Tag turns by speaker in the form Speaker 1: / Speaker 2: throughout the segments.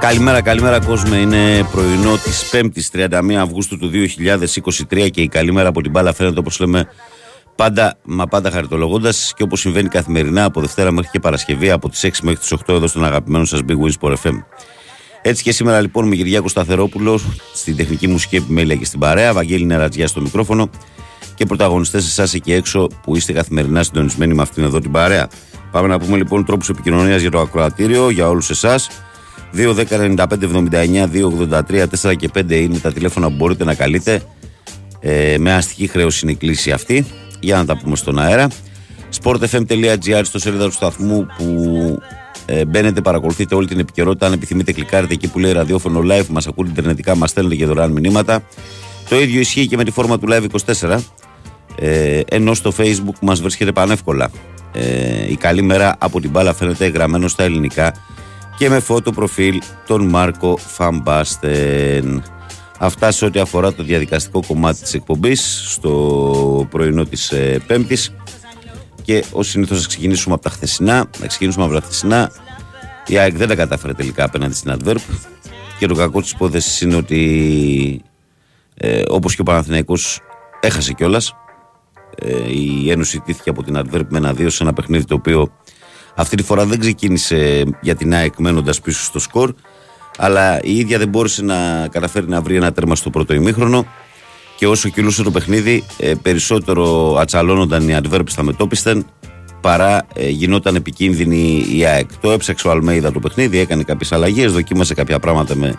Speaker 1: Καλημέρα, καλημέρα κόσμο. Είναι πρωινό της 5η 31 Αυγούστου του 2023 και η καλημέρα από την μπάλα φαίνεται όπως λέμε πάντα, μα πάντα χαριτολογώντας και όπως συμβαίνει καθημερινά από Δευτέρα μέχρι και Παρασκευή από τις 6 μέχρι τις 8 εδώ στον αγαπημένο σας Big Wins for FM. Έτσι και σήμερα λοιπόν με Κυριάκο Σταθερόπουλο στην τεχνική μουσική επιμέλεια και στην παρέα, Βαγγέλη Νερατζιά στο μικρόφωνο και πρωταγωνιστές εσάς εκεί έξω που είστε καθημερινά συντονισμένοι με αυτήν εδώ την παρέα. Πάμε να πούμε λοιπόν τρόπους επικοινωνίας για το ακροατήριο για όλους εσάς. 2, 10, 95, 79, 2, 83, 4 και 5 είναι τα τηλέφωνα που μπορείτε να καλείτε. Ε, με αστική χρέωση είναι η κλίση αυτή. Για να τα πούμε στον αέρα. sportfm.gr στο σελίδα του σταθμού που ε, μπαίνετε, παρακολουθείτε όλη την επικαιρότητα. Αν επιθυμείτε, κλικάρετε εκεί που λέει ραδιόφωνο live, μας ακούτε ιντερνετικά, μας στέλνετε και δωρεάν μηνύματα. Το ίδιο ισχύει και με τη φόρμα του Live 24. Ε, ενώ στο Facebook μας βρίσκεται πανεύκολα. Ε, η καλή μέρα από την μπάλα φαίνεται γραμμένο στα ελληνικά και με φώτο προφίλ τον Μάρκο Φαμπάστεν. Αυτά σε ό,τι αφορά το διαδικαστικό κομμάτι της εκπομπής στο πρωινό της ε, Πέμπτης και ως συνήθως θα ξεκινήσουμε από τα χθεσινά. Να ξεκινήσουμε από τα χθεσινά. Η ΑΕΚ δεν τα κατάφερε τελικά απέναντι στην Adverb και το κακό της υπόθεσης είναι ότι ε, όπως και ο Παναθηναϊκός έχασε κιόλας. Ε, η Ένωση τήθηκε από την Adverb με ένα δύο σε ένα παιχνίδι το οποίο αυτή τη φορά δεν ξεκίνησε για την ΑΕΚ μένοντας πίσω στο σκορ, αλλά η ίδια δεν μπόρεσε να καταφέρει να βρει ένα τέρμα στο πρώτο ημίχρονο. Και όσο κυλούσε το παιχνίδι, ε, περισσότερο ατσαλώνονταν οι adverbs στα μετόπισθεν παρά ε, γινόταν επικίνδυνη η ΑΕΚ. Το έψαξε ο Αλμέιδα το παιχνίδι, έκανε κάποιες αλλαγές, δοκίμασε κάποια πράγματα με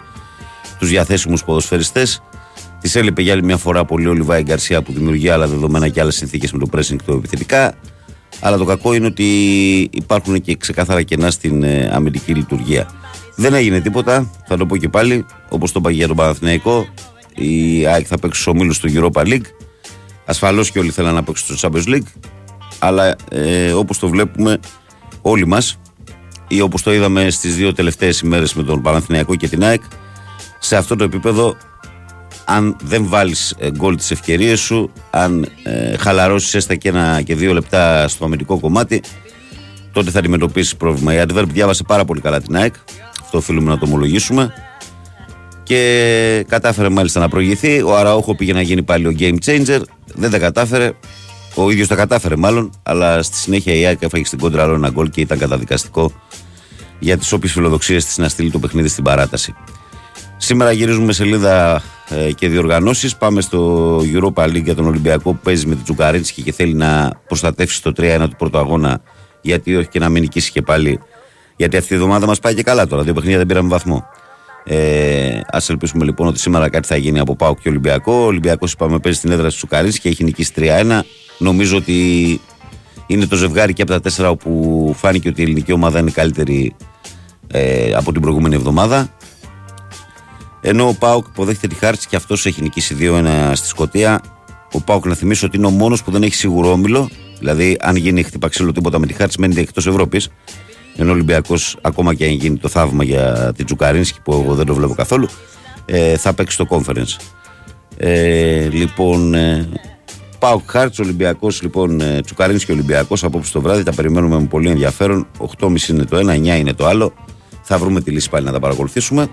Speaker 1: τους διαθέσιμους ποδοσφαιριστές. Τη έλειπε για άλλη μια φορά πολύ ο Λιβάη Γκαρσία που δημιουργεί άλλα δεδομένα και άλλες συνθήκες με το pressing του επιθετικά. Αλλά το κακό είναι ότι υπάρχουν και ξεκάθαρα κενά στην ε, αμυντική λειτουργία. Δεν έγινε τίποτα, θα το πω και πάλι, όπως το είπα για τον Παναθηναϊκό. Η ΑΕΚ θα παίξει στου ομίλους του Europa League. Ασφαλώς και όλοι θέλουν να παίξουν στο Champions League. Αλλά ε, όπως το βλέπουμε όλοι μας, ή όπως το είδαμε στις δύο τελευταίες ημέρες με τον Παναθηναϊκό και την ΑΕΚ, σε αυτό το επίπεδο αν δεν βάλεις ε, γκολ τις ευκαιρίες σου, αν ε, χαλαρώσεις έστω και ένα και δύο λεπτά στο αμυντικό κομμάτι, τότε θα αντιμετωπίσεις πρόβλημα. Η Adverb διάβασε πάρα πολύ καλά την ΑΕΚ. Αυτό οφείλουμε να το ομολογήσουμε. Και κατάφερε μάλιστα να προηγηθεί. Ο Αραούχο πήγε να γίνει πάλι ο game changer. Δεν τα κατάφερε. Ο ίδιος τα κατάφερε μάλλον. Αλλά στη συνέχεια η ΑΕΚ έφαγε στην κόντρα άλλο ένα γκολ και ήταν καταδικαστικό για τις όποιες φιλοδοξίες της να στείλει το παιχνίδι στην παράταση. Σήμερα γυρίζουμε σελίδα ε, και διοργανώσεις. Πάμε στο Europa League για τον Ολυμπιακό που παίζει με την Τζουκαρίτσκι και θέλει να προστατεύσει το 3-1 του πρώτου αγώνα. Γιατί όχι και να μην νικήσει και πάλι. Γιατί αυτή η εβδομάδα μας πάει και καλά τώρα. Δύο παιχνίδια δεν πήραμε βαθμό. Ε, Α ελπίσουμε λοιπόν ότι σήμερα κάτι θα γίνει από Πάο και Ολυμπιακό. Ο Ολυμπιακός, είπαμε, παίζει στην έδρα της Τσουκαρίτσκι και έχει νικήσει 3-1. Νομίζω ότι είναι το ζευγάρι και από τα τέσσερα όπου φάνηκε ότι η ελληνική ομάδα είναι καλύτερη ε, από την προηγούμενη εβδομάδα. Ενώ ο Πάουκ υποδέχεται τη Χάρτ και αυτός έχει νικήσει 2-1 στη Σκωτία. Ο Πάουκ να θυμίσω ότι είναι ο μόνος που δεν έχει σίγουρο όμιλο. Δηλαδή, αν γίνει χτύπα ξύλο τίποτα με τη Χάρτ, μένει εκτός Ευρώπης. Ενώ ο Ολυμπιακός, ακόμα και αν γίνει το θαύμα για την Τζουκαρίνσκι, που εγώ δεν το βλέπω καθόλου, ε, θα παίξει το conference. Ε, λοιπόν, ε, Πάουκ Χάρτς, Ολυμπιακός, λοιπόν, ε, Τσουκαρίνσκι Ολυμπιακός απόψε το βράδυ. Τα περιμένουμε με πολύ ενδιαφέρον. 8.30 είναι το ένα, 9 είναι το άλλο. Θα βρούμε τη λύση πάλι να τα παρακολουθήσουμε.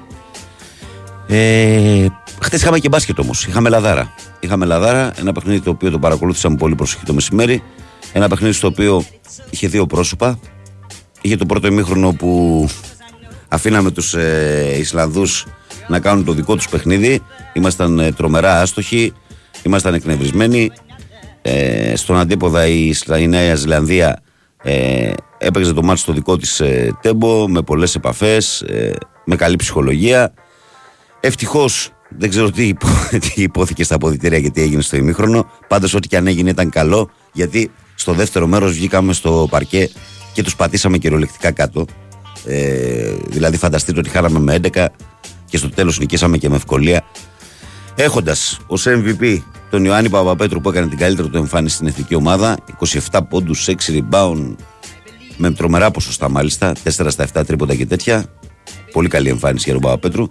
Speaker 1: Ε, Χθες είχαμε και μπάσκετ όμως. Είχαμε λαδάρα. Είχαμε λαδάρα, ένα παιχνίδι το οποίο το παρακολούθησα με πολύ προσοχή το μεσημέρι. Ένα παιχνίδι στο οποίο είχε δύο πρόσωπα. Είχε το πρώτο ημίχρονο που αφήναμε τους ε, Ισλανδούς να κάνουν το δικό τους παιχνίδι. Ήμασταν ε, τρομερά άστοχοι, ήμασταν εκνευρισμένοι. Ε, στον αντίποδα η, η Νέα Ζηλανδία ε, έπαιξε το μάτι στο δικό της ε, τέμπο με πολλές επαφές, ε, με καλή ψυχολογία. Ευτυχώς δεν ξέρω τι, υπό, τι υπόθηκε στα αποδητήρια και τι έγινε στο ημίχρονο. Πάντως, ό,τι και αν έγινε ήταν καλό, γιατί στο δεύτερο μέρος βγήκαμε στο παρκέ και τους πατήσαμε κυριολεκτικά κάτω. Ε, δηλαδή, φανταστείτε ότι χάραμε με 11 και στο τέλος νικήσαμε και με ευκολία. Έχοντας ως MVP τον Ιωάννη Παπαπέτρου που έκανε την καλύτερη του εμφάνιση στην εθνική ομάδα, 27 πόντους, 6 rebound, με τρομερά ποσοστά μάλιστα, 4 στα 7 τρίποτα και τέτοια. Πολύ καλή εμφάνιση για τον Παπαπέτρου.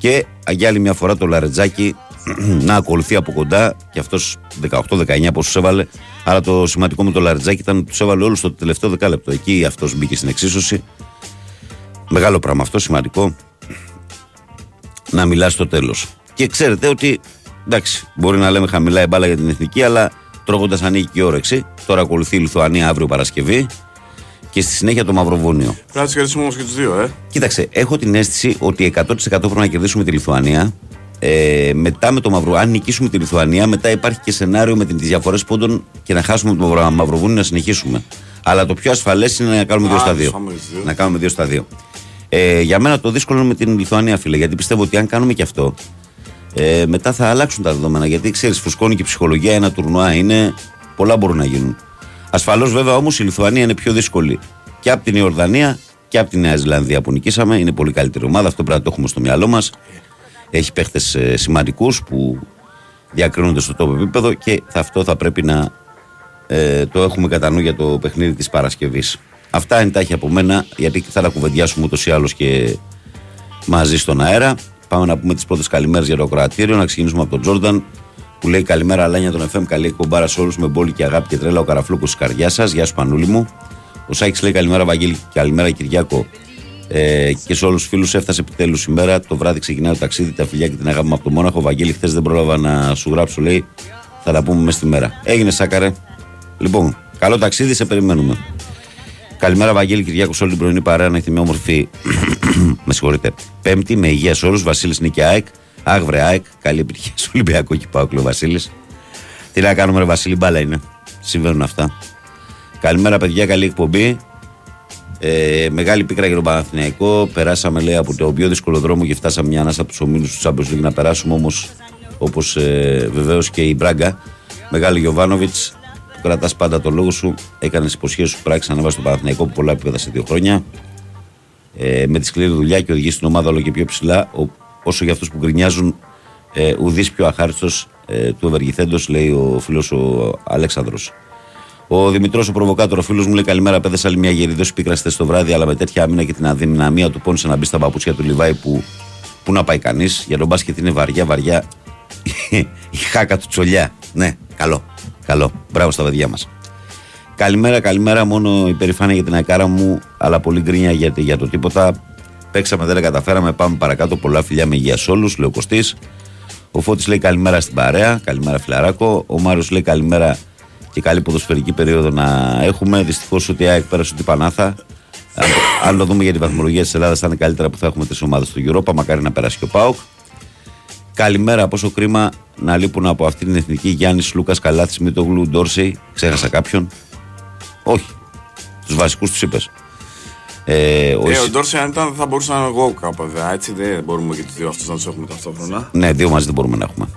Speaker 1: Και για άλλη μια φορά το Λαρετζάκι να ακολουθεί από κοντά και αυτός 18-19 πόσους έβαλε. Αλλά το σημαντικό με το Λαρετζάκι ήταν ότι τους έβαλε όλους στο τελευταίο δεκάλεπτο. Εκεί αυτός μπήκε στην εξίσωση. Μεγάλο πράγμα αυτό, σημαντικό. να μιλάς στο τέλος. Και ξέρετε ότι εντάξει, μπορεί να λέμε χαμηλά η μπάλα για την εθνική, αλλά τρώγοντας ανοίγει και η όρεξη. Τώρα ακολουθεί η Λιθουανία αύριο Παρασκευή και στη συνέχεια το Μαυροβούνιο.
Speaker 2: Πρέπει να τους κερδίσουμε όμως και τους δύο, ε.
Speaker 1: Κοίταξε, έχω την αίσθηση ότι 100% πρέπει να κερδίσουμε τη Λιθουανία. Ε, μετά με το Μαυρο, αν νικήσουμε τη Λιθουανία, μετά υπάρχει και σενάριο με τις διαφορές πόντων και να χάσουμε το Μαυροβούνιο να συνεχίσουμε. Αλλά το πιο ασφαλές είναι να κάνουμε 2 στα 2. Να κάνουμε 2 στα 2. Ε, για μένα το δύσκολο είναι με την Λιθουανία, φίλε, γιατί πιστεύω ότι αν κάνουμε και αυτό, ε, μετά θα αλλάξουν τα δεδομένα. Γιατί ξέρεις, φουσκώνει και η ψυχολογία, ένα τουρνουά είναι. Πολλά μπορούν να γίνουν. Ασφαλώς βέβαια όμως η Λιθουανία είναι πιο δύσκολη και από την Ιορδανία και από τη Νέα Ζηλανδία που νικήσαμε. Είναι πολύ καλύτερη ομάδα, αυτό πρέπει να το έχουμε στο μυαλό μας. Έχει παίχτες ε, σημαντικούς που διακρίνονται στο τόπο επίπεδο και αυτό θα πρέπει να ε, το έχουμε κατά νου για το παιχνίδι της Παρασκευής. Αυτά εντάχει από μένα, γιατί θα τα κουβεντιάσουμε ούτως ή άλλως και μαζί στον αέρα. Πάμε να πούμε τις πρώτες καλημέρες για το κρατήριο. Να ξεκινήσουμε από τον Τζόρνταν που λέει Καλημέρα, Αλάνια τον FM. Καλή εκπομπάρα σε όλους με μπόλη και αγάπη και τρέλα. Ο καραφλούκος της καρδιάς σας. Γεια σου, Πανούλη μου. Ο Σάκης λέει Καλημέρα, Βαγγέλη. Καλημέρα, Κυριάκο. Ε, και σε όλους τους φίλους έφτασε επιτέλους η μέρα. Το βράδυ ξεκινάει το ταξίδι. Τα φιλιά και την αγάπη μου από το Μόναχο. Βαγγέλη, χθες δεν πρόλαβα να σου γράψω, λέει. Θα τα πούμε μέσα στη μέρα. Έγινε, Σάκαρε. Λοιπόν, καλό ταξίδι, σε περιμένουμε. Καλημέρα, Βαγγέλη Κυριάκο, όλη την πρωινή παρέα να έχει μια όμορφη. με συγχωρείτε. Πέμπτη, με υγεία σε όλους. Βασίλης Νίκη ΑΕΚ. Άγβρε ΑΕΚ. Καλή επιτυχία στο Ολυμπιακό και πάω ο Βασίλης. Τι να κάνουμε, ρε Βασίλη, μπάλα είναι. Συμβαίνουν αυτά. Καλημέρα, παιδιά, καλή εκπομπή. Ε, μεγάλη πίκρα για τον Παναθηναϊκό. Περάσαμε, λέει, από το πιο δύσκολο δρόμο και φτάσαμε μια ανάσα από τους ομίλους του Champions League να περάσουμε όμως, όπως ε, βεβαίως και η Μπράγκα. Μεγάλη Γιωβάνοβιτς, που κρατάς πάντα το λόγο σου. Έκανες υποσχέσεις σου πράξη, ανέβασες τον Παναθηναϊκό που πολλά επίπεδα σε δύο χρόνια. Ε, με τη σκληρή δουλειά και οδηγείς την ομάδα όλο και πιο ψηλά. Ο, όσο για αυτούς που γκρινιάζουν, ε, ουδής πιο αχάριστος ε, του ευεργηθέντος, λέει ο φίλος ο Αλέξανδρος. Ο Δημητρός, ο προβοκάτορ, ο φίλος μου λέει καλημέρα. Πέδε άλλη μια γεριδόση πίκρα το βράδυ, αλλά με τέτοια άμυνα και την αδυναμία του πόνισε να μπει στα παπούτσια του Λιβάη που, που να πάει κανείς. Για τον μπάσκετ είναι βαριά, βαριά η χάκα του τσολιά. Ναι, καλό. Καλό. Μπράβο στα παιδιά μας. Καλημέρα, καλημέρα. Μόνο υπερηφάνεια για την ακάρα μου, αλλά πολύ γκρίνια γιατί για το τίποτα. Παίξαμε, δεν καταφέραμε. Πάμε παρακάτω. Πολλά φιλιά με υγεία σε όλους, λέει ο Κωστής. Ο Φώτης λέει καλημέρα στην παρέα. Καλημέρα, φιλαράκο. Ο Μάριος λέει καλημέρα και καλή ποδοσφαιρική περίοδο να έχουμε. Δυστυχώς ότι η ΑΕΚ πέρασε την Πανάθα. Αν, αν το δούμε για την βαθμολογία της Ελλάδας, θα είναι καλύτερα που θα έχουμε τρεις ομάδες στο Europa. Μακάρι να περάσει και ο Πάοκ. Καλημέρα, πόσο κρίμα να λείπουν από αυτή την εθνική Γιάννης Λούκας Καλάθης Μητογλου Ντόρσεϊ. Ξέχασα κάποιον. Όχι. Τους βασικούς τους είπες.
Speaker 2: Ε, ο, ε, ο Ντόρσεϊ αν ήταν θα μπορούσα να είναι εγώ κάπου Έτσι δεν μπορούμε και τους δύο αυτούς να τους έχουμε ταυτόχρονα.
Speaker 1: Ναι, δύο μαζί δεν μπορούμε να έχουμε.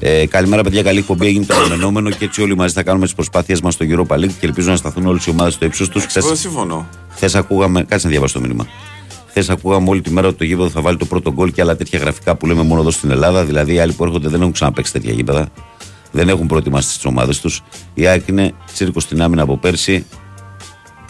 Speaker 1: Ε, καλημέρα, παιδιά. Καλή εκπομπή. Έγινε το αναμενόμενο και έτσι όλοι μαζί θα κάνουμε τις προσπάθειές μας στο Europa League και ελπίζω να σταθούν όλες οι ομάδες στο ύψος τους.
Speaker 2: Δεν συμφωνώ.
Speaker 1: Χθες ακούγαμε. Κάτσε να διαβάσω το μήνυμα. Χθες ακούγαμε όλη τη μέρα ότι το γήπεδο θα βάλει το πρώτο γκολ και άλλα τέτοια γραφικά που λέμε μόνο εδώ στην Ελλάδα. Δηλαδή οι άλλοι που έρχονται δεν έχουν ξαναπέξει τέτοια γήπεδα. Δεν έχουν προετοιμάσει τι ομάδες τους. Η ΑΕΚ είναι τσίρκος στην άμυνα από πέρσι.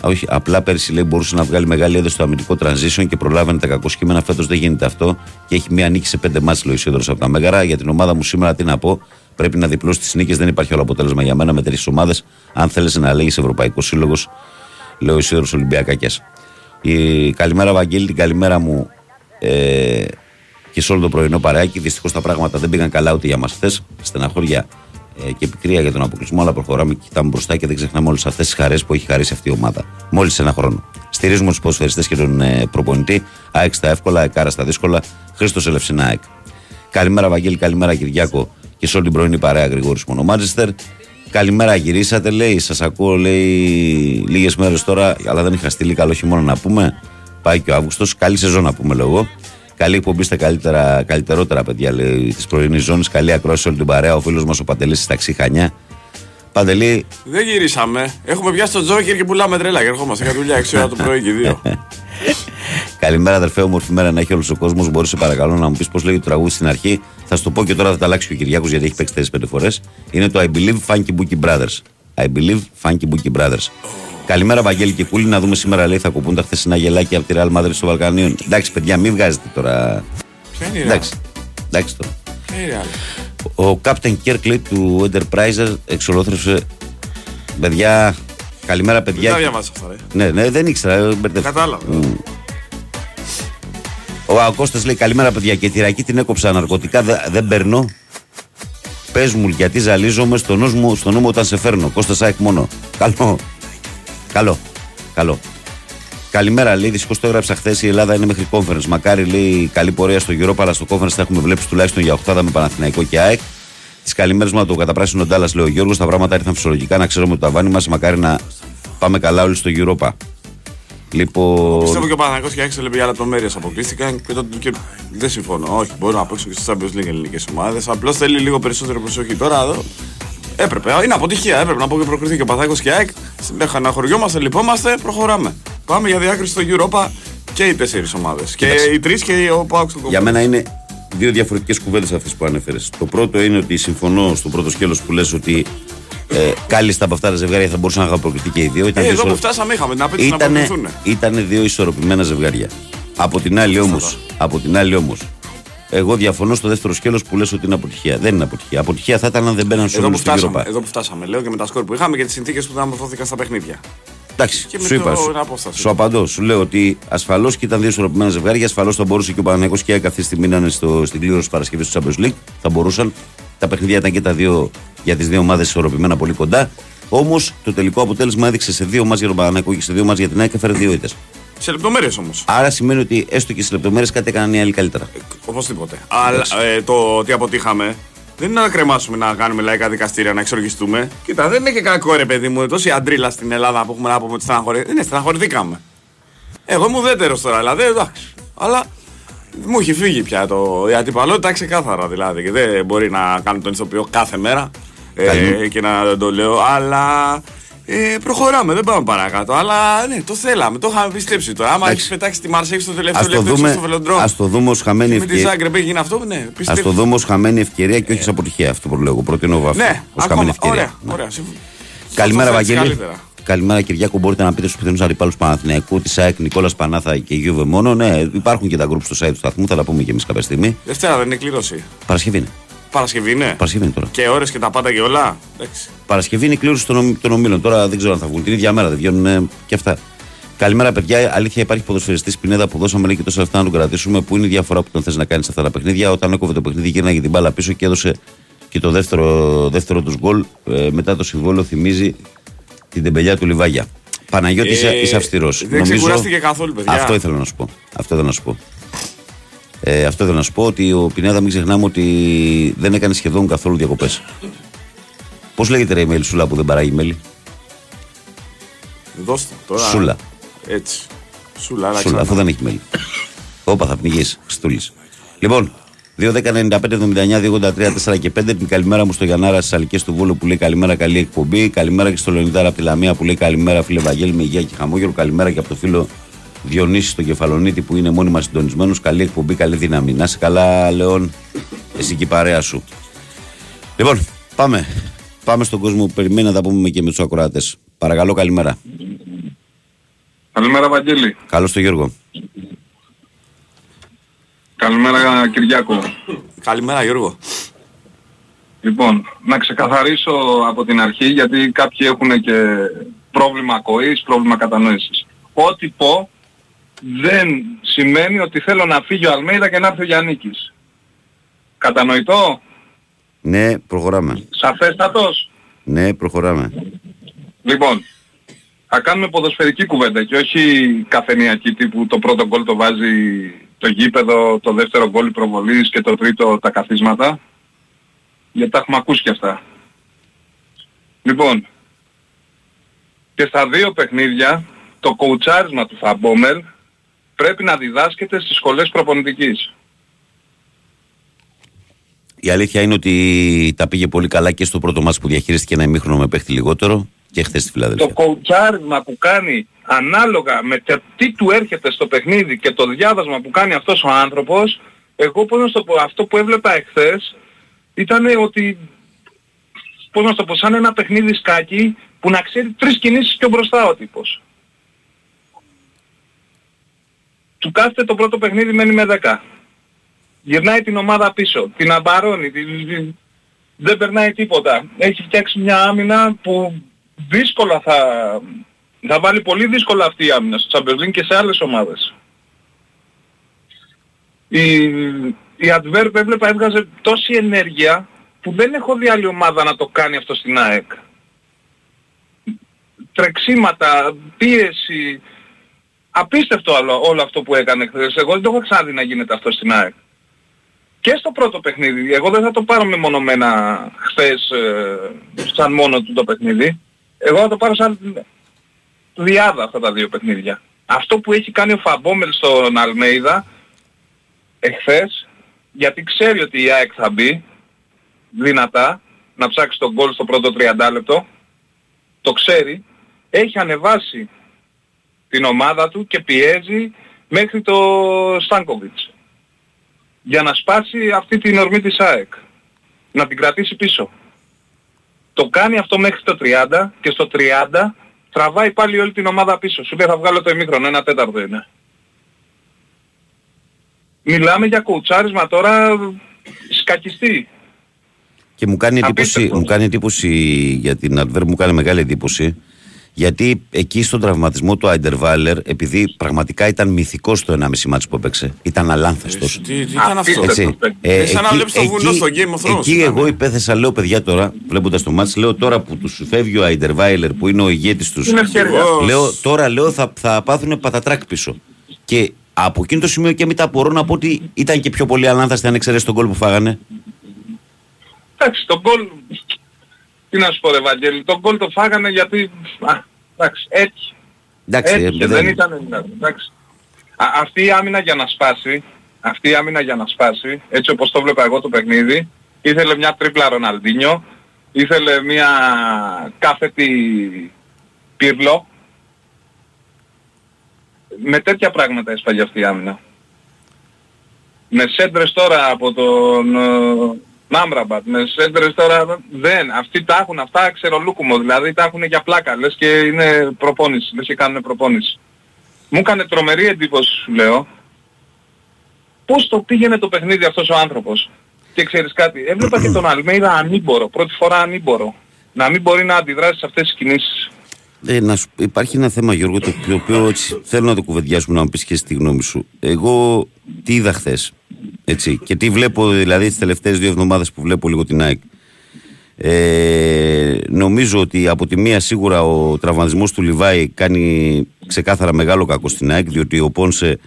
Speaker 1: Όχι, απλά πέρσι λέει μπορούσε να βγάλει μεγάλη έδωση στο αμυντικό transition και προλάβαινε τα κακοσκήμενα. Φέτος δεν γίνεται αυτό και έχει μία νίκη σε πέντε μάτς λέει ο από τα Μέγαρα. Για την ομάδα μου σήμερα τι να πω. Πρέπει να διπλώσει τις νίκες. Δεν υπάρχει άλλο αποτέλεσμα για μένα με τρεις ομάδες. Αν θέλεις να λέγεις Ευρωπαϊκός Σύλλογος, λέει ο Ισίδωρο Ολυμπιακάκε. Η καλημέρα, Βαγγέλη, την καλημέρα μου ε, και σε όλο το πρωινό παρεάκι. Δυστυχώς τα πράγματα δεν πήγαν καλά ούτε για μας χθες. Στεναχώρια ε, και επικρία για τον αποκλεισμό, αλλά προχωράμε και κοιτάμε μπροστά και δεν ξεχνάμε όλες αυτές τις χαρές που έχει χαρίσει αυτή η ομάδα. Μόλις ένα χρόνο. Στηρίζουμε τους ποδοσφαιριστές και τον ε, προπονητή. ΑΕΚ στα εύκολα, ΕΚΑΡΑ στα δύσκολα. Χρήστος Ελευσίνα ΑΕΚ. Καλημέρα, Βαγγέλη, καλημέρα, Κυριάκο και σε όλη την πρωινή παρέα Γρηγόρης Μονομάτζεστερ. Καλημέρα, γυρίσατε, λέει. Σας ακούω, λέει, λίγες μέρες τώρα, αλλά δεν είχα στείλει καλό χειμώνα να πούμε. Πάει και ο Αύγουστος. Καλή σεζόν να πούμε, λέω Καλή εκπομπή στα καλύτερα, καλύτερότερα παιδιά της πρωινής ζώνης. Καλή ακρόαση όλη την παρέα. Ο φίλος μας ο Παντελής στη ταξί Χανιά. Παντελή.
Speaker 2: Δεν γυρίσαμε. Έχουμε πιάσει τον Τζόκερ και πουλάμε τρέλα και ερχόμαστε για δουλειά 6 ώρα το πρωί και δύο.
Speaker 1: Καλημέρα, αδερφέ, όμορφη μέρα να έχει όλος ο κόσμος. Μπορείς παρακαλώ να μου πεις πώς λέγει το τραγούδι στην αρχή. Θα σου το πω και τώρα θα τα αλλάξει ο Κυριάκος γιατί έχει παίξει 4-5 φορές. Είναι το I believe Funky Bookie Brothers. I believe Funky Bookie Brothers. Καλημέρα, Βαγγέλη και Κούλη. Να δούμε σήμερα, λέει, θα κοπούν τα χθεσινά γελάκια από τη Real Madrid στο Βαλκανίο. Εντάξει, παιδιά, μην βγάζετε τώρα.
Speaker 2: Ποια είναι η
Speaker 1: Εντάξει, εντάξει τώρα.
Speaker 2: Ποια
Speaker 1: Ο Captain Kirk του Enterprise εξολόθρευσε. Παιδιά, καλημέρα, παιδιά.
Speaker 2: Δεν διαβάσα αυτά, ρε.
Speaker 1: Ναι, ναι, δεν ήξερα.
Speaker 2: Κατάλαβα.
Speaker 1: Ο Ακώστας λέει καλημέρα παιδιά και τη ρακή την έκοψα ναρκωτικά δεν παίρνω. Πες μου γιατί ζαλίζομαι στο νους μου, στο νου μου όταν σε φέρνω. Κώστα Σάικ μόνο. Καλό. Καλό. Καλό. Καλημέρα, λέει. Δυστυχώς το έγραψα χθες. Η Ελλάδα είναι μέχρι conference. Μακάρι λέει καλή πορεία στο Europa, αλλά στο conference θα έχουμε βλέψεις τουλάχιστον για 8 με Παναθηναϊκό και ΑΕΚ. Τις καλημέρες μου το καταπράσινο Ντάλλα, λέει ο Γιώργος. Τα πράγματα ήρθαν φυσιολογικά να ξέρουμε το ταβάνι μας. Μακάρι να πάμε καλά όλοι στο Europa. Λοιπόν...
Speaker 2: Πιστεύω και ο Παναγιώτο και έξελε για λεπτομέρειες αποκλείστηκαν και, το, και δεν συμφωνώ. Όχι, μπορεί να παίξουν και στις Champions League ελληνικές ομάδες. Απλώς θέλει λίγο περισσότερη προσοχή. Τώρα εδώ έπρεπε. Είναι αποτυχία. Έπρεπε να πω και προκριθεί και ο Παναγιώτο και ΑΕΚ. Συνέχεια λυπόμαστε, προχωράμε. Πάμε για διάκριση στο Europa και οι τέσσερις ομάδες. Και οι τρεις και ο Πάουξ του
Speaker 1: Για μένα είναι δύο διαφορετικές κουβέντες αυτές που ανέφερες. Το πρώτο είναι ότι συμφωνώ στο πρώτο σκέλος που λες ότι ε, κάλλιστα από αυτά τα ζευγάρια θα μπορούσαν να είχαν προκριθεί και οι δύο.
Speaker 2: Ήταν ε, εδώ που φτάσαμε είχαμε την απέτηση
Speaker 1: ήτανε, να Ήταν δύο ισορροπημένα ζευγάρια. Από την άλλη όμως, εγώ διαφωνώ στο δεύτερο σκέλος που λες ότι είναι αποτυχία. Δεν είναι αποτυχία. Αποτυχία θα ήταν αν δεν μπαίναν
Speaker 2: στο Εδώ Εδώ που φτάσαμε, λέω και με τα σκόρ που είχαμε και τις συνθήκες που διαμορφώθηκαν στα παιχνίδια.
Speaker 1: Εντάξει, και σου είπα. Σου, σου απαντώ. Σου λέω ότι ασφαλώς και ήταν δύο ισορροπημένα ζευγάρια. Ασφαλώς θα μπορούσε και ο Παναγενικός και η αυτή τη στιγμή να είναι στο, στην κλήρωση Παρασκευής του Champions League. Θα μπορούσαν. Τα παιχνίδια ήταν και τα δύο για τις δύο ομάδες ισορροπημένα πολύ κοντά. Όμως το τελικό αποτέλεσμα έδειξε σε δύο μάτια για τον Παναγενικό και σε δύο μάτια για την ΑΕΚ και έφερε δύο ήττες.
Speaker 2: Σε λεπτομέρειες όμως.
Speaker 1: Άρα σημαίνει ότι έστω και σε λεπτομέρειες κάτι έκαναν οι άλλοι καλύτερα. Ε,
Speaker 2: οπωσδήποτε. Αλλά ε, το ότι αποτύχαμε δεν είναι να κρεμάσουμε να κάνουμε λαϊκά δικαστήρια, να εξοργιστούμε. Κοίτα, δεν είναι και κακό ρε παιδί μου. Τόση αντρίλα στην Ελλάδα που έχουμε να πούμε ότι στεναχωρηθήκαμε. Δεν είναι, στεναχωρηθήκαμε. Εγώ είμαι ουδέτερος τώρα, δηλαδή εντάξει. Αλλά μου έχει φύγει πια το. Η αντιπαλότητα ξεκάθαρα δηλαδή. Και δεν μπορεί να κάνω τον ηθοποιό κάθε μέρα ε, και να το λέω. Αλλά ε, προχωράμε, δεν πάμε παρακάτω. Αλλά ναι, το θέλαμε, το είχαμε πιστέψει τώρα. Άμα έχεις πετάξει τη Μαρσέη στο τελευταίο λεπτό στο βελοντρόμ.
Speaker 1: Α το δούμε ως χαμένη ευκαιρία.
Speaker 2: Με τη Ζάγκρεπ έγινε αυτό, ναι.
Speaker 1: Α το δούμε ως χαμένη ευκαιρία και όχι ω αποτυχία. Αυτό που λέω. Προτείνω βάφο.
Speaker 2: Ναι, ως χαμένη ευκαιρία. Ωραία, ναι. ωραία.
Speaker 1: Καλημέρα, Βαγγέλη. Καλημέρα Κυριάκο. Μπορείτε να πείτε στους πιθανούς αντιπάλους Παναθηναϊκού, της ΑΕΚ, Νικόλας Πανάθα και Γιούβε μόνο. Ναι, υπάρχουν και τα γκρουπ στο site του σταθμού, θα τα πούμε και εμείς κάποια στιγμή.
Speaker 2: Δευτέρα δεν είναι κλήρωση.
Speaker 1: Παρασκευή είναι.
Speaker 2: Παρασκευή είναι.
Speaker 1: Παρασκευή είναι τώρα.
Speaker 2: Και ώρες και τα πάντα και όλα. Εντάξει.
Speaker 1: Παρασκευή είναι η κλήρωση των, των ομίλων. Τώρα δεν ξέρω αν θα βγουν την ίδια μέρα, δεν βγαίνουν ε, και αυτά. Καλημέρα, παιδιά. Αλήθεια, υπάρχει ποδοσφαιριστής Πινέδα που δώσαμε λέει, και τόσα λεφτά να τον κρατήσουμε. Που είναι η διαφορά που τον θες να κάνεις σε αυτά τα παιχνίδια. Όταν έκοβε το παιχνίδι, γύρναγε την μπάλα πίσω και έδωσε και το δεύτερο, δεύτερο τους γκολ. Ε, μετά το συμβόλαιο θυμίζει την τεμπελιά του Λιβάγια. Παναγιώτης, ε, είσαι αυστηρός.
Speaker 2: Δεν ξεκουράστηκε καθόλου, παιδιά.
Speaker 1: Αυτό ήθελα να σου πω. Αυτό ήθελα να σου πω. Ε, αυτό θέλω να σου πω ότι ο Πινέδα μην ξεχνάμε ότι δεν έκανε σχεδόν καθόλου διακοπές. Πώς λέγεται ρε η μέλη Σούλα που δεν παράγει μέλη;
Speaker 2: Δώστε τώρα.
Speaker 1: Σούλα.
Speaker 2: Έτσι. Σούλα,
Speaker 1: Σούλα αφού δεν έχει μέλη. Όπα θα πνιγείς. Στούλη. Λοιπόν, 2-10-95-79-283-4 και 5. Την καλημέρα μου στο Γιαννάρα στις Αλικέ του Βόλου που λέει καλημέρα, καλή εκπομπή. Καλημέρα και στο Λεωνιδάρα από τη Λαμία που λέει καλημέρα, φίλε Βαγγέλη με υγεία και χαμόγελο. Καλημέρα και από το φίλο Διονύσης στον Κεφαλονίτη που είναι μόνιμα συντονισμένο. Καλή εκπομπή, καλή δύναμη. Να σε καλά, Λεόν, εσύ και η παρέα σου. Λοιπόν, πάμε. Πάμε στον κόσμο που περιμένει να τα πούμε και με τους ακροάτες. Παρακαλώ, καλημέρα.
Speaker 3: Καλημέρα, Βαγγέλη.
Speaker 1: Καλώς το Γιώργο.
Speaker 3: Καλημέρα, Κυριάκο.
Speaker 2: Καλημέρα, Γιώργο.
Speaker 3: Λοιπόν, να ξεκαθαρίσω από την αρχή γιατί κάποιοι έχουν και πρόβλημα ακοής, πρόβλημα κατανόησης. Ό,τι πω δεν σημαίνει ότι θέλω να φύγει ο Αλμέιδα και να έρθει ο Γιάννικης. Κατανοητό;
Speaker 1: Ναι, προχωράμε.
Speaker 3: Σαφέστατος;
Speaker 1: Ναι, προχωράμε.
Speaker 3: Λοιπόν, θα κάνουμε ποδοσφαιρική κουβέντα και όχι καφενιακή τύπου το πρώτο γκολ το βάζει το γήπεδο, το δεύτερο γκολ προβολής και το τρίτο τα καθίσματα. Γιατί τα έχουμε ακούσει και αυτά. Λοιπόν, και στα δύο παιχνίδια το κοουτσάρισμα του Φαμπόμελ πρέπει να διδάσκεται στις σχολές προπονητικής.
Speaker 1: Η αλήθεια είναι ότι τα πήγε πολύ καλά και στο πρώτο μάτς που διαχειρίστηκε ένα ημίχρονο με παίχτη λιγότερο και χθες στη Φιλαδέλφια.
Speaker 3: Το κοουτσάρισμα που κάνει ανάλογα με τι του έρχεται στο παιχνίδι και το διάβασμα που κάνει αυτός ο άνθρωπος, εγώ πώς να το πω, αυτό που έβλεπα εχθές ήταν ότι, πώς να το πω, σαν ένα παιχνίδι σκάκι που να ξέρει τρεις κινήσεις πιο μπροστά ο τύπος. Του κάθεται το πρώτο παιχνίδι μένει με 10. Γυρνάει την ομάδα πίσω, την αμπαρώνει, την... δεν περνάει τίποτα. Έχει φτιάξει μια άμυνα που δύσκολα θα, θα βάλει πολύ δύσκολα αυτή η άμυνα στο Champions και σε άλλες ομάδες. η, η Adverb έβλεπα έβγαζε τόση ενέργεια που δεν έχω δει άλλη ομάδα να το κάνει αυτό στην ΑΕΚ. Τρεξίματα, πίεση, απίστευτο όλο, όλο αυτό που έκανε χθες. Εγώ δεν το έχω ξαναδεί να γίνεται αυτό στην ΑΕΚ. Και στο πρώτο παιχνίδι, εγώ δεν θα το πάρω μεμονωμένα χθες ε, σαν μόνο του το παιχνίδι. Εγώ θα το πάρω σαν διάδα αυτά τα δύο παιχνίδια. Αυτό που έχει κάνει ο Φαμπόμελ στον Αλμέιδα εχθές, γιατί ξέρει ότι η ΑΕΚ θα μπει δυνατά, να ψάξει τον γκολ στο πρώτο 30 λεπτό, το ξέρει, έχει ανεβάσει την ομάδα του και πιέζει μέχρι το Στάνκοβιτς για να σπάσει αυτή την ορμή της ΑΕΚ. Να την κρατήσει πίσω. Το κάνει αυτό μέχρι το 30 και στο 30 τραβάει πάλι όλη την ομάδα πίσω. Σου λέει θα βγάλω το ημίχρονο, ένα τέταρτο είναι. Μιλάμε για κουτσάρισμα τώρα σκακιστή.
Speaker 1: Και μου κάνει, εντύπωση, μου κάνει εντύπωση για την Adver, μου κάνει μεγάλη εντύπωση γιατί εκεί στον τραυματισμό του Άιντερβάλερ, επειδή πραγματικά ήταν μυθικός το 1,5 μάτσο που έπαιξε, ήταν αλάνθαστος.
Speaker 2: Τι, τι ήταν αυτός;
Speaker 1: Έτσι.
Speaker 2: Ε, σαν να βλέπεις το βουνό στο Game of Thrones.
Speaker 1: Εκεί εγώ υπέθεσα, λέω παιδιά τώρα, βλέποντας το μάτσο, λέω τώρα που τους φεύγει ο Άιντερβάιλερ που είναι ο ηγέτης τους. Λέω τώρα λέω θα, θα πάθουν πατατράκ πίσω. Και από εκείνο το σημείο και μετά μπορώ να πω ότι ήταν και πιο πολύ αλάνθαστοι αν εξαιρέσεις τον κόλ που φάγανε.
Speaker 3: Εντάξει, τον κόλ τι να σου πω ρε Βαγγέλη, τον γκολ το φάγανε γιατί... Α, εντάξει, έτσι.
Speaker 1: Εντάξει,
Speaker 3: έτσι, δεν ήταν δηλαδή, εντάξει. Α, αυτή η άμυνα για να σπάσει, αυτή η άμυνα για να σπάσει, έτσι όπως το βλέπα εγώ το παιχνίδι, ήθελε μια τρίπλα Ροναλντίνιο, ήθελε μια κάθετη πύρλο, με τέτοια πράγματα έσπαγε αυτή η άμυνα. Με σέντρες τώρα από τον ε, Νάμραμπατ, με σέντρες τώρα δεν. Αυτοί τα έχουν αυτά ξερολούκουμο, δηλαδή τα έχουν για πλάκα, λες και είναι προπόνηση, λες και κάνουν προπόνηση. Μου έκανε τρομερή εντύπωση σου λέω, πώς το πήγαινε το παιχνίδι αυτός ο άνθρωπος. Και ξέρεις κάτι, έβλεπα και τον Αλμέιδα ανήμπορο, πρώτη φορά ανήμπορο. Να μην μπορεί να αντιδράσει σε αυτές τις κινήσεις.
Speaker 1: Ε, να σου, υπάρχει ένα θέμα Γιώργο το οποίο, θέλω να το κουβεντιάσουμε να μου πεις και στη γνώμη σου. Εγώ τι είδα χθες έτσι, και τι βλέπω δηλαδή τις τελευταίες δύο εβδομάδες που βλέπω λίγο την ΑΕΚ. Ε, νομίζω ότι από τη μία σίγουρα ο τραυματισμός του Λιβάη κάνει ξεκάθαρα μεγάλο κακό στην ΑΕΚ διότι ο Πόνσε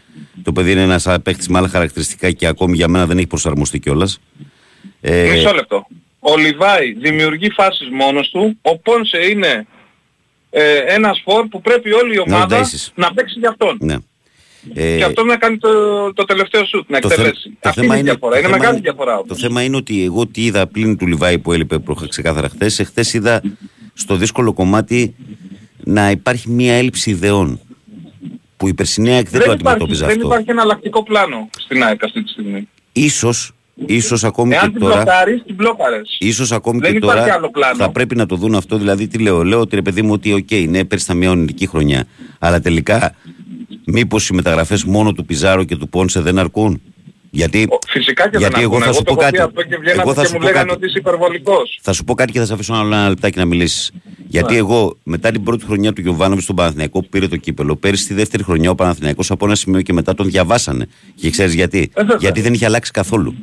Speaker 1: το παιδί είναι ένας παίχτης με άλλα χαρακτηριστικά και ακόμη για μένα δεν έχει προσαρμοστεί κιόλας.
Speaker 3: Ε, Μισό λεπτό. Ο Λιβάη δημιουργεί φάσεις μόνος του, ο Πόνσε είναι ε, ένας φόρ που πρέπει όλη η ομάδα να, να παίξει για αυτόν.
Speaker 1: Ναι.
Speaker 3: Ε, και αυτό να κάνει το, το τελευταίο σουτ, να εκτελέσει. Το Αυτή είναι η διαφορά. Είναι, μεγάλη διαφορά.
Speaker 1: Το θέμα είναι ότι εγώ τι είδα πλην του Λιβάη που έλειπε ξεκάθαρα χθες. Εχθές είδα στο δύσκολο κομμάτι να υπάρχει μια έλλειψη ιδεών. Που η περσινή ΑΕΚ δεν, το αντιμετώπιζε
Speaker 3: αυτό. Δεν υπάρχει εναλλακτικό πλάνο στην ΑΕΚ αυτή τη στιγμή.
Speaker 1: Ίσως Ίσως ακόμη
Speaker 3: Εάν
Speaker 1: και τώρα.
Speaker 3: Μπλοκάρεις, την μπλόκαρες.
Speaker 1: Ίσως ακόμη
Speaker 3: Δεν
Speaker 1: και
Speaker 3: υπάρχει
Speaker 1: τώρα
Speaker 3: άλλο
Speaker 1: θα πρέπει να το δουν αυτό. Δηλαδή, τι λέω, λέω ότι ρε παιδί μου, ότι OK, okay, ναι, πέρσι ήταν μια ονειρική χρονιά. Αλλά τελικά Μήπως οι μεταγραφές μόνο του Πιζάρο και του Πόνσε δεν αρκούν; Γιατί,
Speaker 3: Φυσικά και
Speaker 1: γιατί
Speaker 3: δεν
Speaker 1: εγώ
Speaker 3: αρκούν.
Speaker 1: θα σου πω κάτι.
Speaker 3: Και εγώ θα σου πω κάτι. Ότι είσαι υπερβολικός.
Speaker 1: Θα σου πω κάτι και θα σε αφήσω άλλο ένα λεπτάκι να μιλήσεις. Γιατί ναι. εγώ μετά την πρώτη χρονιά του Γιωβάνοβιτς στον Παναθηναϊκό που πήρε το κύπελο, πέρυσι τη δεύτερη χρονιά ο Παναθηναϊκός από ένα σημείο και μετά τον διαβάσανε. Και ξέρεις γιατί; Ε, γιατί δεν είχε αλλάξει καθόλου.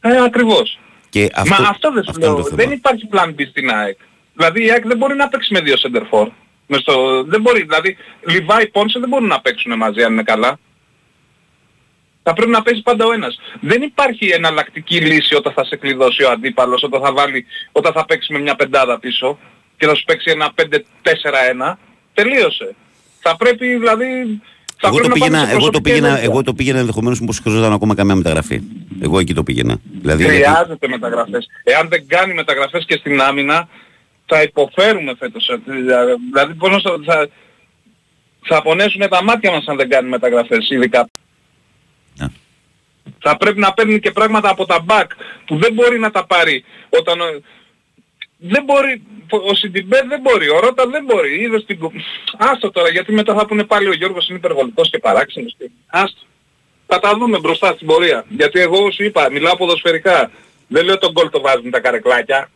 Speaker 3: Ε, ακριβώς.
Speaker 1: Και αυτό,
Speaker 3: Μα αυτό δεν σου λέω. Δεν υπάρχει πλάν B στην ΑΕΚ. Δηλαδή η ΑΕΚ δεν μπορεί να παίξει με δύο σεντερφόρ. Μες στο... Δεν μπορεί, δηλαδή Λιβάη Πόνσε δεν μπορούν να παίξουν μαζί αν είναι καλά. Θα πρέπει να παίζει πάντα ο ένας. Δεν υπάρχει εναλλακτική λύση όταν θα σε κλειδώσει ο αντίπαλος, όταν θα, βάλει, όταν θα παίξει με μια πεντάδα πίσω και θα σου παίξει ένα 5-4-1. Τελείωσε. Θα πρέπει δηλαδή... Θα
Speaker 1: εγώ, το πήγαινα, εγώ, το πήγαινα, εγώ το πήγαινα ενδεχομένως μήπως χρειαζόταν ακόμα καμία μεταγραφή. Εγώ εκεί το πήγαινα.
Speaker 3: Δηλαδή, Χρειάζεται γιατί... μεταγραφές. Εάν δεν κάνει μεταγραφές και στην άμυνα, θα υποφέρουμε φέτος. Δηλαδή πώς θα, θα πονέσουν τα μάτια μας αν δεν κάνουμε μεταγραφές, ειδικά. Yeah. Ναι. Θα πρέπει να παίρνει και πράγματα από τα back που δεν μπορεί να τα πάρει όταν... Δεν μπορεί, ο Σιντιμπέ δεν μπορεί, ο Ρότα δεν μπορεί, είδες την... Άστο τώρα, γιατί μετά θα πούνε πάλι ο Γιώργος είναι υπερβολικός και παράξενος. Άστο. Θα τα δούμε μπροστά στην πορεία. Γιατί εγώ σου είπα, μιλάω ποδοσφαιρικά. Δεν λέω τον γκολ το βάζουν τα καρεκλάκια.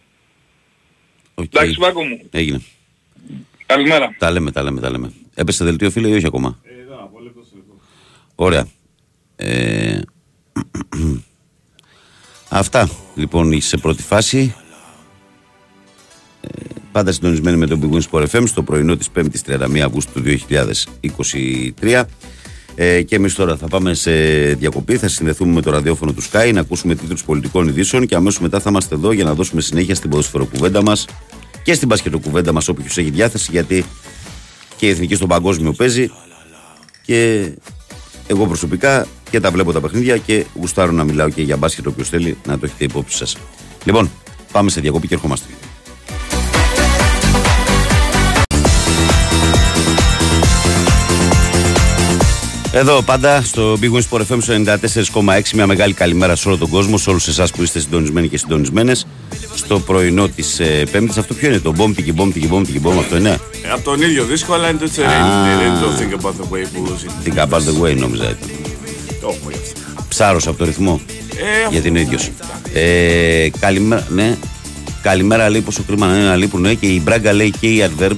Speaker 1: Okay. Εντάξει,
Speaker 3: Βάκο μου.
Speaker 1: Έγινε.
Speaker 3: Καλημέρα.
Speaker 1: Τα λέμε, τα λέμε, τα λέμε. Έπεσε δελτίο φίλε ή όχι ακόμα;
Speaker 2: Ε,
Speaker 1: Ωραία. Ε, Αυτά λοιπόν σε πρώτη φάση. Ε, πάντα συντονισμένοι με τον Big Wings Sport FM στο πρωινό της 5ης 31 Αυγούστου του 2023. Ε, και εμείς τώρα θα πάμε σε διακοπή, θα συνδεθούμε με το ραδιόφωνο του Sky, να ακούσουμε τίτλους πολιτικών ειδήσεων και αμέσως μετά θα είμαστε εδώ για να δώσουμε συνέχεια στην ποδοσφαιροκουβέντα μας και στην μπασκετοκουβέντα μας, όποιος έχει διάθεση, γιατί και η εθνική στον παγκόσμιο παίζει και εγώ προσωπικά και τα βλέπω τα παιχνίδια και γουστάρω να μιλάω και για μπάσκετ όποιος θέλει να το έχετε υπόψη σας. Λοιπόν, πάμε σε διακοπή και ερχόμαστε. Εδώ πάντα στο Big Wings Sport FM 94,6 μια μεγάλη καλημέρα σε όλο τον κόσμο, σε όλους εσάς που είστε συντονισμένοι και συντονισμένες στο πρωινό της ε, Πέμπτης. Αυτό ποιο είναι το Bomb Tiki Bomb Tiki Bomb Tiki Bomb, αυτό είναι;
Speaker 2: Ε, από τον ίδιο δίσκο, αλλά είναι το Τσερένι. Δεν το Think About The Way που
Speaker 1: Think About The Way νόμιζα ήταν. Ψάρος από το ρυθμό.
Speaker 2: Ε,
Speaker 1: γιατί είναι ίδιος. Ε, καλημέρα, ναι. Καλημέρα λέει πόσο κρίμα να είναι να λείπουν ναι, και η Μπράγκα λέει και η Adverb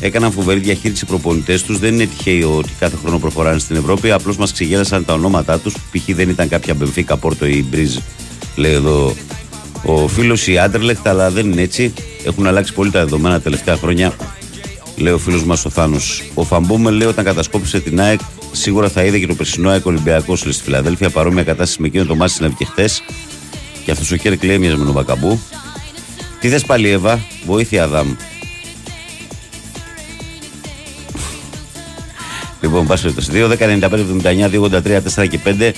Speaker 1: έκαναν φοβερή διαχείριση προπονητές τους. Δεν είναι τυχαίο ότι κάθε χρόνο προχωράνε στην Ευρώπη. Απλώς μας ξεγέλασαν τα ονόματά τους. Π.χ. δεν ήταν κάποια Μπεμφίκα, Πόρτο ή Μπριζ, λέει εδώ ο φίλος η Άντερλεχτ, αλλά δεν είναι έτσι. Έχουν αλλάξει πολύ τα δεδομένα τα τελευταία χρόνια, λέει ο φίλος μας ο Θάνος. Ο Φαμπούμε λέει όταν κατασκόπησε την ΑΕΚ, σίγουρα θα είδε και το περσινό ΑΕΚ Ολυμπιακός στη Φιλαδέλφια. Παρόμοια κατάσταση με εκείνο το Μάτι συνέβη και χθες. Και αυτός ο Κέρκ λέει με τον Βακαμπού. Τι θες πάλι, Εύα, βοήθεια Αδάμ. Λοιπόν, πάση περιπτώσει. 2, 10, 95, 79, 2, 83, 4 και 5.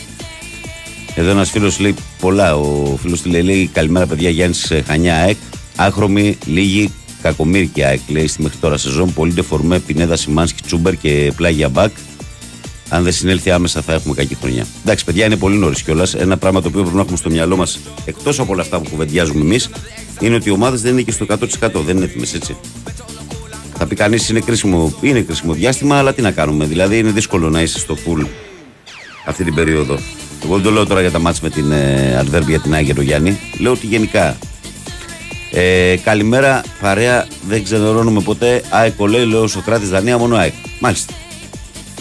Speaker 1: Εδώ ένας φίλος λέει πολλά. Ο φίλος του λέει, λέει Καλημέρα, παιδιά. Γιάννης Χανιά ΑΕΚ. Άχρωμη, λίγη, κακομίρκη ΑΕΚ. Λέει στη μέχρι τώρα σεζόν. Πολύ ντεφορμέ, Πινέδα, Σιμάνσκι, Τσούμπερ και πλάγια μπακ. Αν δεν συνέλθει άμεσα θα έχουμε κακή χρονιά. Εντάξει, παιδιά, είναι πολύ νωρίς κιόλας. Ένα πράγμα το οποίο πρέπει να έχουμε στο μυαλό μας, εκτός από όλα αυτά που κουβεντιάζουμε εμείς, είναι ότι οι ομάδες δεν είναι και στο 100%. Δεν είναι έτοιμες έτσι. Θα πει κανείς είναι κρίσιμο, είναι κρίσιμο διάστημα, αλλά τι να κάνουμε. Δηλαδή είναι δύσκολο να είσαι στο full αυτή την περίοδο. Εγώ δεν το λέω τώρα για τα μάτια με την ε, για την Άγια του Γιάννη. Λέω ότι γενικά. Ε, καλημέρα, παρέα. Δεν ξενερώνουμε ποτέ. ΑΕΚ λέει, λέω Σοκράτης Δανία, μόνο ΑΕΚ. Μάλιστα.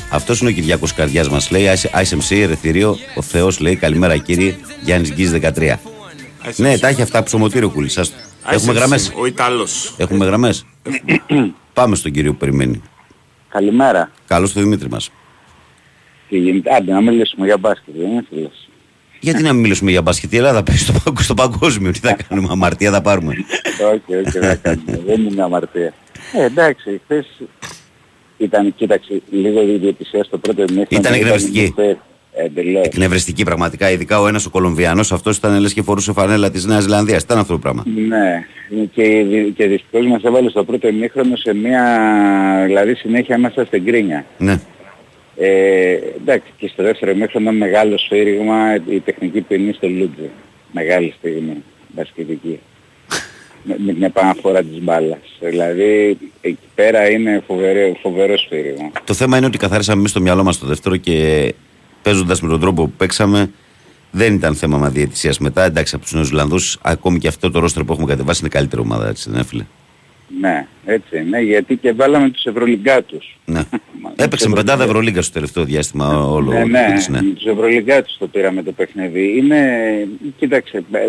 Speaker 1: Αυτός είναι ο Κυριακός Καρδιάς μας. Λέει ISMC, ερεθρείο. Ο Θεός λέει καλημέρα κύριε Γιάννης Γκίζ 13. Ναι, τα έχει αυτά ψωμοτήριο κουλή. Έχουμε γραμμές.
Speaker 2: Ο Ιταλός.
Speaker 1: Έχουμε γραμμές. Πάμε στον κύριο που περιμένει.
Speaker 4: Καλημέρα.
Speaker 1: Καλώς το Δημήτρη μας.
Speaker 4: Τι γίνεται. Άντε να μιλήσουμε για μπάσκετ, δεν είναι φίλος.
Speaker 1: Γιατί να μην μιλήσουμε για μπάσκετ, η Ελλάδα παίζει στο, στο παγκόσμιο. Τι θα κάνουμε, αμαρτία θα πάρουμε.
Speaker 4: Όχι, όχι, δεν θα κάνουμε. δεν είναι αμαρτία. Ε, εντάξει, χθες ήταν, κοίταξε, λίγο η διαιτησία στο πρώτο μήνα.
Speaker 1: Ήταν εκνευριστική.
Speaker 4: Εντελώς.
Speaker 1: Εκνευριστική πραγματικά, ειδικά ο ένας ο Κολομβιανός, αυτός ήταν λες και φορούσε φανέλα της Νέας Ζηλανδίας. Ήταν αυτό το πράγμα.
Speaker 4: Ναι, και, και δυστυχώς μας έβαλε στο πρώτο ημίχρονο σε μια, δηλαδή συνέχεια μέσα στην κρίνια.
Speaker 1: Ναι.
Speaker 4: Ε, εντάξει, και στο δεύτερο ημίχρονο μεγάλο σφύριγμα η τεχνική ποινή στο Λούτζο. Μεγάλη στιγμή, μπασκετική. με, με την επαναφορά της μπάλας. Δηλαδή εκεί πέρα είναι φοβερό, φοβερό σφύριγμα.
Speaker 1: Το θέμα είναι ότι καθάρισαμε εμείς το μυαλό μας το δεύτερο και παίζοντας με τον τρόπο που παίξαμε, δεν ήταν θέμα μα διαιτησίας μετά. Εντάξει, από τους Νεοζηλανδού, ακόμη και αυτό το ρόστρο που έχουμε κατεβάσει είναι καλύτερη ομάδα, έτσι δεν έφυλε.
Speaker 4: Ναι, έτσι είναι, γιατί και βάλαμε τους Ευρωλυγκάτους.
Speaker 1: Ναι. Έπαιξε με πεντάδα Ευρωλίγκα στο τελευταίο διάστημα όλο.
Speaker 4: Ναι, ναι, ναι. τους Ευρωλυγκάτους το πήραμε το παιχνίδι. Είναι, κοίταξε, ε,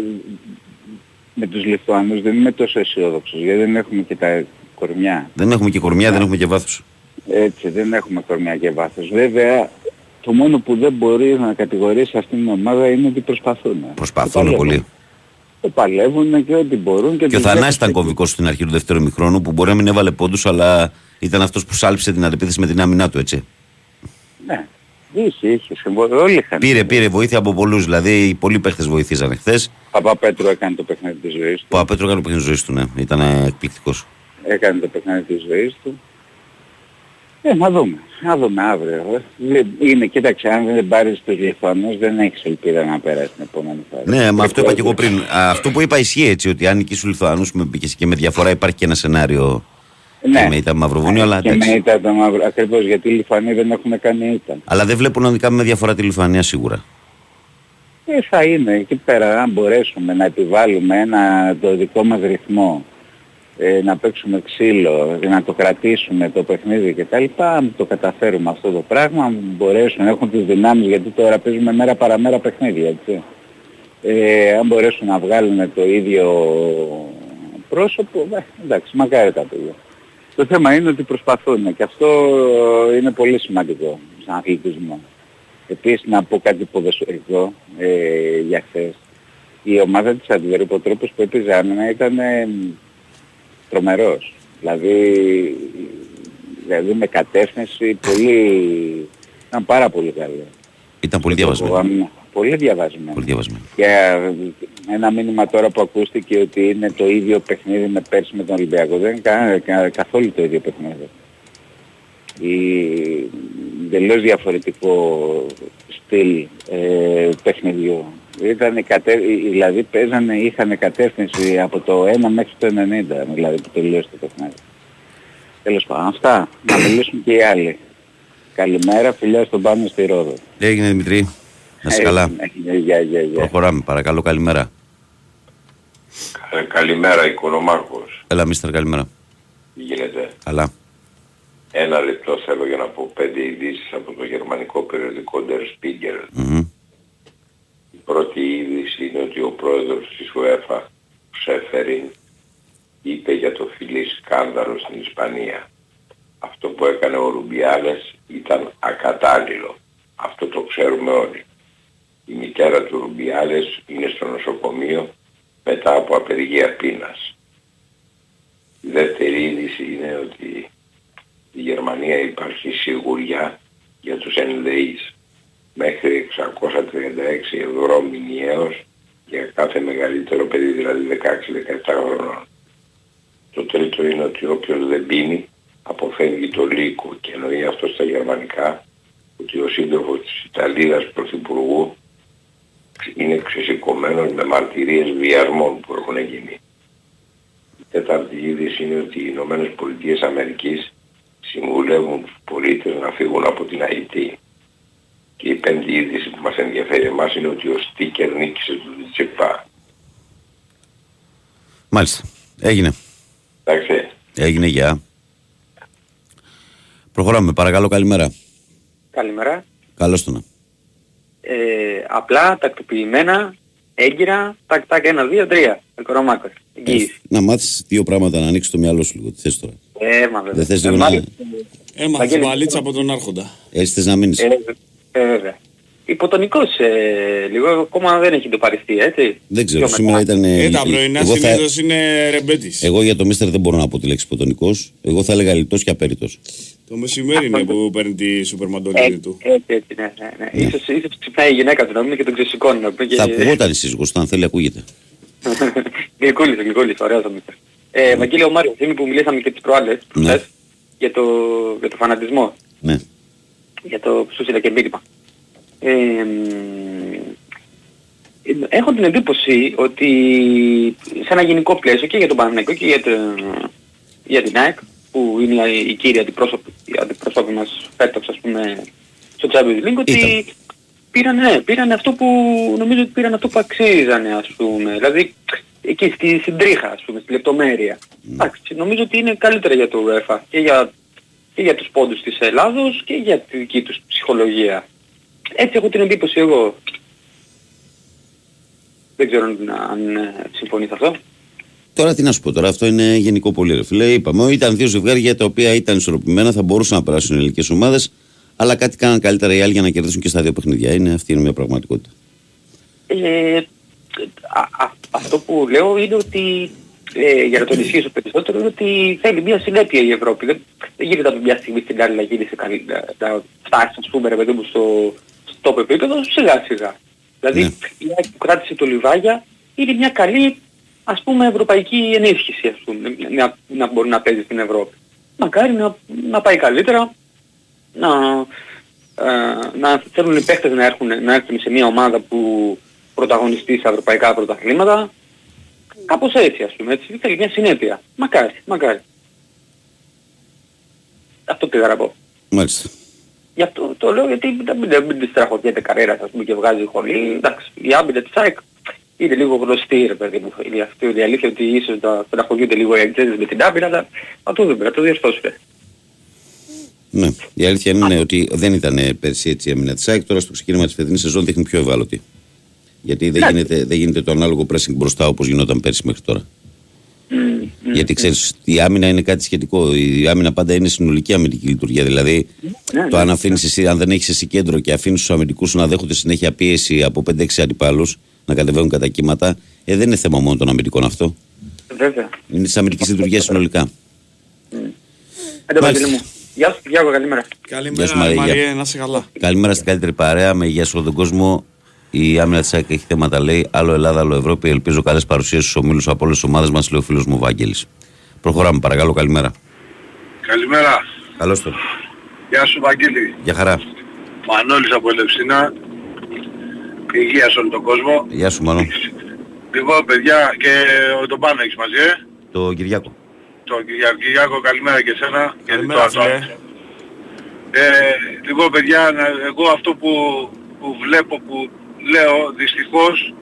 Speaker 4: με τους Λιθουανούς δεν είμαι τόσο αισιόδοξος, γιατί δεν έχουμε και τα κορμιά.
Speaker 1: Δεν έχουμε και κορμιά, δεν έχουμε και βάθος.
Speaker 4: Έτσι, δεν έχουμε κορμιά και βάθος. Βέβαια, το μόνο που δεν μπορεί να κατηγορήσει αυτήν την ομάδα είναι ότι προσπαθούν.
Speaker 1: Προσπαθούν πολύ.
Speaker 4: Το παλεύουν και ό,τι μπορούν. Και,
Speaker 1: και ο Θανάσης ήταν κομβικός στην αρχή του δεύτερου μηχρόνου που μπορεί να μην έβαλε πόντους αλλά ήταν αυτός που σάλψε την αντεπίθεση με την άμυνά του έτσι.
Speaker 4: Ναι. Είχε, είχε. Όλοι είχαν.
Speaker 1: Πήρε, πήρε βοήθεια από πολλούς. Δηλαδή οι πολλοί παίχτες βοηθήσαν χθες.
Speaker 4: Παπαπέτρου έκανε το παιχνίδι της ζωής του.
Speaker 1: Παπαπέτρου έκανε το παιχνίδι της ζωής του, ναι. Ήταν εκπληκτικός.
Speaker 4: Έκανε το παιχνίδι της ζωής του. Ε, να δούμε. Να δούμε αύριο. Ε. Είναι, κοίταξε, αν δεν πάρεις τους Λιθουανούς δεν έχεις ελπίδα να περάσει την επόμενη φορά.
Speaker 1: Ναι, μα αυτό είπα και εγώ πριν. Αυτό που είπα ισχύει έτσι, ότι αν νικήσεις τους Λιθουανούς και με διαφορά υπάρχει και ένα σενάριο ναι. και με ήταν Μαυροβούνιο, αλλά
Speaker 4: και με ήταν το Μαυρο... Ακριβώς, γιατί οι Λιθουανοί δεν έχουν κάνει ήταν.
Speaker 1: Αλλά δεν βλέπουν να νικάμε με διαφορά τη Λιθουανία σίγουρα.
Speaker 4: Ε, θα είναι εκεί πέρα, αν μπορέσουμε να επιβάλλουμε ένα το δικό μας ρυθμό ε, να παίξουμε ξύλο, να το κρατήσουμε το παιχνίδι κτλ. Αν το καταφέρουμε αυτό το πράγμα, αν μπορέσουν, έχουν τις δυνάμεις γιατί τώρα παίζουμε μέρα παραμέρα παιχνίδια, έτσι. Ε, αν μπορέσουν να βγάλουν το ίδιο πρόσωπο, ε, εντάξει, μακάρι τα παιδιά. Το θέμα είναι ότι προσπαθούν και αυτό είναι πολύ σημαντικό σαν αθλητισμό. Επίσης να πω κάτι ποδοσφαιρικό ε, για χθες. Η ομάδα της Αντιβερού, ο τρόπος που έπαιζε ήταν ε, τρομερός. Δηλαδή, δηλαδή με κατεύθυνση πολύ... ήταν πάρα πολύ καλή.
Speaker 1: Ήταν πολύ διαβασμένο.
Speaker 4: Πολύ διαβασμένο.
Speaker 1: Πολύ διαβασμένο.
Speaker 4: Και ε, ένα μήνυμα τώρα που ακούστηκε ότι είναι το ίδιο παιχνίδι με πέρσι με τον Ολυμπιακό. Δεν είναι καθόλου το ίδιο παιχνίδι. Η εντελώς διαφορετικό στυλ ε, παιχνιδιού. Ήταν κατε... Δηλαδή παίζανε, είχαν κατεύθυνση από το 1 μέχρι το 90, δηλαδή που τελείωσε το παιχνίδι. Τέλος πάντων, αυτά. Να μιλήσουν και οι άλλοι. Καλημέρα, φιλιά στον πάνω στη Ρόδο.
Speaker 1: Έγινε Δημητρή. Να είσαι καλά.
Speaker 4: Γεια, γεια, γεια.
Speaker 1: Προχωράμε, παρακαλώ, καλημέρα.
Speaker 5: Ε, καλημέρα, Οικονομάκος.
Speaker 1: Έλα, μίστερ, καλημέρα.
Speaker 5: Τι γίνεται;
Speaker 1: Καλά.
Speaker 5: Ένα λεπτό θέλω για να πω πέντε ειδήσεις από το γερμανικό περιοδικό Der Spiegel.
Speaker 1: Μμμ.
Speaker 5: Η πρώτη είδηση είναι ότι ο πρόεδρος της UEFA, Σέφεριν, είπε για το φιλί σκάνδαλο στην Ισπανία. Αυτό που έκανε ο Ρουμπιάλες ήταν ακατάλληλο. Αυτό το ξέρουμε όλοι. Η μητέρα του Ρουμπιάλες είναι στο νοσοκομείο μετά από απεργία πείνας. Η δεύτερη είδηση είναι ότι στη Γερμανία υπάρχει σιγουριά για τους ενδεείς μέχρι 636 ευρώ μηνιαίως για κάθε μεγαλύτερο παιδί, δηλαδή 16-17 χρονών. Το τρίτο είναι ότι όποιος δεν πίνει αποφεύγει το λύκο και εννοεί αυτό στα γερμανικά ότι ο σύντροφος της Ιταλίδας Πρωθυπουργού είναι ξεσηκωμένος με μαρτυρίες βιασμών που έχουν γίνει. Η τέταρτη είδηση είναι ότι οι Ηνωμένες Πολιτείες Αμερικής συμβουλεύουν τους πολίτες να φύγουν από την ΑΕΤ. Και η πέμπτη είδηση που μας ενδιαφέρει εμάς είναι ότι ο Στίκερ νίκησε του Τσιπά.
Speaker 1: Μάλιστα. Έγινε.
Speaker 5: Εντάξει.
Speaker 1: Έγινε, γεια. Προχωράμε, παρακαλώ, καλημέρα.
Speaker 6: Καλημέρα.
Speaker 1: Καλώς το να.
Speaker 6: Ε, απλά, τακτοποιημένα, έγκυρα, τακ τακ 1, 2, 3. Κορομάκος. Εγγύηση.
Speaker 1: Να μάθεις δύο πράγματα να ανοίξεις το μυαλό σου λίγο. Τι θες τώρα;
Speaker 6: Ε, μα βέβαια.
Speaker 1: Δεν θες
Speaker 6: Ε,
Speaker 1: λίγο να...
Speaker 6: μάλιστα.
Speaker 2: Έμαθες
Speaker 6: Βαγγέλη,
Speaker 2: μπαλίτσα από τον Άρχοντα.
Speaker 1: Έτσι θες να μείνεις.
Speaker 6: Ε, ε, βέβαια. Υποτονικός ε, λίγο, ακόμα δεν έχει το παριστεί, έτσι.
Speaker 1: Δεν ξέρω,
Speaker 6: Πιο
Speaker 1: σήμερα
Speaker 6: μετά.
Speaker 1: ήταν...
Speaker 2: Ε,
Speaker 1: ε,
Speaker 2: τα πρωινά
Speaker 1: εγώ, θα...
Speaker 2: συνήθως είναι ρεμπέτης.
Speaker 1: εγώ για το Μίστερ δεν μπορώ να πω τη λέξη ποτονικός. Εγώ θα έλεγα λιτός και απέριτος.
Speaker 2: Το μεσημέρι είναι που παίρνει τη σούπερ
Speaker 6: Ε,
Speaker 2: μαντολίνη του.
Speaker 6: έτσι, έτσι, ναι, ναι, ναι. Ίσως, ίσως ξυπνάει η γυναίκα του να μην και τον ξεσηκώνει. Να πούμε και...
Speaker 1: Θα ακουγόταν η σύζυγος του, αν θέλει ακούγεται.
Speaker 6: Γλυκούλης, γλυκούλης, ωραίος ο Μίστερ. Ε, Βαγγέλη, ο Μάριος, είναι που μιλήσαμε και τις προάλλες,
Speaker 1: Ναι.
Speaker 6: προχθές, για, το, για το φανατισμό.
Speaker 1: Ναι.
Speaker 6: για το που σου στείλα και μήνυμα. Ε, μ, έχω την εντύπωση ότι σε ένα γενικό πλαίσιο και για τον Παναγενικό και για, το, για την ΑΕΚ που είναι η κύρια αντιπρόσωπη, η αντιπρόσωπη μας φέτος ας πούμε στο Champions League ότι
Speaker 1: Ήταν.
Speaker 6: πήραν, ναι, πήραν αυτό που νομίζω ότι πήραν αυτό που αξίζανε ας πούμε. Δηλαδή εκεί στη, στην τρίχα ας πούμε, στη λεπτομέρεια. Εντάξει, νομίζω ότι είναι καλύτερα για το UEFA και για και για τους πόντους της Ελλάδος και για τη δική τους ψυχολογία. Έτσι έχω την εντύπωση εγώ. Δεν ξέρω αν, αν ε, συμφωνείς αυτό.
Speaker 1: Τώρα τι να σου πω τώρα, αυτό είναι γενικό πολύ ρε φίλε. Είπαμε, ήταν δύο ζευγάρια τα οποία ήταν ισορροπημένα, θα μπορούσαν να περάσουν οι ελληνικές ομάδες, αλλά κάτι κάναν καλύτερα οι άλλοι για να κερδίσουν και στα δύο παιχνίδια. Είναι, αυτή είναι μια πραγματικότητα.
Speaker 6: Ε, α, α, αυτό που λέω είναι ότι ε, για να το ενισχύσω περισσότερο είναι ότι θέλει μια συνέπεια η Ευρώπη. Δεν, δεν γίνεται από μια στιγμή στην άλλη να γίνει σε καλή, να, να φτάσει ας πούμε ρε παιδί μου στο, στο top επίπεδο σιγά σιγά. Δηλαδή
Speaker 1: Ναι.
Speaker 6: η ΑΕΚ που κράτησε το Λιβάγια είναι μια καλή ας πούμε ευρωπαϊκή ενίσχυση ας πούμε να, να μπορεί να παίζει στην Ευρώπη. Μακάρι να, να πάει καλύτερα, να, ε, να θέλουν οι παίχτες να έρθουν, να έρθουν σε μια ομάδα που πρωταγωνιστεί σε ευρωπαϊκά πρωταθλήματα. Κάπως έτσι ας πούμε, έτσι. Θέλει μια συνέπεια. Μακάρι, μακάρι. Αυτό πήγα να πω.
Speaker 1: Μάλιστα.
Speaker 6: Γι' αυτό το λέω γιατί δεν μην, μην της τραχωδιέται καρέρα ας πούμε και βγάζει χολή. Εντάξει, η άμπιντα της ΑΕΚ είναι λίγο γνωστή ρε παιδί μου. Είναι αυτή η αλήθεια ότι ίσως να τραχωδιούνται λίγο οι αγγλίδες με την άμπιντα, αλλά να το δούμε, να το διορθώσουμε.
Speaker 1: Ναι. Η αλήθεια είναι ότι δεν ήταν ε, πέρσι έτσι η άμυνα της ΑΕΚ. Τώρα στο ξεκίνημα της φετινής σεζόν δείχνει πιο ευάλωτη. Γιατί δεν γίνεται, δεν γίνεται το ανάλογο pressing μπροστά όπως γινόταν πέρσι μέχρι τώρα. Γιατί ξέρεις, η άμυνα είναι κάτι σχετικό. Η άμυνα πάντα είναι συνολική αμυντική λειτουργία. Δηλαδή,
Speaker 6: Ναι,
Speaker 1: το αν αφήνεις εσύ, αν δεν έχεις εσύ κέντρο και αφήνεις τους αμυντικούς σου να δέχονται συνέχεια πίεση από 5-6 αντιπάλους να κατεβαίνουν κατά κύματα, ε, δεν είναι θέμα μόνο των αμυντικών αυτό.
Speaker 6: Βέβαια.
Speaker 1: Είναι της αμυντικής λειτουργίας συνολικά.
Speaker 6: Άντε
Speaker 1: Μάλιστα.
Speaker 6: Βαγγέλη μου. Γεια σου Κυριάκο, καλημέρα.
Speaker 1: Γεια
Speaker 2: Καλημέρα,
Speaker 1: σου, Μαρία.
Speaker 2: Μαρία, να είσαι καλά.
Speaker 1: Καλημέρα στην καλύτερη παρέα. Με υγεία σε όλο τον κόσμο. Η άμυνα της ΑΕΚ έχει θέματα, λέει. Άλλο Ελλάδα, άλλο Ευρώπη. Ελπίζω καλές παρουσίες στους ομίλους από όλες τις ομάδες μας, λέει ο φίλος μου Βάγγελης. Προχωράμε, παρακαλώ. Καλημέρα.
Speaker 7: Καλημέρα.
Speaker 1: Καλώς το.
Speaker 7: Γεια σου Βαγγέλη.
Speaker 1: Γεια χαρά.
Speaker 7: Μανώλης από Ελευσίνα. Υγεία σε όλο τον κόσμο.
Speaker 1: Γεια σου, Μανώ.
Speaker 7: Λοιπόν παιδιά και τον Πάνο έχεις μαζί, ε;
Speaker 1: Το Κυριάκο.
Speaker 7: Τον Κυριάκο, Κυριάκο καλημέρα και εσένα. Και
Speaker 2: Καλημέρα,
Speaker 7: το-
Speaker 2: φίλε.
Speaker 7: Ε, λοιπόν παιδιά, να- εγώ αυτό που, που βλέπω, που λέω δυστυχώς,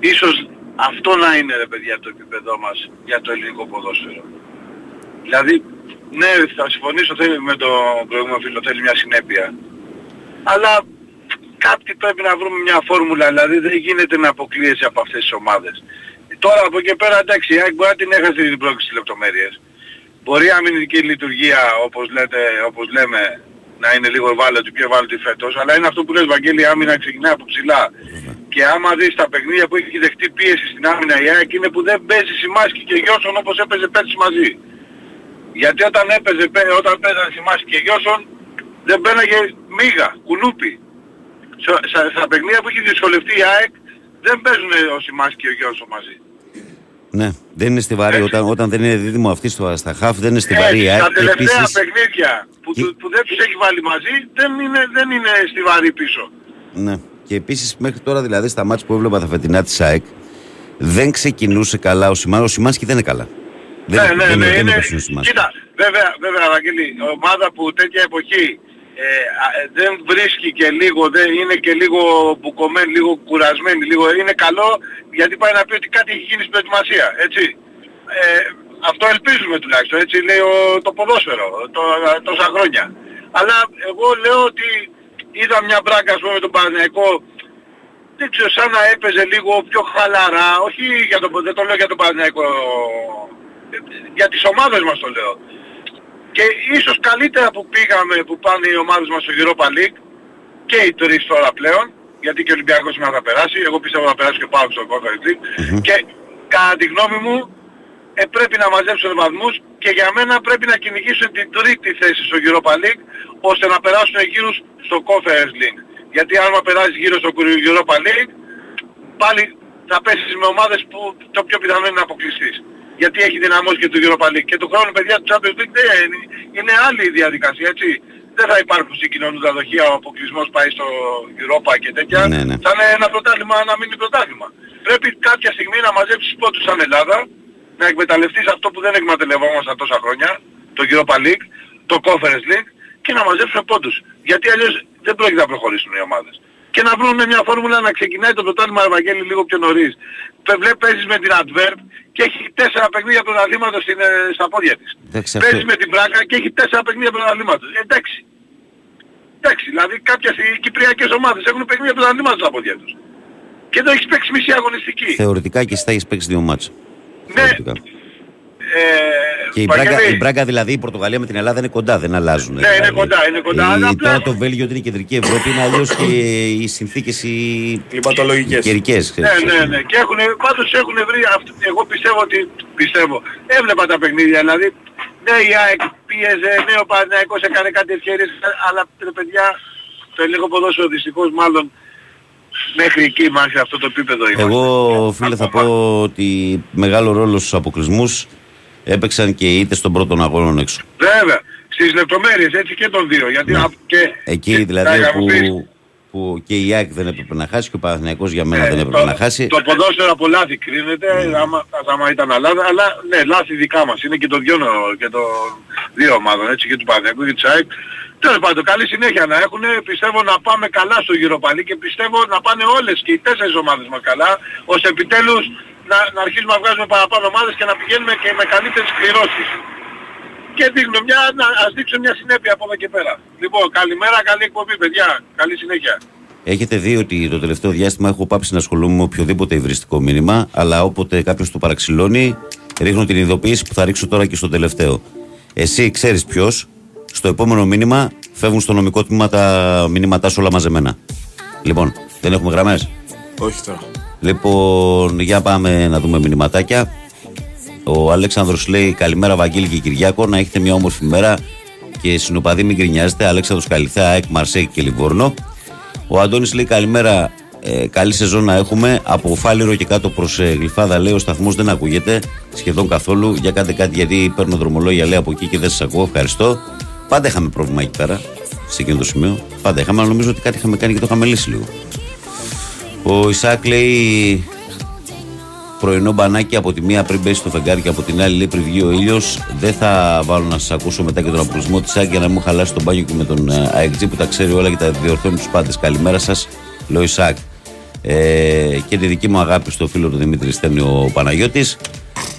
Speaker 7: ίσως αυτό να είναι ρε παιδιά το επίπεδό μας για το ελληνικό ποδόσφαιρο. Δηλαδή, ναι θα συμφωνήσω θέλει, με τον προηγούμενο φίλο, θέλει μια συνέπεια. Αλλά κάποιοι πρέπει να βρούμε μια φόρμουλα, δηλαδή δεν γίνεται να αποκλείεσαι από αυτές τις ομάδες. Τώρα από εκεί πέρα εντάξει, η ΑΕΚ μπορεί να την έχασε την πρόκληση στις λεπτομέρειες. Μπορεί η αμυντική λειτουργία, όπως, λέτε, όπως λέμε, να είναι λίγο ευάλωτη, πιο ευάλωτη φέτος, αλλά είναι αυτό που λες Βαγγέλη, η άμυνα ξεκινάει από ψηλά. Και άμα δεις τα παιχνίδια που έχει δεχτεί πίεση στην άμυνα η ΑΕΚ είναι που δεν παίζει Σιμάσκι και Γιώσον όπως έπαιζε πέρσι μαζί. Γιατί όταν έπαιζε, πέ- όταν παίζανε Σιμάσκι και Γιώσον δεν μπαίναγε μίγα, κουνούπι. Στα, στα, στα παιχνίδια που έχει δυσκολευτεί η ΑΕΚ δεν παίζουν ο Σιμάσκι και ο Γιώσον μαζί.
Speaker 1: Ναι, δεν είναι στιβαρή.
Speaker 7: Έτσι.
Speaker 1: Όταν, όταν δεν είναι δίδυμο αυτή στο, στα χαφ, δεν είναι στιβαρή. η
Speaker 7: Ε,
Speaker 1: ΑΕΚ.
Speaker 7: τα
Speaker 1: Και
Speaker 7: τελευταία
Speaker 1: επίσης-
Speaker 7: παιχνίδια που,
Speaker 1: Και-
Speaker 7: του- που δεν τους έχει βάλει μαζί δεν είναι, δεν είναι στιβαρή πίσω.
Speaker 1: Ναι. Και επίσης μέχρι τώρα, δηλαδή, στα μάτια που έβλεπα τα φετινά της ΑΕΚ, δεν ξεκινούσε καλά ο Σιμάνσκι. Ο Σιμάνσκι δεν είναι καλά. Δεν,
Speaker 7: ναι,
Speaker 1: είναι-
Speaker 7: ναι,
Speaker 1: δεν,
Speaker 7: ναι,
Speaker 1: είναι- δεν είναι
Speaker 7: είναι,
Speaker 1: περσινός ο Σιμάνσκι.
Speaker 7: κοίτα, βέβαια, βέβαια, Βαγγέλη, ομάδα που τέτοια εποχή ε, α, ε, δεν βρίσκει και λίγο, δεν είναι και λίγο μπουκωμένη, λίγο κουρασμένη, λίγο, είναι καλό γιατί πάει να πει ότι κάτι έχει γίνει στην προετοιμασία, έτσι. Ε, αυτό ελπίζουμε τουλάχιστον, έτσι λέει ο, το ποδόσφαιρο, το, τόσα χρόνια. Αλλά εγώ λέω ότι είδα μια μπράγκα, ας πούμε, με τον Παναγιακό δεν ξέρω, σαν να έπαιζε λίγο πιο χαλαρά, όχι για τον, δεν το λέω για τον Παναθηναϊκό, ε, για τις ομάδες μας το λέω. Και ίσως καλύτερα που πήγαμε, που πάνε οι ομάδες μας στο Europa League, και οι τρεις τώρα πλέον, γιατί και ο Ολυμπιακός σήμερα θα περάσει, εγώ πιστεύω θα περάσει και πάω στο Conference League, και κατά τη γνώμη μου ε, πρέπει να μαζέψουν βαθμούς και για μένα πρέπει να κυνηγήσουν την τρίτη θέση στο Europa League ώστε να περάσουν γύρω στο Conference League. Γιατί άμα περάσεις γύρω στο Europa League πάλι θα πέσεις με ομάδες που το πιο πιθανό είναι να αποκλειστείς. Γιατί έχει δυναμώσει και το Europa League. Και του χρόνου παιδιά του Champions League δεν είναι, είναι άλλη η διαδικασία έτσι. Δεν θα υπάρχουν συγκοινωνούντα δοχεία, ο αποκλεισμός πάει στο Europa και τέτοια.
Speaker 1: Ναι, ναι.
Speaker 7: Θα είναι ένα πρωτάθλημα να μείνει πρωτάθλημα. Πρέπει κάποια στιγμή να μαζέψεις πόντους σαν Ελλάδα, να εκμεταλλευτείς αυτό που δεν εκμεταλλευόμασταν τόσα χρόνια, το Europa League, το Conference League και να μαζέψουμε πόντους. Γιατί αλλιώς δεν πρόκειται να προχωρήσουν οι ομάδες. Και να βρουν μια φόρμουλα να ξεκινάει το πρωτάθλημα Ευαγγέλη λίγο πιο νωρίς. Πε- Βλέπει παίζεις με την Adverb και έχει τέσσερα παιχνίδια πρωταθλήματος στην, ε, στα πόδια της.
Speaker 1: Εντάξει, αυτό-
Speaker 7: Παίζεις με την Μπράκα και έχει τέσσερα παιχνίδια πρωταθλήματος. Ε, Εντάξει. Εντάξει, δηλαδή κάποιες οι κυπριακές ομάδες έχουν παιχνίδια πρωταθλήματος στα πόδια τους. Και εδώ έχεις παίξει μισή αγωνιστική.
Speaker 1: Θεωρητικά και εσύ θα έχεις παίξει δύο μάτσα.
Speaker 7: Ναι,
Speaker 1: Θεωρητικά.
Speaker 7: Ε,
Speaker 1: Και η
Speaker 7: Βαγγέλη,
Speaker 1: Μπράγκα, η Μπράγκα, δηλαδή, η Πορτογαλία με την Ελλάδα είναι κοντά, δεν αλλάζουν.
Speaker 7: Ναι,
Speaker 1: δηλαδή.
Speaker 7: είναι κοντά, είναι κοντά,
Speaker 1: Η-
Speaker 7: αλλά απλά-
Speaker 1: Τώρα το Βέλγιο ότι είναι η κεντρική Ευρώπη είναι αλλιώς και οι συνθήκες οι
Speaker 2: Κλιματολογικές.
Speaker 1: καιρικές.
Speaker 7: Ναι, ναι, ναι. Και έχουν, πάντως έχουν βρει, αυτό, εγώ πιστεύω ότι, πιστεύω, έβλεπα τα παιχνίδια, δηλαδή, ναι η ΑΕΚ πίεζε, ναι ο Παναθηναϊκός έκανε κάτι ευκαιρίες, αλλά ρε παιδιά, το ελληνικό ποδόσφαιρο δυστυχώς μάλλον μέχρι εκεί μέχρι αυτό το επίπεδο είμαστε.
Speaker 1: Εγώ, φίλε, θα πω ότι μεγάλο ρόλο στους αποκλεισμούς έπαιξαν και οι ήττες των πρώτων αγώνων έξω.
Speaker 7: Βέβαια, στις λεπτομέρειες έτσι και των δύο, γιατί
Speaker 1: Ναι.
Speaker 7: α- και...
Speaker 1: Εκεί
Speaker 7: και-
Speaker 1: δηλαδή
Speaker 7: θα μου πεις,
Speaker 1: που, που και η ΑΕΚ δεν έπρεπε να χάσει και ο Παναθηναϊκός για μένα
Speaker 7: ε,
Speaker 1: δεν έπρεπε
Speaker 7: το-
Speaker 1: να χάσει.
Speaker 7: Το ποδόσφαιρο από λάθη κρίνεται, άμα, άμα ήταν αλλά, αλλά ναι, λάθη δικά μας. Είναι και το δυο, και το δύο ομάδων, έτσι, και του Παναθηναϊκού και της ΑΕΚ. Τέλος πάντων, καλή συνέχεια να έχουν. Πιστεύω να πάμε καλά στο Europa League και πιστεύω να πάνε όλες και οι τέσσερις ομάδες μας καλά, ώστε επιτέλους να, να αρχίσουμε να βγάζουμε παραπάνω ομάδες και να πηγαίνουμε και με καλύτερες κληρώσεις. Και δείχνουμε μια, να, ας δείξουμε μια συνέπεια από εδώ και πέρα. Λοιπόν, καλημέρα, καλή εκπομπή παιδιά. Καλή συνέχεια.
Speaker 1: Έχετε δει ότι το τελευταίο διάστημα έχω πάψει να ασχολούμαι με οποιοδήποτε υβριστικό μήνυμα, αλλά όποτε κάποιος το παραξηλώνει, ρίχνω την ειδοποίηση που θα ρίξω τώρα και στο τελευταίο. Εσύ ξέρεις ποιος, στο επόμενο μήνυμα φεύγουν στο νομικό τμήμα τα μηνύματά σου όλα μαζεμένα. Λοιπόν, δεν έχουμε γραμμές;
Speaker 2: Όχι τώρα.
Speaker 1: Λοιπόν, για πάμε να δούμε μηνυματάκια. Ο Αλέξανδρος λέει καλημέρα Βαγγέλη και Κυριάκο, να έχετε μια όμορφη μέρα και συνοπαδί μην γκρινιάζετε. Αλέξανδρος Καλυθέα, Εκ Μαρσέη και Λιβόρνο. Ο Αντώνης λέει καλημέρα, ε, καλή σεζόν να έχουμε. Από Φάληρο και κάτω προς ε, Γλυφάδα λέει ο σταθμός δεν ακούγεται σχεδόν καθόλου. Για κάντε κάτι γιατί παίρνω δρομολόγια λέει από εκεί και δεν σας ακούω. Ευχαριστώ. Πάντα είχαμε πρόβλημα εκεί πέρα, σε εκείνο το σημείο. Πάντα είχαμε, αλλά νομίζω ότι κάτι είχαμε κάνει και το είχαμε λύσει λίγο. Ο Ισάκ λέει πρωινό μπανάκι από τη μία πριν πέσει το φεγγάρι και από την άλλη λέει πριν βγει ο ήλιος. Δεν θα βάλω να σας ακούσω μετά και τον απολυσμό της Ισάκ για να μου χαλάσει τον μπάνιο και με τον ε, ΑΕΚΤΖ που τα ξέρει όλα και τα διορθώνει τους πάντες. Καλημέρα σας, λέει ο Ισάκ. Ε, και τη δική μου αγάπη στο φίλο του Δημήτρη στέλνει ο Παναγιώτης.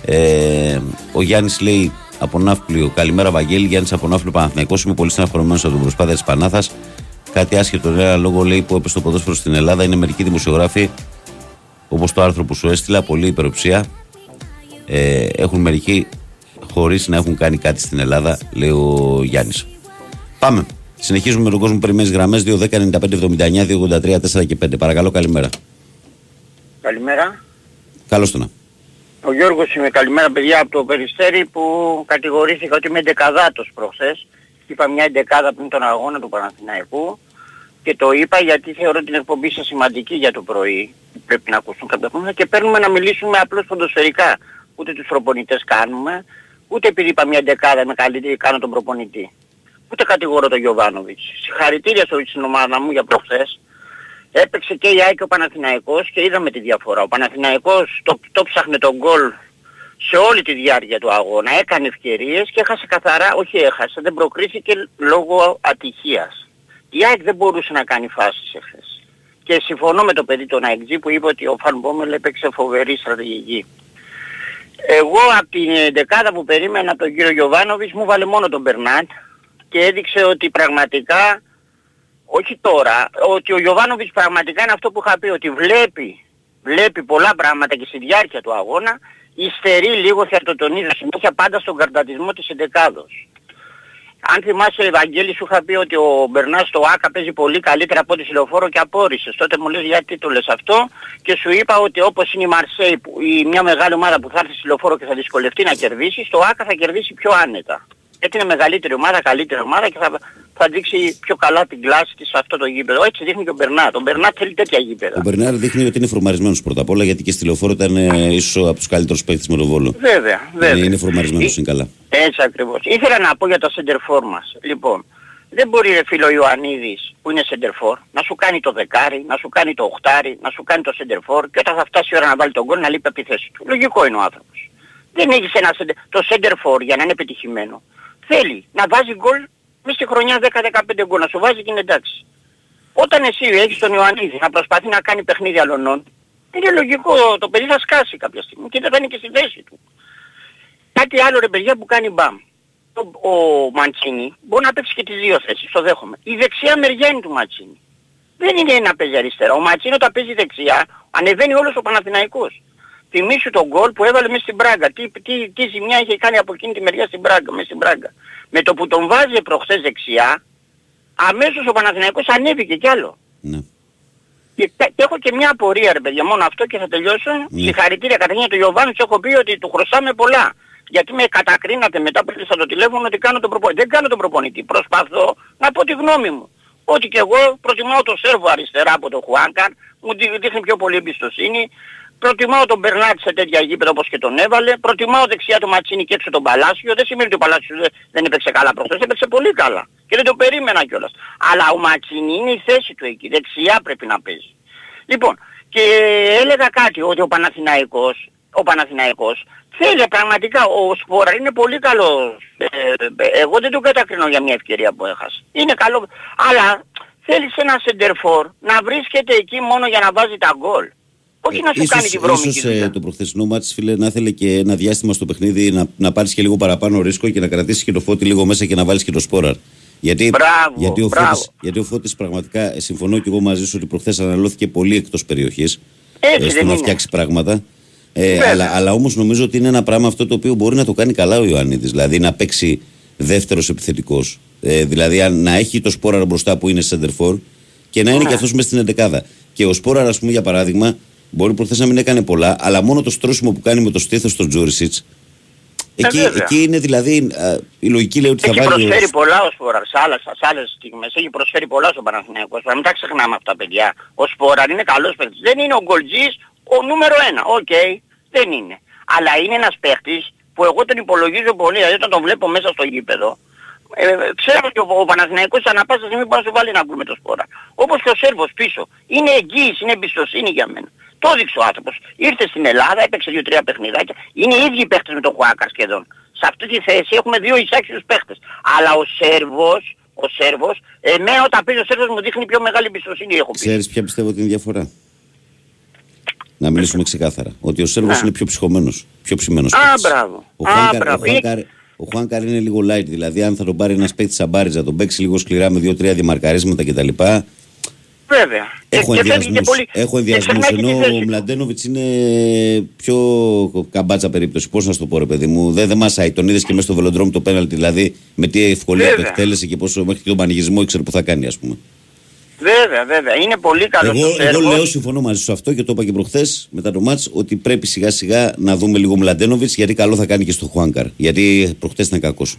Speaker 1: Ε, ο Γιάννης λέει από Ναύπλιο, καλημέρα Βαγγέλη. Γιάννης από Ναύπλιο Παναθυναϊκό. Είμαι πολύ στεναχωρημένος από την προσπάθεια της Πανάθας. Κάτι άσχετο, ένα λόγο λέει που έπεσε το ποδόσφαιρο στην Ελλάδα. Είναι μερικοί δημοσιογράφοι, όπως το άρθρο που σου έστειλα, πολύ υπεροψία. Ε, έχουν μερικοί χωρίς να έχουν κάνει κάτι στην Ελλάδα, λέει ο Γιάννης. Πάμε. Συνεχίζουμε με τον κόσμο που περιμένεις γραμμές 2-10-95-79-283-4 και 5. Παρακαλώ, καλημέρα.
Speaker 8: Καλημέρα.
Speaker 1: Καλώς το να.
Speaker 8: Ο Γιώργος είμαι. Καλημέρα παιδιά από το Περιστέρι που κατηγορήθηκα ότι είμαι εντεκαδάτος προχθές. Είπα μια εντεκάδα πριν τον αγώνα του Παναθηναϊκού και το είπα γιατί θεωρώ την εκπομπή σας σημαντική για το πρωί. Πρέπει να ακούσουν κάποια πράγματα και παίρνουμε να μιλήσουμε απλώς ποδοσφαιρικά. Ούτε τους προπονητές κάνουμε, ούτε επειδή είπα μια εντεκάδα είμαι καλύτερη κάνω τον προπονητή. Ούτε κατηγορώ τον Γιωβάνοβιτς. Συγχαρητήρια στην ομάδα μου για προχθές. Έπαιξε και η ΑΕΚ και ο Παναθηναϊκός και είδαμε τη διαφορά. Ο Παναθηναϊκός το, το ψάχνε τον γκολ σε όλη τη διάρκεια του αγώνα. Έκανε ευκαιρίες και έχασε καθαρά, όχι έχασε, δεν προκρίθηκε λόγω ατυχίας. Η ΑΕΚ δεν μπορούσε να κάνει φάσεις εχθές. Και συμφωνώ με το παιδί των ΑΕΚ που είπε ότι ο Φαν Μπόμελ έπαιξε φοβερή στρατηγική. Εγώ από την δεκάδα που περίμενα από τον κύριο Γιωβάνοβης μου βάλε μόνο τον Μπερνάτ και έδειξε ότι πραγματικά όχι τώρα, ότι ο Γιωβάνοβιτς πραγματικά είναι αυτό που είχα πει, ότι βλέπει, βλέπει πολλά πράγματα και στη διάρκεια του αγώνα, υστερεί λίγο, θα το τονίζω συνέχεια πάντα στον καρτατισμό της εντεκάδος. Αν θυμάσαι Ευαγγέλης σου είχα πει ότι ο Μπερνάς στο ΆΚΑ παίζει πολύ καλύτερα από τη Συλλοφόρο και απόρρισες. Τότε μου λες γιατί το λες αυτό; Και σου είπα ότι όπως είναι η Μαρσέη, η μια μεγάλη ομάδα που θα έρθει στη Λεωφόρο και θα δυσκολευτεί να κερδίσει, στο ΆΚΑ θα κερδίσει πιο άνετα γιατί είναι μεγαλύτερη ομάδα, καλύτερη ομάδα και θα, θα δείξει πιο καλά την κλάση της σε αυτό το γήπεδο. Έτσι δείχνει και ο Μπερνάρ. Ο Μπερνάρ θέλει τέτοια γήπεδα.
Speaker 1: Ο Μπερνάρ δείχνει ότι είναι φορμαρισμένος πρώτα απ' όλα γιατί και στη λεωφόρο ήταν ε, ίσως από τους καλύτερους παίκτες με τον Βόλο.
Speaker 8: Βέβαια, βέβαια.
Speaker 1: Είναι, είναι φορμαρισμένος, είναι καλά.
Speaker 8: Έτσι ακριβώς. Ήθελα να πω για το center μας. Λοιπόν, δεν μπορεί ρε φίλο Ιωαννίδης που είναι center να σου κάνει το δεκάρι, να σου κάνει το οχτάρι, να σου κάνει το center και όταν θα φτάσει η ώρα να βάλει τον γκολ να λείπει από τη θέση του. Λογικό είναι ο άνθρωπος. Δεν έχεις ένα, το center για να είναι πετυχημένο θέλει να βάζει γκολ μέσα στη χρονιά 10-15 γκολ, να σου βάζει και είναι εντάξει. Όταν εσύ έχεις τον Ιωαννίδη να προσπαθεί να κάνει παιχνίδι αλωνών, είναι λογικό το παιδί θα σκάσει κάποια στιγμή και δεν θα είναι και στη θέση του. Κάτι άλλο ρε παιδιά που κάνει μπαμ. Ο, ο Μαντσίνη μπορεί να παίξει και τις δύο θέσεις, το δέχομαι. Η δεξιά μεριά είναι του Μαντσίνη. Δεν είναι να παίζει αριστερά. Ο Μαντσίνη όταν παίζει δεξιά ανεβαίνει όλος ο Παναθηναϊκός. Θυμήσου τον γκολ που έβαλε μέσα στην Πράγκα. Τι, τι, τι ζημιά είχε κάνει από εκείνη τη μεριά στην Πράγκα, μέσα στην Πράγκα. Με το που τον βάζει προχθές δεξιά, αμέσως ο Παναθηναϊκός ανέβηκε κι άλλο.
Speaker 1: Ναι.
Speaker 8: Και, και, έχω και μια απορία ρε παιδιά, μόνο αυτό και θα τελειώσω. Ναι. Συγχαρητήρια καταρχήν του Ιωβάνου έχω πει ότι του χρωστάμε πολλά. Γιατί με κατακρίνατε μετά που ήρθα το τηλέφωνο ότι κάνω τον προπονητή. Δεν κάνω τον προπονητή. Προσπαθώ να πω τη γνώμη μου. Ότι και εγώ προτιμάω το Σέρβο αριστερά από τον Χουάνκαν, μου δείχνει πιο πολύ εμπιστοσύνη. Προτιμάω τον Μπερνάτ σε τέτοια γήπεδα όπως και τον έβαλε. Προτιμάω δεξιά του Ματσίνη και έξω τον Παλάσιο. Δεν σημαίνει ότι ο Παλάσιος δεν έπαιξε καλά προχθές. Έπαιξε πολύ καλά. Και δεν το περίμενα κιόλας. Αλλά ο Ματσίνη είναι η θέση του εκεί. Δεξιά πρέπει να παίζει. Λοιπόν, και έλεγα κάτι ότι ο Παναθηναϊκός, ο Παναθηναϊκός θέλει πραγματικά, ο Σπόρα είναι πολύ καλός. Ε, ε, εγώ δεν τον κατακρίνω για μια ευκαιρία που έχασε. Είναι καλό, αλλά θέλεις ένα σεντερφόρ να βρίσκεται εκεί μόνο για να βάζει τα γκολ. Όχι να σου ίσως, κάνει τη βρώμικη
Speaker 1: ίσως, ε, το προχθεσινό μάτς φίλε να ήθελε και ένα διάστημα στο παιχνίδι να, να πάρεις και λίγο παραπάνω ρίσκο και να κρατήσεις και το φώτι λίγο μέσα και να βάλεις και το σπόραρ. Γιατί,
Speaker 8: Μπράβο,
Speaker 1: γιατί, ο
Speaker 8: μπράβο.
Speaker 1: Φώτης, γιατί ο Φώτης πραγματικά, ε, συμφωνώ και εγώ μαζί σου ότι προχθές αναλώθηκε πολύ εκτός περιοχής
Speaker 8: Έτσι
Speaker 1: ε, στο
Speaker 8: δεν
Speaker 1: να
Speaker 8: είναι.
Speaker 1: φτιάξει πράγματα. Ε,
Speaker 8: Βέβαια.
Speaker 1: αλλά, αλλά όμως νομίζω ότι είναι ένα πράγμα αυτό το οποίο μπορεί να το κάνει καλά ο Ιωαννίδης. Δηλαδή να παίξει δεύτερος επιθετικός. Ε, δηλαδή αν- να έχει το Σπόραρ μπροστά που είναι center for και να είναι
Speaker 8: Ναι.
Speaker 1: και αυτός μέσα στην εντεκάδα. Και ο Σπόραρ, ας πούμε, για παράδειγμα, μπορεί προχθές να μην έκανε πολλά, αλλά μόνο το στρώσιμο που κάνει με το στήθος στον Τζούρισιτς Εκεί,
Speaker 8: Ε, βέβαια.
Speaker 1: εκεί είναι δηλαδή α, η λογική λέει ότι θα
Speaker 8: Έχει
Speaker 1: βάλει. ο-
Speaker 8: προσφέρει πολλά ο Σπόραρ σε άλλες, σε άλλες στιγμές. Έχει προσφέρει πολλά στον Παναθηναϊκό. Να μην τα ξεχνάμε αυτά παιδιά. Ο Σπόραρ είναι καλός παίκτης. Δεν είναι ο γκολτζής ο νούμερο ένα. Οκ. Δεν είναι. Αλλά είναι ένας παίκτης που εγώ τον υπολογίζω πολύ. Δηλαδή όταν τον βλέπω μέσα στο γήπεδο. Ε, ξέρω ότι ο, ο Παναθηναϊκός ανά πάσα στιγμή μπορεί να σου βάλει ένα γκολ με το Σπόρα. Όπως και ο Σέρβος πίσω. Είναι εγγύηση, είναι εμπιστοσύνη για μένα. Το έδειξε ο άνθρωπος. Ήρθε στην Ελλάδα, έπαιξε δύο-τρία παιχνιδάκια. Είναι οι ίδιοι παίχτες με τον Χουάκας σχεδόν. Σε αυτή τη θέση έχουμε δύο εισάξιους παίχτες. Αλλά ο Σέρβος, ο Σέρβος, εμένα όταν παίζει ο Σέρβος μου δείχνει πιο μεγάλη εμπιστοσύνη έχω πει.
Speaker 1: Ξέρεις ποια πιστεύω ότι είναι η διαφορά; Να μιλήσουμε ξεκάθαρα. Ότι ο Σέρβος
Speaker 8: Α.
Speaker 1: είναι πιο ψυχωμένος. Πιο ψημένος.
Speaker 8: Α, μπράβο.
Speaker 1: Ο
Speaker 8: Α,
Speaker 1: Χουάνκαρ, ο,
Speaker 8: μπράβο.
Speaker 1: Χουάνκαρ, ο Χουάνκαρ είναι λίγο light. Δηλαδή, αν θα τον πάρει ένας παίκτης σαν Μπάριτζα, τον παίξει λίγο σκληρά με δύο-τρία δημαρκαρίσματα κτλ.
Speaker 8: Βέβαια.
Speaker 1: Έχω
Speaker 8: Και- και φεύγει και
Speaker 1: ενδιασμούς.
Speaker 8: πολύ-
Speaker 1: Έχω
Speaker 8: και
Speaker 1: ενδιασμούς,
Speaker 8: ξεχνάει και τη
Speaker 1: ενώ
Speaker 8: θέση
Speaker 1: ο
Speaker 8: του.
Speaker 1: Μλαντένοβιτς είναι πιο καμπάτσα περίπτωση. Πώς να σου το πω, ρε παιδί μου. Δεν, δεν μασάει. Τον είδες και μέσα στο βελοντρόμ το πέναλτι. Δηλαδή με τι ευκολία το
Speaker 8: Βέβαια.
Speaker 1: εκτέλεσε και πόσο μέχρι και τον πανηγισμό ήξερε που θα κάνει, ας πούμε.
Speaker 8: Βέβαια, βέβαια. Είναι πολύ καλός
Speaker 1: Εγώ,
Speaker 8: ο
Speaker 1: εγώ
Speaker 8: Σέρβος.
Speaker 1: λέω, συμφωνώ μαζί σου σε αυτό και το είπα και προχθές μετά το μάτς ότι πρέπει σιγά σιγά να δούμε λίγο Μλαντένοβιτς γιατί καλό θα κάνει και στο Χουάνκαρ. Γιατί προχθές ήταν κακός.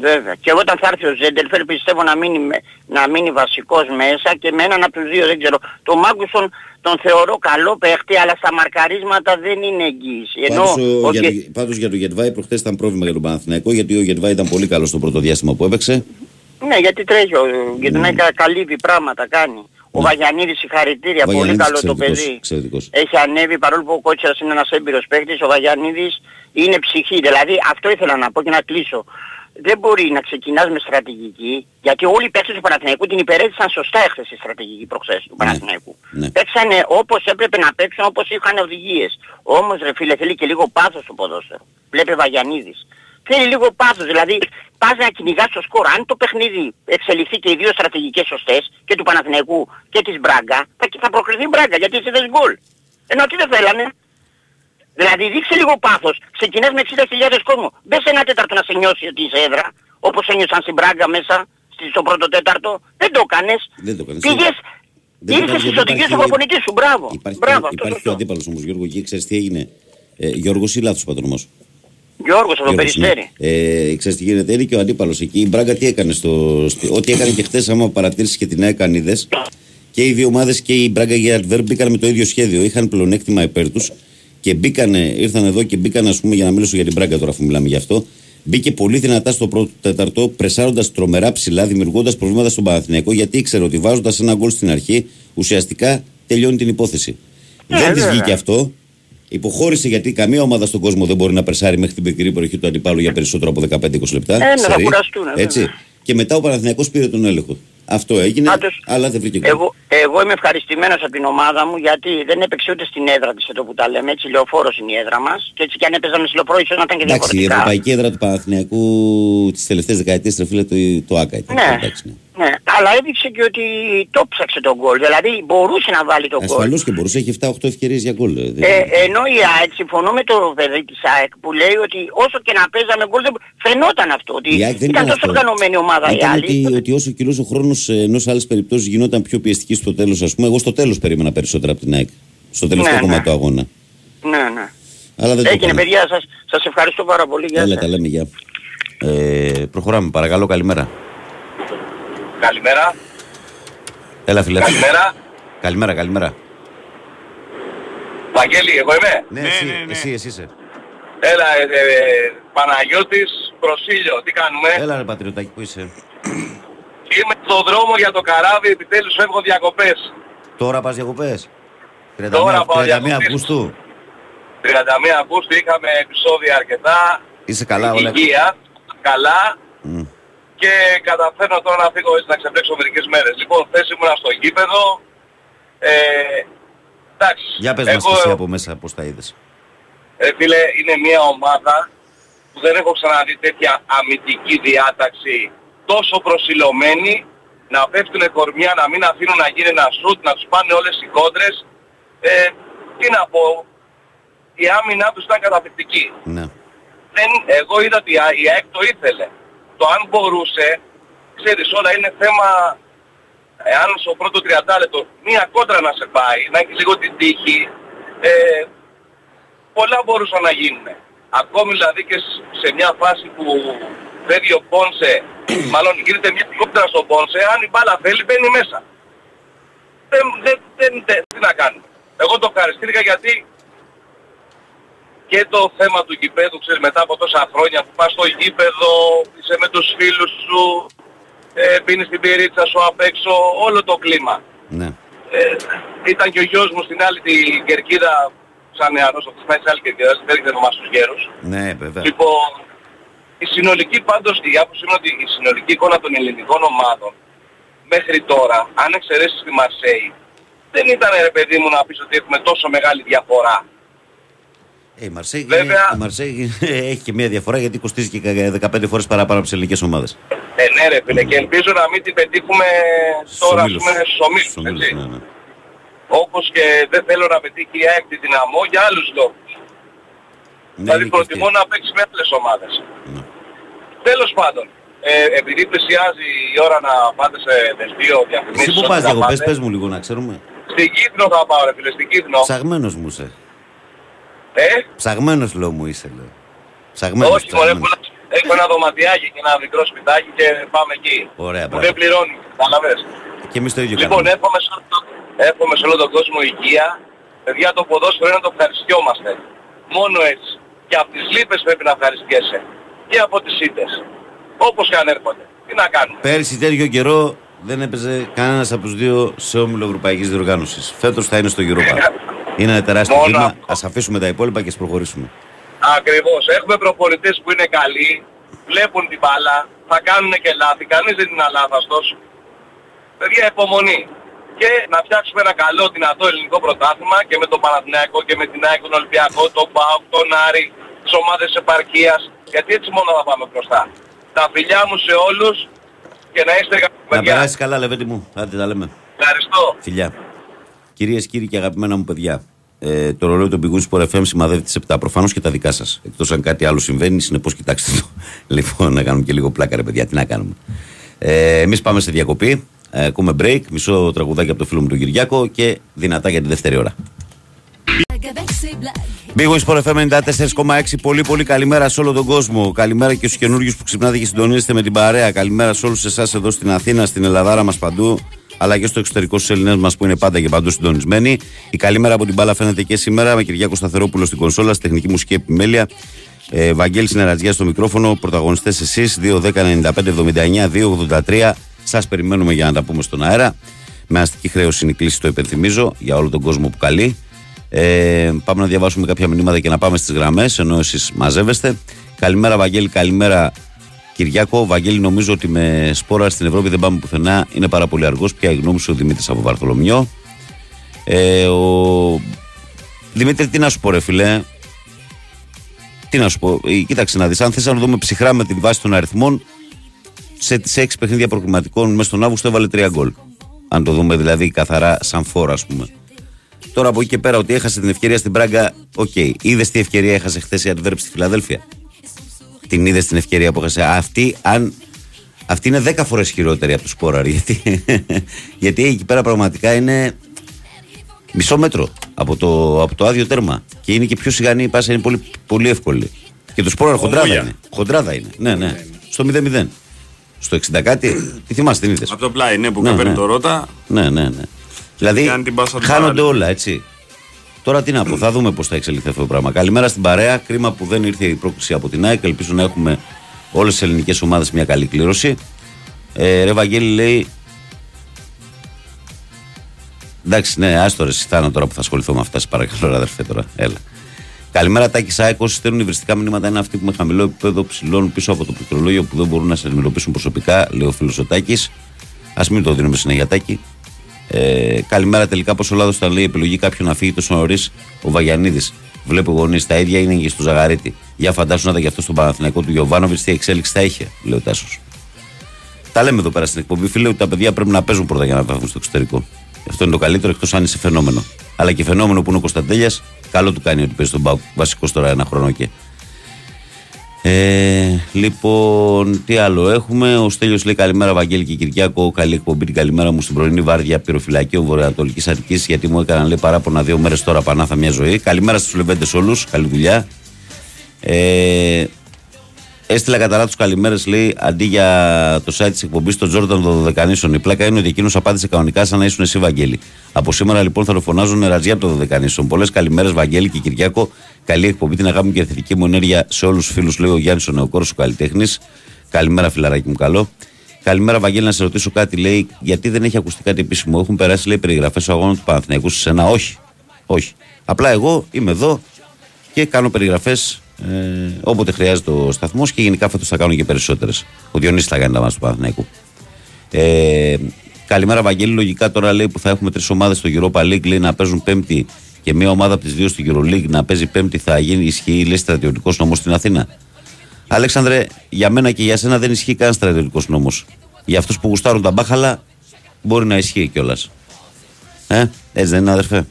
Speaker 8: Βέβαια. Και όταν θα έρθει ο Ζέντελφερ πιστεύω να μείνει, με- να μείνει βασικός μέσα και με έναν από τους δύο δεν ξέρω. Το Μάγκουσον τον θεωρώ καλό παίχτη αλλά στα μαρκαρίσματα δεν είναι εγγύηση. Ενώ
Speaker 1: Πάντως, ο-
Speaker 8: ο
Speaker 1: για,
Speaker 8: Γε-
Speaker 1: το- πάντως για το Γετβάη προχθές ήταν πρόβλημα για τον Παναθηναϊκό γιατί ο Γετβάη ήταν πολύ καλός στο πρώτο διάστημα που έπαιξε.
Speaker 8: Ναι, γιατί τρέχει ο Γετνάκη καλύβει πράγματα κάνει. Ο Βαγιανίδης συγχαρητήρια, πολύ
Speaker 1: Βαγιανίδης
Speaker 8: καλό το
Speaker 1: εξαιρετικός,
Speaker 8: παιδί.
Speaker 1: εξαιρετικός.
Speaker 8: Έχει ανέβει παρόλο που ο Κότσιρας είναι ένας έμπειρος παίκτης, ο Βαγιανίδης είναι ψυχή. Δηλαδή αυτό ήθελα να πω και να κλείσω. Δεν μπορεί να ξεκινάς με στρατηγική, γιατί όλοι οι παίκτες του Παναθηναϊκού την υπερέδισαν σωστά εχθές η στρατηγική προχθές του Παναθηναϊκού.
Speaker 1: ναι.
Speaker 8: Παίξανε όπως έπρεπε να παίξουν, όπως είχαν οδηγίες. Όμως ρε φίλε θέλει και λίγο πάθος στο ποδόσφαιρο. Βλέπει Βαγιανίδης. Θέλει λίγο πάθος, δηλαδή πας να κυνηγάς το σκορ. Αν το παιχνίδι εξελιχθεί και οι δύο στρατηγικές σωστές, και του Παναθηναϊκού και της Μπράγκα, θα, θα προκριθεί η Μπράγκα γιατί είσαι δεν γκολ. Ενώ τι δεν θέλανε. Δηλαδή δείξε λίγο πάθος. Ξεκινάς με 60.000 κόσμο. Μπες σε ένα τέταρτο να σε νιώσει ότι είσαι έδρα, όπως ένιωσαν στην Μπράγκα μέσα στη- στο πρώτο τέταρτο. Δεν το έκανες.
Speaker 1: Δεν το έκανες.
Speaker 8: Πήγες,
Speaker 1: Δεν το
Speaker 8: ήρθες
Speaker 1: έκανες
Speaker 8: στις
Speaker 1: γιατί
Speaker 8: οδηγίες του
Speaker 1: υπάρχει-
Speaker 8: προπονητή σου. Μπράβο.
Speaker 1: Υπάρχει,
Speaker 8: Μπράβο, αυτό
Speaker 1: υπάρχει και
Speaker 8: σωστό.
Speaker 1: ο αντίπαλος όμως Γιώργο εκεί, ξέρεις τι έγινε. Ε, Γιώργος ή λάθος πατρονό.
Speaker 8: Γιώργος από το Περιστέρι.
Speaker 1: Ε, ξέρεις τι γίνεται, είναι και ο αντίπαλος εκεί. Η Μπράγκα τι έκανε στο. στη- ό,τι έκανε και χθες, άμα παρατήρησες και την έκανε, είδες, Και οι δύο ομάδες και η Μπράγκα και η Αντβέρ μπήκαν με το ίδιο σχέδιο. Είχαν πλεονέκτημα υπέρ τους και μπήκανε, ήρθαν εδώ και μπήκαν, ας πούμε, για να μιλήσω για την Μπράγκα τώρα, αφού μιλάμε γι' αυτό. Μπήκε πολύ δυνατά στο πρώτο τέταρτο, πρεσάροντας τρομερά ψηλά, δημιουργώντας προβλήματα στον Παναθηναϊκό, γιατί ήξερε ότι βάζοντας ένα γκολ στην αρχή, ουσιαστικά τελειώνει την υπόθεση.
Speaker 8: Ναι,
Speaker 1: δεν της
Speaker 8: βέβαια.
Speaker 1: βγήκε αυτό. Υποχώρησε γιατί καμία ομάδα στον κόσμο δεν μπορεί να περσάρει μέχρι την πεκρή περιοχή του αντιπάλου για περισσότερο από 15-20 λεπτά.
Speaker 8: Ε, ναι, θα
Speaker 1: Σερί.
Speaker 8: κουραστούν, βέβαια.
Speaker 1: Έτσι. Και μετά ο Παναθηναϊκός πήρε τον έλεγχο. Αυτό έγινε,
Speaker 8: Πάντως,
Speaker 1: αλλά δεν βρήκε γκολ.
Speaker 8: Εγώ, εγώ είμαι ευχαριστημένος από την ομάδα μου γιατί δεν έπαιξε ούτε στην έδρα της εδώ που τα λέμε. Έτσι λεωφόρος είναι η έδρα μας. Και έτσι και αν έπαιζαμε στη λεωφόρο ίσως να ήταν και
Speaker 1: Εντάξει, η
Speaker 8: διαφορετικά.
Speaker 1: ευρωπαϊκή έδρα του Παναθηναϊκού τις τελευταίες δεκαετίες ρε φίλε το, το ΆΚΑ ήταν.
Speaker 8: Ναι,
Speaker 1: Εντάξει, ναι.
Speaker 8: Ναι, αλλά έδειξε και ότι το ψάξε τον γκολ. Δηλαδή μπορούσε να βάλει τον γκολ.
Speaker 1: Ασφαλώς και μπορούσε, έχει 7-8 ευκαιρίες για γκολ. ε, δεν-
Speaker 8: Ε, ενώ η ΑΕΚ, συμφωνώ με το παιδί της ΑΕΚ που λέει ότι όσο και να παίζαμε γκολ δεν... φαινόταν αυτό. Ότι
Speaker 1: Η ΑΕΚ δεν
Speaker 8: ήταν
Speaker 1: ήταν
Speaker 8: τόσο
Speaker 1: αυτό.
Speaker 8: οργανωμένη ομάδα η
Speaker 1: Ήταν
Speaker 8: άλλη.
Speaker 1: ότι, ότι όσο κυλούσε ο χρόνος ε, ενώ σε άλλες περιπτώσεις γινόταν πιο πιεστική στο τέλος ας πούμε. Εγώ στο τέλος περίμενα περισσότερα από την ΑΕΚ. Στο τελευταίο
Speaker 8: Ναι,
Speaker 1: κομμάτι
Speaker 8: ναι.
Speaker 1: του αγώνα.
Speaker 8: Ναι, ναι.
Speaker 1: Αλλά δεν το
Speaker 8: Έγινε
Speaker 1: έκανε.
Speaker 8: παιδιά σας, σας ευχαριστώ πάρα πολύ. Γεια
Speaker 1: Έλα,
Speaker 8: σας.
Speaker 1: τα λέμε, γεια. Ε, προχωράμε, παρακαλώ, καλημέρα.
Speaker 3: Καλημέρα.
Speaker 1: Έλα, φίλε.
Speaker 3: Καλημέρα.
Speaker 1: Καλημέρα, καλημέρα.
Speaker 3: Βαγγέλη, εγώ είμαι;
Speaker 1: Ναι,
Speaker 2: Ναι,
Speaker 1: εσύ,
Speaker 2: ναι, ναι.
Speaker 1: εσύ, εσύ είσαι.
Speaker 3: Έλα, ε, ε, Παναγιώτης Προσίλιο, τι κάνουμε;
Speaker 1: Έλα, ρε πατριωτάκι, που είσαι;
Speaker 3: Είμαι στον δρόμο για το καράβι, επιτέλους φεύγω διακοπές.
Speaker 1: Τώρα πας διακοπές; 31,
Speaker 3: Τώρα πάω
Speaker 1: 31
Speaker 3: διακοπές.
Speaker 1: Αυγούστου.
Speaker 3: 31 Αυγούστου είχαμε επεισόδια αρκετά.
Speaker 1: Είσαι καλά, όλα.
Speaker 3: Υγεία, καλά.
Speaker 1: Μμ.
Speaker 3: Και καταφέρνω τώρα να φύγω έτσι να ξεπλέξω μερικές μέρες. Λοιπόν, χθες ήμουνα στο γήπεδο. Ε, εντάξει.
Speaker 1: Για πες μας
Speaker 3: εγώ,
Speaker 1: και εσύ από μέσα πώς τα είδες.
Speaker 3: ε, φίλε, είναι μια ομάδα που δεν έχω ξαναδεί τέτοια αμυντική διάταξη
Speaker 9: τόσο προσιλωμένοι να πέφτουν κορμιά, να μην αφήνουν να γίνει ένα σουτ, να τους πάνε όλες οι κόντρες. Ε, τι να πω, η άμυνά τους ήταν καταπληκτική.
Speaker 1: Ναι.
Speaker 9: Δεν, εγώ είδα ότι η- η ΑΕΚ το ήθελε. Το αν μπορούσε, ξέρεις όλα είναι θέμα, εάν στο πρώτος 30 λεπτό μία κόντρα να σε πάει, να έχεις λίγο την τύχη, ε, πολλά μπορούσαν να γίνουν. Ακόμη δηλαδή και σ- σε μια φάση που φεύγει ο Πόνσε, μάλλον γίνεται μια κόντρα στον Πόνσε, αν η μπάλα θέλει μπαίνει μέσα. Δεν, δεν, δεν, δεν, τι να κάνουμε. Εγώ το ευχαριστήθηκα γιατί και το θέμα του γηπέδου, ξέρεις, μετά από τόσα χρόνια που πας στο γήπεδο, είσαι με τους φίλους σου, ε, πίνεις την πυρίτσα σου απ' έξω, όλο το κλίμα.
Speaker 1: ναι.
Speaker 9: Ε, ήταν και ο γιος μου στην άλλη την κερκίδα, σαν νεαρός, αυτός πάει σε άλλη κερκίδα, δεν έχει ονομάσει τους γέρους.
Speaker 1: Ναι, βέβαια.
Speaker 9: Λοιπόν, η συνολική πάντως, η άποψη είναι ότι η συνολική εικόνα των ελληνικών ομάδων μέχρι τώρα, αν εξαιρέσεις τη Μαρσέη, δεν ήταν ρε παιδί μου να πεις ότι έχουμε τόσο μεγάλη διαφορά.
Speaker 1: Ε, η Μαρσέη,
Speaker 9: Βέβαια-
Speaker 1: η Μαρσέη έχει και μια διαφορά γιατί κοστίζει και 15 φορές παραπάνω από τις ελληνικές ομάδες.
Speaker 9: Ε, ναι ρε φίλε, και ελπίζω να μην την πετύχουμε τώρα, ας
Speaker 1: ομίλους.
Speaker 9: πούμε, στους ομίλους,
Speaker 1: Στους ομίλους,
Speaker 9: έτσι.
Speaker 1: ναι, ναι.
Speaker 9: Όπως και δεν θέλω να πετύχει η ΑΕΚ τη δυναμό για άλλους λόγους.
Speaker 1: Ναι,
Speaker 9: δηλαδή
Speaker 1: είναι και
Speaker 9: προτιμώ
Speaker 1: αυτή.
Speaker 9: να παίξει με άλλες ομάδες.
Speaker 1: Ναι.
Speaker 9: Τέλος πάντων, ε, επειδή πλησιάζει η ώρα να πάτε σε δελτίο διαφημίσεις...
Speaker 1: Εσύ που
Speaker 9: ό,τι
Speaker 1: πας
Speaker 9: θα
Speaker 1: Γιώργο, πες,
Speaker 9: πάτε,
Speaker 1: πες μου λίγο να ξέρουμε.
Speaker 9: Στην Κύθνο θα πάω ρε φίλε, στην Κύθνο.
Speaker 1: Ψαγμένος μου είσαι.
Speaker 9: Ε,
Speaker 1: Ψαγμένος λέω μου είσαι λέω. Ψαγμένος,
Speaker 9: όχι μωρέ,
Speaker 1: ψαγμένος.
Speaker 9: που- έχω ένα δωματιάκι και ένα μικρό σπιτάκι και πάμε εκεί.
Speaker 1: Ωραία,
Speaker 9: Που
Speaker 1: μπράβο.
Speaker 9: δεν πληρώνει, καταλαβες.
Speaker 1: Και εμείς το ίδιο
Speaker 9: Λοιπόν,
Speaker 1: κάνουμε.
Speaker 9: εύχομαι σε, όλο το- εύχομαι σε όλο τον κόσμο υγεία. Παιδιά, το ποδόσφαιρο είναι να το ευχαριστιόμαστε. Μόνο έτσι. Και από τις λύπες πρέπει να ευχαριστιέσαι. Και από τις ήττες. Όπως και αν έρχονται. Τι να κάνουμε.
Speaker 1: Πέρσι τέτοιο καιρό δεν έπαιζε κανένας από τους δύο σε όμιλο Ευρωπαϊκής Διοργάνωσης. Φέτος θα είναι στο Europa. Είναι ένα τεράστιο
Speaker 9: Μόνο
Speaker 1: βήμα.
Speaker 9: αυτό.
Speaker 1: Ας αφήσουμε τα υπόλοιπα και ας προχωρήσουμε.
Speaker 9: Ακριβώς. Έχουμε προπονητές που είναι καλοί, βλέπουν την μπάλα, θα κάνουν και λάθη, κανείς δεν είναι αλάθαστος. Παιδιά, υπομονή. Και να φτιάξουμε ένα καλό, δυνατό ελληνικό πρωτάθλημα και με τον Παναθηναϊκό και με την ΑΕΚ, τον Ολυμπιακό, τον ΠΑΟΚ, τον Άρη, τις ομάδες επαρκείας. Γιατί έτσι μόνο θα πάμε μπροστά. Τα φιλιά μου σε όλους και να είστε καλά
Speaker 1: Να
Speaker 9: παιδιά.
Speaker 1: περάσει καλά, Λεβέντη μου. Άντε τα λέμε.
Speaker 9: Ευχαριστώ.
Speaker 1: Φιλιά. Κυρίες και κύριοι και αγαπημένα μου παιδιά, ε, το ρολόι των πηγών Sport FM σημαδεύει τις 7. Προφανώς και τα δικά σας. Εκτός αν κάτι άλλο συμβαίνει, συνεπώς κοιτάξτε το. λοιπόν, να κάνουμε και λίγο πλάκα, ρε παιδιά, τι να κάνουμε. Ε, Εμείς πάμε σε διακοπή. Ε, ακούμε break, μισό τραγουδάκι από το φίλο μου τον Κυριάκο και δυνατά για τη δεύτερη ώρα. Big Wings Sport FM 94,6. Πολύ πολύ καλημέρα σε όλο τον κόσμο. Καλημέρα και στους καινούριους που ξυπνάτε και συντονίζετε με την παρέα. Καλημέρα σε όλους εσάς εδώ στην Αθήνα, στην Ελλαδάρα μας παντού. Αλλά και στο εξωτερικό στους Ελληνέ μας που είναι πάντα και παντού συντονισμένοι. Η καλημέρα από την μπάλα φαίνεται και σήμερα με Κυριάκο Σταθερόπουλο στην κονσόλα, στη τεχνική μουσική επιμέλεια. Ε, Βαγγέλη Συνεργατζιά στο μικρόφωνο. Πρωταγωνιστές εσείς 2-10-95-79-2-83. Σας περιμένουμε για να τα πούμε στον αέρα. Με αστική χρέωση είναι η κλίση, το υπενθυμίζω, για όλο τον κόσμο που καλεί. Ε, πάμε να διαβάσουμε κάποια μηνύματα και να πάμε στις γραμμές, ενώ εσείς μαζεύεστε. Καλημέρα, Βαγγέλη, καλημέρα, Κυριάκο. Βαγγέλη, νομίζω ότι με σπόρα στην Ευρώπη δεν πάμε πουθενά. Είναι πάρα πολύ αργός. Ποια η γνώμη σου, ο Δημήτρης από Βαρθολομιό; Ε, ο... Δημήτρη, τι να σου πω, ρε φίλε. Τι να σου πω; Ε, κοίταξε να δεις. Αν θες να δούμε ψυχρά με τη βάση των αριθμών, σε τι έξι παιχνίδια προκριματικών μέσα στον Αύγουστο έβαλε τρία γκολ. Αν το δούμε δηλαδή καθαρά σαν φορ, ας πούμε. Τώρα από εκεί και πέρα ότι έχασε την ευκαιρία στην Πράγκα, OK. Okay. Είδες τι ευκαιρία έχασε χθες η Αντβέρπ στη Φιλαδέλφεια; Την είδες την ευκαιρία που έχασε. Αυτή, αν, αυτή είναι 10 φορές χειρότερη από του Σπόραρ. Γιατί, γιατί εκεί πέρα πραγματικά είναι μισό μέτρο από το, από το άδειο τέρμα. Και είναι και πιο σιγανή η πάσα, είναι πολύ, πολύ εύκολη. Και το Σπόραρ χοντράδα
Speaker 2: Ομβούλια.
Speaker 1: είναι. Χοντράδα είναι. Ναι, ναι. Στο 0-0. Στο 60 κάτι, τι θυμάστε, την είδες;
Speaker 2: Από το πλάι, ναι, που
Speaker 1: Ναι,
Speaker 2: παίρνει
Speaker 1: ναι.
Speaker 2: το ρότα.
Speaker 1: Ναι, ναι, ναι. Δηλαδή
Speaker 2: κάνει την πάσα του
Speaker 1: χάνονται
Speaker 2: παράλληλα.
Speaker 1: όλα, έτσι. Τώρα τι να πω, θα δούμε πώς θα εξελιχθεί αυτό το πράγμα. Καλημέρα στην παρέα. Κρίμα που δεν ήρθε η πρόκληση από την ΑΕΚ. Ελπίζω να έχουμε όλες τις ελληνικές ομάδες μια καλή κλήρωση. Ε, ρε Βαγγέλη λέει. Εντάξει, ναι, άστο ρε Σιθάνα τώρα που θα ασχοληθώ με αυτά. Σε παρακαλώ, ρε αδερφέ τώρα. Έλα. Καλημέρα, Τάκη Σάικ. Όσοι στέλνουν υβριστικά μηνύματα είναι αυτοί που με χαμηλό επίπεδο ψηλών πίσω από το πληκτρολόγιο που δεν μπορούν να σε ενημερωπήσουν προσωπικά, λέει ο φίλος ο Τάκης. Α μην το δίνουμε συνέχεια, Τάκη. Ε, καλημέρα τελικά πω ο Λάδος θα λέει επιλογή κάποιου να φύγει τόσο νωρίς ο Βαγιανίδης. Βλέπω γονεί τα ίδια είναι και στο Ζαγαρίτη. Για φαντάσου να ήταν και αυτό στον Παναθηναϊκό του Γιωβάνοβιτς τι εξέλιξη θα είχε, λέει ο Τάσος. Τα λέμε εδώ πέρα στην εκπομπή, φίλε, ότι τα παιδιά πρέπει να παίζουν πρώτα για να βγουν στο εξωτερικό. Αυτό είναι το καλύτερο, εκτός αν είσαι φαινόμενο. Αλλά και φαινόμενο που είναι ο Κωνσταντέλιας, καλό του κάνει ότι παίζει τον Μπάουκ. Βασικός τώρα ένα χρόνο και. Ε, λοιπόν, τι άλλο έχουμε; Ο Στέλιος λέει καλημέρα, Βαγγέλη και Κυριάκο. Καλή εκπομπή την καλημέρα μου στην πρωινή βάρδια πυροφυλακίου Βορειοανατολικής Αττικής. Γιατί μου έκαναν λέει παράπονα δύο μέρες τώρα πανάθα μια ζωή. Καλημέρα στους Λεβέντες όλους. Καλή δουλειά. Ε, Έστειλα κατά τους καλημέρες, λέει, αντί για το site της εκπομπής των Τζόρνταν των Δωδεκανήσων. Η πλάκα είναι ότι εκείνος απάντησε κανονικά σαν να ήσουν εσύ, Βαγγέλη. Από σήμερα λοιπόν θα το φωνάζουν ραζιά από το Δωδεκανήσων. Πολλές καλημέρες, Βαγγέλη και Κυριάκο. Καλή εκπομπή, την αγάπη μου και η θετική μου ενέργεια σε όλους τους φίλους, λέει ο Γιάννης ο Νεοκόρος, ο καλλιτέχνης. Καλημέρα, φιλαράκι μου, καλό. Καλημέρα, Βαγγέλη, να σε ρωτήσω κάτι, λέει, γιατί δεν έχει ακουστεί κάτι επίσημο. Έχουν περάσει, λέει, περιγραφές αγώνων του Παναθηναϊκού σε ένα. Όχι. Όχι. Απλά εγώ είμαι εδώ και κάνω περιγραφές ε, όποτε χρειάζεται ο σταθμός και γενικά φέτος θα κάνουν και περισσότερες. Ο Διονύσης θα κάνει τα μάτια του Παναθηναϊκού. Ε, καλημέρα, Βαγγέλη. Λογικά τώρα λέει που θα έχουμε τρεις ομάδες στο Europa League λέει, να παίζουν πέμπτη και μία ομάδα από τις δύο στο League να παίζει πέμπτη θα γίνει ισχύει λέει στρατιωτικός νόμος στην Αθήνα. Αλέξανδρε, για μένα και για σένα δεν ισχύει καν στρατιωτικός νόμος. Για αυτούς που γουστάρουν τα μπάχαλα μπορεί να ισχύει κιόλας. Ε, έτσι δεν είναι, αδερφέ.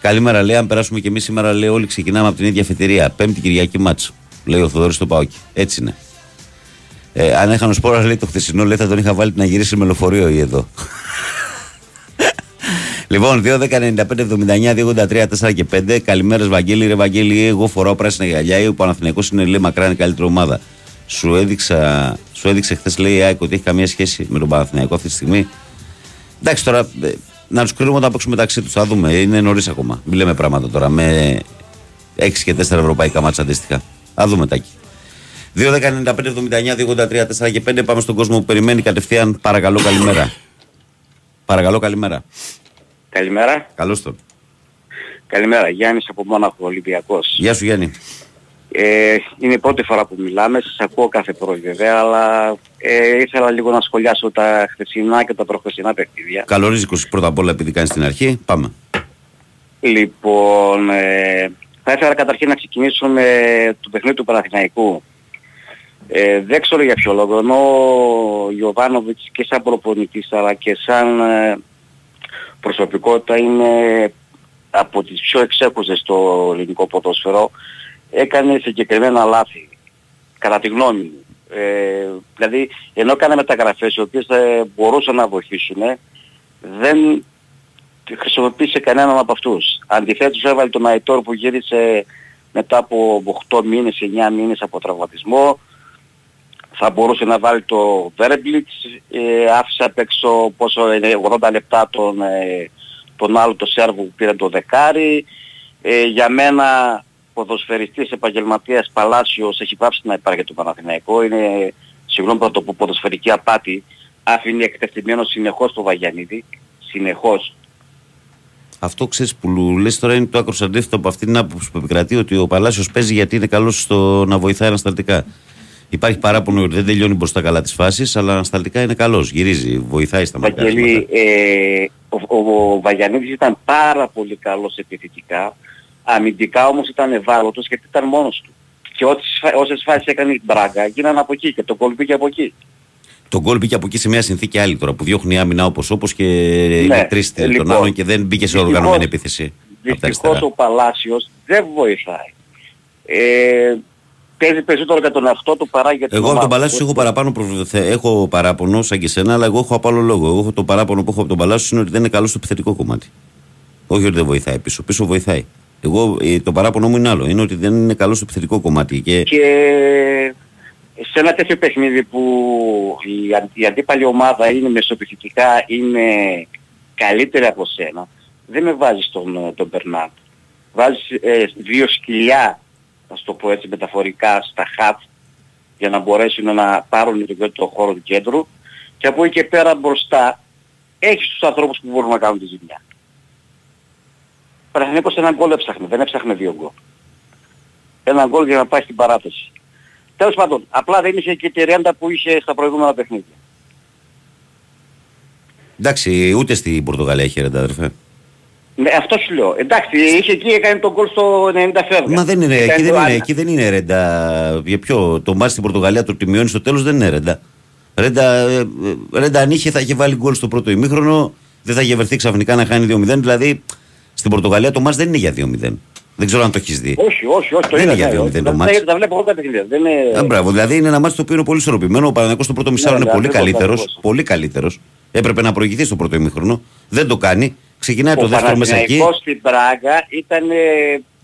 Speaker 1: Καλημέρα, λέει. Αν περάσουμε και εμείς σήμερα, λέει, όλοι ξεκινάμε από την ίδια αφετηρία. Πέμπτη Κυριακή μάτσο. Λέει ο Θοδόρη στο Πάοκι. Έτσι είναι. Ε, αν έχανε σπόρα, λέει το χθεσινό, λέει θα τον είχα βάλει να γυρίσει με λεωφορείο ή εδώ. Λοιπόν, 2, 10, 95, 79, 2, 4 και 5. Καλημέρα, Βαγγέλη. Ρε Βαγγέλη, εγώ φοράω πράσινα γυαλιά. Ο Παναθηναϊκός είναι λέει μακράν η καλύτερη ομάδα. Σου, έδειξα, σου έδειξε χθες, λέει η ΑΕΚ ότι έχει καμία σχέση με τον Παναθηναϊκό αυτή τη στιγμή. Εντάξει, τώρα ε, να τους κρίνουμε όταν παίξουμε μεταξύ τους. Θα δούμε. Είναι νωρίς ακόμα. Μην λέμε πράγματα τώρα. Με 6 και 4 ευρωπαϊκά μάτσα αντίστοιχα. Θα δούμε τάκι. 2, 10, 95, 79, 2, 83, 4 και 5. Πάμε στον κόσμο που περιμένει κατευθείαν. Παρακαλώ, καλημέρα. Παρακαλώ, καλημέρα.
Speaker 10: Καλημέρα.
Speaker 1: Καλώς τον.
Speaker 10: Καλημέρα. Γιάννης από Μόναχο, Ολυμπιακός.
Speaker 1: Γεια σου, Γιάννη.
Speaker 10: Ε, είναι η πρώτη φορά που μιλάμε, σας ακούω κάθε πρωί βέβαια, αλλά ε, ήθελα λίγο να σχολιάσω τα χθεσινά και τα προχθεσινά παιχνίδια.
Speaker 1: Καλορίζικος πρώτα απ' όλα επειδή κάνεις την αρχή. Πάμε.
Speaker 10: Λοιπόν, ε, θα ήθελα καταρχήν να ξεκινήσω με το παιχνίδι του Παναθηναϊκού. Ε, δεν ξέρω για ποιο λόγο, ενώ ο Ιωβάνοβιτς και σαν προπονητής αλλά και σαν ε, προσωπικότητα είναι από τις πιο εξέχουσες στο ελληνικό ποδόσφαιρο έκανε συγκεκριμένα λάθη, κατά τη γνώμη μου. Ε, δηλαδή, ενώ έκανε μεταγραφές οι οποίες ε, μπορούσαν να βοηθήσουν, δεν χρησιμοποίησε κανέναν από αυτούς. Αντιθέτως έβαλε τον Αϊτόρ που γύρισε μετά από 8 μήνες, 9 μήνες από τραυματισμό. Θα μπορούσε να βάλει το Βέρμπλιτς, ε, άφησε απ' έξω πόσο 80 λεπτά τον, ε, τον άλλο το Σέρβο που πήρε το δεκάρι. Ε, για μένα ποδοσφαιριστής επαγγελματίας Παλάσιος έχει πάψει να υπάρχει το Παναθηναϊκό. Είναι, συγγνώμη που το πω, ποδοσφαιρική απάτη. Αφήνει εκτεθειμένο συνεχώς το Βαγιανίδη. Συνεχώς.
Speaker 1: Αυτό ξέρεις που λες τώρα είναι το άκρος αντίθετο από αυτήν την άποψη που επικρατεί ότι ο Παλάσιος παίζει γιατί είναι καλός στο να βοηθάει ανασταλτικά. Υπάρχει παράπονο ότι δεν τελειώνει μπροστά καλά τις φάσεις, αλλά ανασταλτικά είναι καλός, γυρίζει, βοηθάει στα μακριά.
Speaker 10: Βαγγελή, ε, ο, ο, ο Βαγιανίδης ήταν πάρα πολύ καλός επιθετικά. Αμυντικά όμως ήταν ευάλωτος γιατί ήταν μόνος του. Και όσες φάσεις έκανε η Μπράγκα γίνανε από εκεί και το γκολ πήγε από εκεί.
Speaker 1: Το γκολ πήγε από εκεί σε μια συνθήκη άλλη τώρα που διώχνει άμυνα όπως όπως και ναι, είναι τρεις λοιπόν, των άλλων και δεν μπήκε σε οργανωμένη επίθεση.
Speaker 10: Δυστυχώς ο Παλάσιος δεν βοηθάει. Ε, παίζει περισσότερο για τον εαυτό του παρά για
Speaker 1: την Εγώ από τον Παλάσιο έχω, παραπάνω, έχω παράπονο σαν και σένα, αλλά εγώ έχω από άλλο λόγο. Εγώ το παράπονο που έχω από τον Παλάσιο είναι ότι δεν είναι καλό στο επιθετικό κομμάτι. Όχι ότι δεν βοηθάει πίσω. Πίσω βοηθάει. Εγώ ε, το παράπονο μου είναι άλλο. Είναι ότι δεν είναι καλό στο επιθετικό κομμάτι. Και...
Speaker 10: και σε ένα τέτοιο παιχνίδι που η, η αντίπαλη ομάδα είναι μεσοπιθυτικά, είναι καλύτερη από σένα, δεν με βάζεις τον, ε, τον Μπερνάτ. Βάζεις ε, δύο σκυλιά, να το πω έτσι μεταφορικά, στα χάτ για να μπορέσουν να πάρουν το, το χώρο του κέντρου και από εκεί και πέρα μπροστά έχεις τους ανθρώπους που μπορούν να κάνουν τη ζημιά. Παναθηναϊκός ένα γκολ έψαχνε, δεν έψαχνε δύο γκολ. Ένα γκολ για να πάει στην παράταση. Τέλος πάντων, απλά δεν είχε και τη ρέντα που είχε στα προηγούμενα παιχνίδια.
Speaker 1: Εντάξει, ούτε στην Πορτογαλία έχει ρέντα, αδερφέ.
Speaker 10: Ναι, αυτό σου λέω. Εντάξει, είχε εκεί, έκανε τον γκολ στο 90 φεύγα.
Speaker 1: Μα δεν είναι, εκεί δεν είναι, εκεί δεν είναι ρέντα. Για ποιο, το μάτι στην Πορτογαλία το τιμιώνεις στο τέλος δεν είναι ρέντα. Ρέντα, ε, ε, Ρέντα αν είχε θα είχε βάλει γκολ στο πρώτο ημίχρονο, δεν θα είχε βρεθεί ξαφνικά να χάνει 2-0. Δηλαδή στην Πορτογαλία το μάτς δεν είναι για 2-0. Δεν ξέρω αν το έχεις δει.
Speaker 10: Όχι, όχι, όχι. Το
Speaker 1: Δεν
Speaker 10: είδα,
Speaker 1: είναι για
Speaker 10: ναι,
Speaker 1: δύο
Speaker 10: όχι.
Speaker 1: μηδέν το
Speaker 10: Τα-
Speaker 1: μάτς.
Speaker 10: Τα τα βλέπω εγώ τα παιχνίδια. Δεν
Speaker 1: Α,
Speaker 10: είναι...
Speaker 1: μπράβο, δηλαδή είναι ένα μάτι το οποίο είναι πολύ ισορροπημένο. Ο Παναγιώτο στο πρώτο μισάρο
Speaker 10: Ναι,
Speaker 1: είναι
Speaker 10: ναι,
Speaker 1: πολύ
Speaker 10: ακριβώς,
Speaker 1: καλύτερος.
Speaker 10: ακριβώς.
Speaker 1: Πολύ καλύτερος. Έπρεπε να προηγηθεί στο πρώτο ημίχρονο. Δεν το κάνει. Ξεκινάει το
Speaker 10: Ο
Speaker 1: δεύτερο μέσα εκεί.
Speaker 10: Παναθηναϊκός στην Πράγα ήταν ε,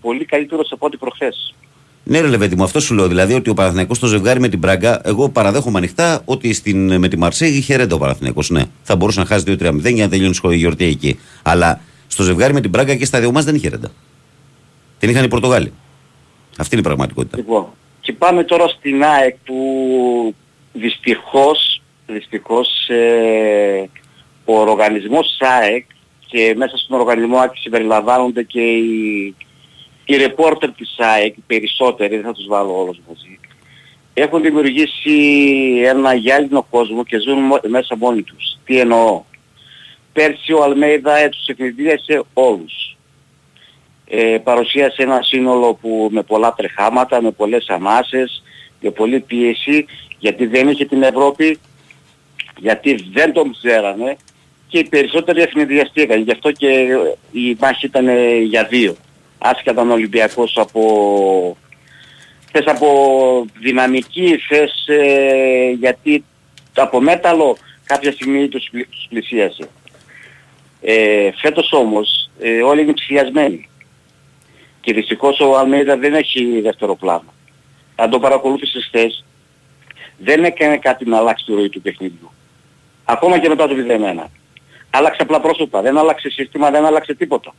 Speaker 10: πολύ καλύτερος από ό,τι προχθές.
Speaker 1: Ναι, ρε Λεβέντι μου, αυτό σου λέω. Δηλαδή ότι ο Παναθηναϊκός στο ζευγάρι με την Πράγκα, εγώ παραδέχομαι ανοιχτά ότι στην, με τη Μαρσέη είχε ρέντα ο Παναθηναϊκός. Ναι, θα μπορούσε να χάσει 2-3-0 για να τελειώνει η γιορτή εκεί. Αλλά στο ζευγάρι με την Πράγκα και στα δύο μας δεν είχε ρέντα. Την είχαν οι Πορτογάλοι. Αυτή είναι η πραγματικότητα.
Speaker 10: Λοιπόν, και πάμε τώρα στην ΑΕΚ που δυστυχώς, δυστυχώς ε, ο οργανισμός ΑΕΚ και μέσα στον οργανισμό ΑΕΚ συμπεριλαμβάνονται και οι, οι ρεπόρτερ της ΑΕΚ, οι περισσότεροι, δεν θα τους βάλω όλους μαζί, έχουν δημιουργήσει ένα γυάλινο κόσμο και ζουν μο- μέσα μόνοι τους. Τι εννοώ; Πέρσι ο Αλμέιδα ε, τους ευνηδίασε όλους ε, παρουσίασε ένα σύνολο που με πολλά τρεχάματα, με πολλές ανάσες, με πολλή πίεση, γιατί δεν είχε την Ευρώπη, γιατί δεν τον ξέρανε και οι περισσότεροι ευνηδιαστήκαν. Γι' αυτό και η μάχη ήταν ε, για δύο. Άσχετα ήταν ο Ολυμπιακός από, θες από δυναμική, θες ε, γιατί από μέταλλο κάποια στιγμή τους, πλη- τους πλησίασε. Ε, φέτος όμως ε, όλοι είναι ψυχιασμένοι. Και δυστυχώς ο Αλμέιδα δεν έχει δεύτερο πλάνο. Αν το παρακολούθησες χθες, δεν έκανε κάτι να αλλάξει τη ροή του παιχνιδιού. Ακόμα και μετά το 0-1. Άλλαξε απλά πρόσωπα, δεν άλλαξε σύστημα, δεν άλλαξε τίποτα.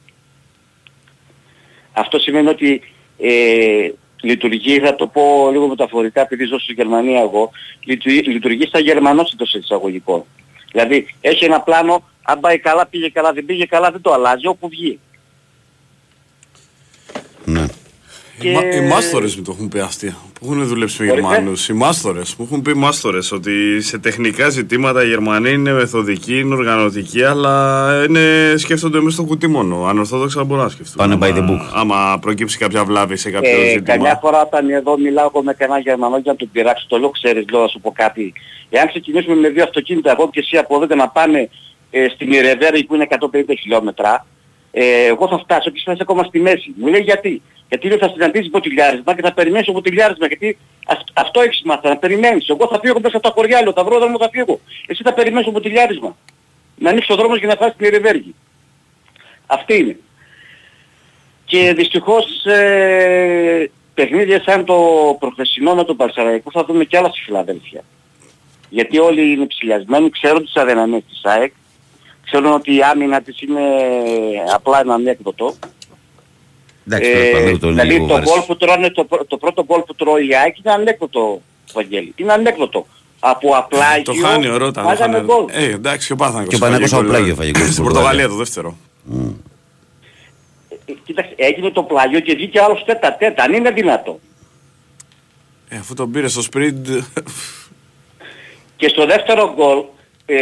Speaker 10: Αυτό σημαίνει ότι ε, λειτουργεί, θα το πω λίγο μεταφορικά επειδή ζω στη Γερμανία εγώ, λειτουργεί, λειτουργεί στα γερμανός εντός εισαγωγικών. Δηλαδή έχει ένα πλάνο, αν πάει καλά πήγε καλά, δεν πήγε καλά δεν το αλλάζει όπου βγει.
Speaker 1: Ναι.
Speaker 2: Οι, μα, οι μάστορες μου το έχουν πει αστεία που έχουν δουλέψει με
Speaker 10: Ορίστε.
Speaker 2: Γερμανούς. Οι μάστορες μου έχουν πει μάστορες ότι σε τεχνικά ζητήματα οι Γερμανοί είναι μεθοδικοί, είναι οργανωτικοί, αλλά είναι, σκέφτονται μέσα στο κουτί μόνο. Ανορθόδοξα μπορούν να σκεφτούν.
Speaker 1: Πάνε by the
Speaker 2: Άμα-
Speaker 1: book.
Speaker 2: Άμα προκύψει κάποια βλάβη σε κάποιο
Speaker 10: Ε,
Speaker 2: ζήτημα.
Speaker 10: καμιά φορά όταν εδώ μιλάω εγώ με κανένα Γερμανό για να τον πειράξω, το λέω ξέρεις, λέω να σου πω κάτι. Εάν ξεκινήσουμε με δύο αυτοκίνητα, εγώ και εσύ από εδώ να πάμε ε, στην Ιρεβέρη που είναι 150 χιλιόμετρα, ε, εγώ θα φτάσω και εσύ θα είσαι ακόμα στη μέση. Μου λέει γιατί; Γιατί δεν θα συναντήσεις ποτηλιάρισμα και θα περιμένεις το ποτηλιάρισμα. Γιατί αυ- αυτό έχεις μάθει, να περιμένεις. Εγώ θα φύγω μέσα από τα χωριά, λέω, θα βρω δρόμο, θα φύγω. Εσύ θα περιμένεις το ποτηλιάρισμα. Να ανοίξεις ο δρόμος για να φτάσει στην Ιρεβέργη. Αυτή είναι. Και δυστυχώς ε, παιχνίδια σαν το προχθεσινό με τον Παρσαραϊκό θα δούμε κι άλλα στη Φιλαδέλφια. Γιατί όλοι είναι ψηλιασμένοι, ξέρουν τις αδυναμίες της ΑΕΚ, ξέρουν ότι η άμυνα της είναι απλά ένα ανέκδοτο.
Speaker 1: Εντάξει, τώρα Παναγιώτο, είναι
Speaker 10: δηλαδή
Speaker 1: λίγο
Speaker 10: το,
Speaker 1: βαρύς.
Speaker 10: γκολ που τρώνε, το, πρω- το πρώτο γκολ που τρώει η ΑΕΚ είναι ανέκδοτο, Βαγγέλη. Είναι ανέκδοτο. Από απλά
Speaker 2: Το χάνει ο Ρώτα. το
Speaker 10: Βάζαμε
Speaker 2: χάνει.
Speaker 10: γκολ.
Speaker 2: Ε, εντάξει, και ο Πάθανακος.
Speaker 1: Και ο Παναθηναϊκός
Speaker 2: έφαγε
Speaker 1: από
Speaker 2: γκολ,
Speaker 1: πλάγιο
Speaker 2: ε.
Speaker 1: έφαγε γκολ στην
Speaker 2: Στην
Speaker 1: Πορτογαλία.
Speaker 2: Πορτογαλία το δεύτερο.
Speaker 10: Ε, Κοίταξε, έγινε το πλάγιο και βγήκε άλλος τέτα τέτα. Αν είναι δυνατό.
Speaker 2: Ε, αφού τον πήρε στο σπριντ.
Speaker 10: Και στο δεύτερο γκολ, ε,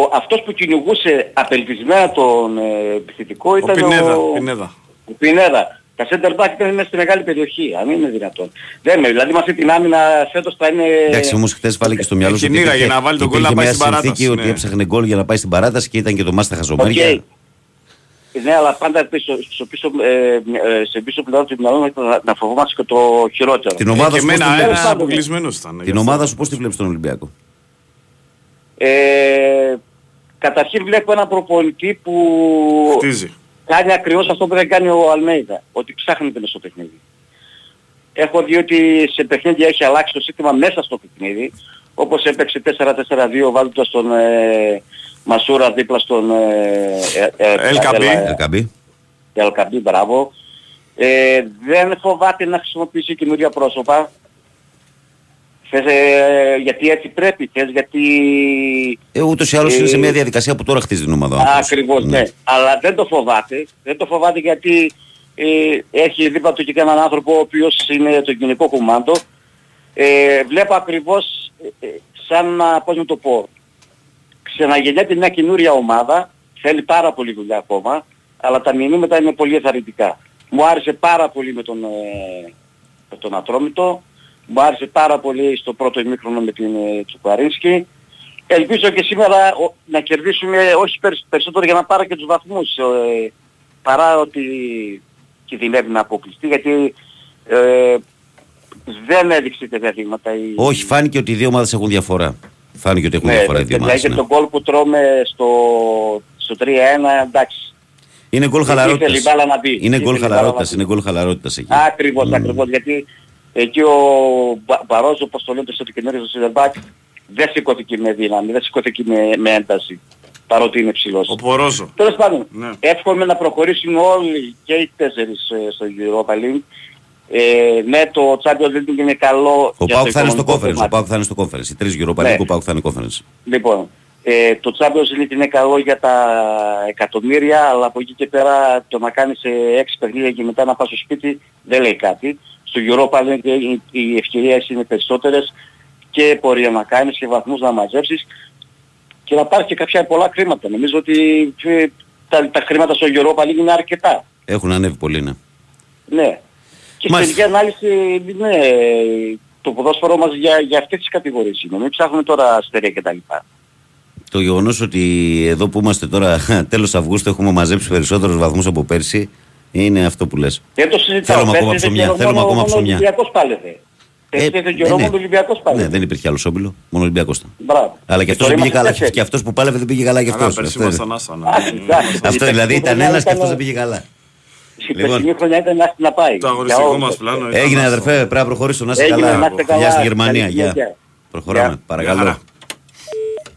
Speaker 10: ο, αυτός που κυνηγούσε απελπισμένα τον ε, επιθετικό
Speaker 2: Ο
Speaker 10: ήταν
Speaker 2: Πινέδα.
Speaker 10: ο,
Speaker 2: Πινέδα.
Speaker 10: ο Πινέδα. Τα center back ήταν μέσα στη μεγάλη περιοχή, αν είναι δυνατόν. Δεν είναι, δηλαδή με αυτή την άμυνα φέτος θα είναι...
Speaker 1: Εντάξει, όμως χθες βάλε και στο μυαλό σου. ότι
Speaker 2: Κυνήγαγε
Speaker 1: υπήρχε-
Speaker 2: να βάλει τον γκολ να
Speaker 1: υπήρχε
Speaker 2: πάει
Speaker 1: μια
Speaker 2: στην παράταση,
Speaker 1: συνθήκη ότι
Speaker 2: ναι.
Speaker 1: έψαχνε γκολ για να πάει στην παράταση και ήταν και το μάστα
Speaker 10: Οκ.
Speaker 1: χαζομέρια.
Speaker 10: Ναι, αλλά πάντα πίσω, στο πίσω, ε, ε, σε πίσω πλευρά του μυαλού μας να, να φοβόμαστε και το χειρότερο.
Speaker 1: Την
Speaker 2: Ε,
Speaker 1: ομάδα
Speaker 2: και
Speaker 1: σου πώς τη
Speaker 2: εμένα
Speaker 1: βλέπεις;
Speaker 2: ένα αποκλεισμένος ήταν. γι'
Speaker 1: Την
Speaker 2: αυτό.
Speaker 1: ομάδα σου πώς τη βλέπεις τον Ολυμπιακό;
Speaker 10: Ε, καταρχήν βλέπω ένα προπονητή που
Speaker 2: Χτίζει.
Speaker 10: κάνει ακριβώς αυτό που δεν κάνει ο Αλμέιδα, ότι ψάχνεται μες στο παιχνίδι. Έχω δει ότι σε παιχνίδια έχει αλλάξει το σύστημα μέσα στο παιχνίδι, όπως έπαιξε 4-4-2 βάζοντας τον ε, Μασούρα δίπλα στον ε, ε, ε,
Speaker 2: Ελκαμπή.
Speaker 10: ε,
Speaker 1: Ελκαμπή.
Speaker 10: Ελκαμπή, μπράβο. Ε, δεν φοβάται να χρησιμοποιήσει καινούργια πρόσωπα. Θες, ε, γιατί έτσι πρέπει, θες γιατί...
Speaker 1: Ε, Ούτως ή άλλως
Speaker 10: Ε,
Speaker 1: είναι σε μια διαδικασία που τώρα χτίζει την ομάδα. ο άνθρωπος.
Speaker 10: Ακριβώς, ναι. Αλλά δεν το φοβάται. Δεν το φοβάται γιατί ε, έχει δίπλα του και έναν άνθρωπο ο οποίος είναι το κοινικό κουμάντο. Ε, βλέπω ακριβώς ε, ε, σαν να, πώς να το πω, ξαναγεννιέται μια καινούρια ομάδα, θέλει πάρα πολύ δουλειά ακόμα, αλλά τα μηνύματα είναι πολύ εθαρρυντικά. Μου άρεσε πάρα πολύ με τον, ε, με τον Ατρόμητο, Μου άρεσε πάρα πολύ στο πρώτο ημίχρονο με την ε, Τσουκαρίνσκι. Ελπίζω και σήμερα ο- να κερδίσουμε όχι περισ- περισσότερο για να πάρω και τους βαθμούς ε, παρά ότι κινδυνεύει να αποκλειστεί γιατί ε, δεν έδειξε τέτοια δείγματα. η-
Speaker 1: Όχι, φάνηκε ότι οι δύο ομάδες έχουν διαφορά. Φάνηκε ότι έχουν
Speaker 10: ναι,
Speaker 1: διαφορά οι δύο
Speaker 10: δηλαδή
Speaker 1: ομάδες.
Speaker 10: και
Speaker 1: ναι.
Speaker 10: τον γκολ που τρώμε στο, στο 3-1 εντάξει.
Speaker 1: Είναι γκολ
Speaker 10: Ήθελε η
Speaker 1: χαλαρότητας.
Speaker 10: μπάλα να μπει.
Speaker 1: Είναι
Speaker 10: Ήθελε
Speaker 1: γκολ
Speaker 10: η μπάλα
Speaker 1: χαλαρότητας.
Speaker 10: να
Speaker 1: Είναι
Speaker 10: μπει.
Speaker 1: γκολ χαλαρότητας εκεί.
Speaker 10: Ακριβώς, ακριβώς, γιατί εκεί ο Μπα- Μπαρόζο, όπως το λέτε στο καινούριο στο Σιδερμπάκ, δεν σηκώθηκε με δύναμη, δεν σηκώθηκε με, με ένταση, παρότι είναι ψηλός.
Speaker 2: Ο Πορόζο.
Speaker 10: Τέλος πάντων,
Speaker 2: Ναι.
Speaker 10: εύχομαι να προχωρήσουν όλοι και οι τέσσερις ε, στο Europa League. Ε, ναι, το Champions League είναι καλό
Speaker 1: Ο
Speaker 10: για
Speaker 1: Πάουκ
Speaker 10: το
Speaker 1: θα είναι στο
Speaker 10: οικονομικό
Speaker 1: conference. Ο
Speaker 10: κομμάτι.
Speaker 1: Πάουκ θα είναι στο conference. Οι τρεις Europa
Speaker 10: Ναι.
Speaker 1: League, ο Πάουκ θα είναι conference.
Speaker 10: Λοιπόν, ε, το Champions League είναι καλό για τα εκατομμύρια, αλλά από εκεί και πέρα το να κάνεις ε, έξι παιχνίδια και μετά να πας στο σπίτι δεν λέει κάτι. Στο Europa League οι, οι ευκαιρίες είναι περισσότερες και πορεία να κάνεις και βαθμούς να μαζέψεις και να πάρεις και κάποια πολλά χρήματα. Νομίζω ότι ε, τα, τα χρήματα στο Europa League είναι αρκετά.
Speaker 1: Έχουν ανέβει πολύ, ναι.
Speaker 10: Ναι. Και στην
Speaker 1: Μάλιστα.
Speaker 10: τελική ανάλυση, ναι, το ποδόσφαιρό μας για, για αυτές τις κατηγορίες είναι. Μην ψάχνουμε τώρα αστέρια κτλ.
Speaker 1: Το γεγονός ότι εδώ που είμαστε τώρα τέλος Αυγούστου έχουμε μαζέψει περισσότερους βαθμούς από πέρσι είναι αυτό που λες.
Speaker 10: Δεν το συζητάω.
Speaker 1: Θέλουμε ακόμα
Speaker 10: Πέρσι
Speaker 1: ψωμιά,
Speaker 10: δεν
Speaker 1: θέλουμε
Speaker 10: μόνο-
Speaker 1: ακόμα
Speaker 10: μόνο
Speaker 1: ψωμιά.
Speaker 10: Ο Ολυμπιακός πάλευε. Πέρσι
Speaker 1: Ε,
Speaker 10: δεν
Speaker 1: ναι,
Speaker 10: καιρό
Speaker 1: ναι.
Speaker 10: μόνο ο Ολυμπιακός πάλευε.
Speaker 1: Ναι, δεν υπήρχε άλλο όμπιλο, μόνο ο Ολυμπιακός ήταν.
Speaker 10: Μπράβο.
Speaker 1: Αλλά και
Speaker 10: Και
Speaker 1: αυτός
Speaker 10: τώρα
Speaker 1: δεν πήγε
Speaker 10: είμαστε
Speaker 1: καλά.
Speaker 10: τέσσερις.
Speaker 1: Και αυτός που πάλευε δεν πήγε καλά και
Speaker 2: Καλά,
Speaker 1: αυτός.
Speaker 2: πέρσι
Speaker 1: Αυτό είναι.
Speaker 2: ήμασταν άστα.
Speaker 10: Α, εντάξει.
Speaker 1: Αυτό
Speaker 10: Η
Speaker 1: δηλαδή
Speaker 10: περσινή
Speaker 1: ήταν
Speaker 10: χρονιά
Speaker 1: ένας και
Speaker 10: ήταν-
Speaker 1: αυτός δεν πήγε καλά.
Speaker 10: Η
Speaker 1: Λοιπόν.
Speaker 10: περσινή χρονιά ήταν να έρθει να πάει.
Speaker 2: Το
Speaker 10: Για
Speaker 2: αγωνιστικό
Speaker 10: όλους.
Speaker 2: μας πλάνο ήταν
Speaker 1: Έγινε
Speaker 2: άστο.
Speaker 1: αδερφέ, πρέπει να προχωρήσω. Να είστε
Speaker 10: Έγινε,
Speaker 1: καλά.
Speaker 10: να είστε καλά.
Speaker 1: Γεια στη Γερμανία.
Speaker 10: Καλή
Speaker 1: Γεια.
Speaker 10: συνέχεια.
Speaker 1: Προχωράμε.
Speaker 10: Γεια.
Speaker 1: Παρακαλώ.
Speaker 2: χαρά.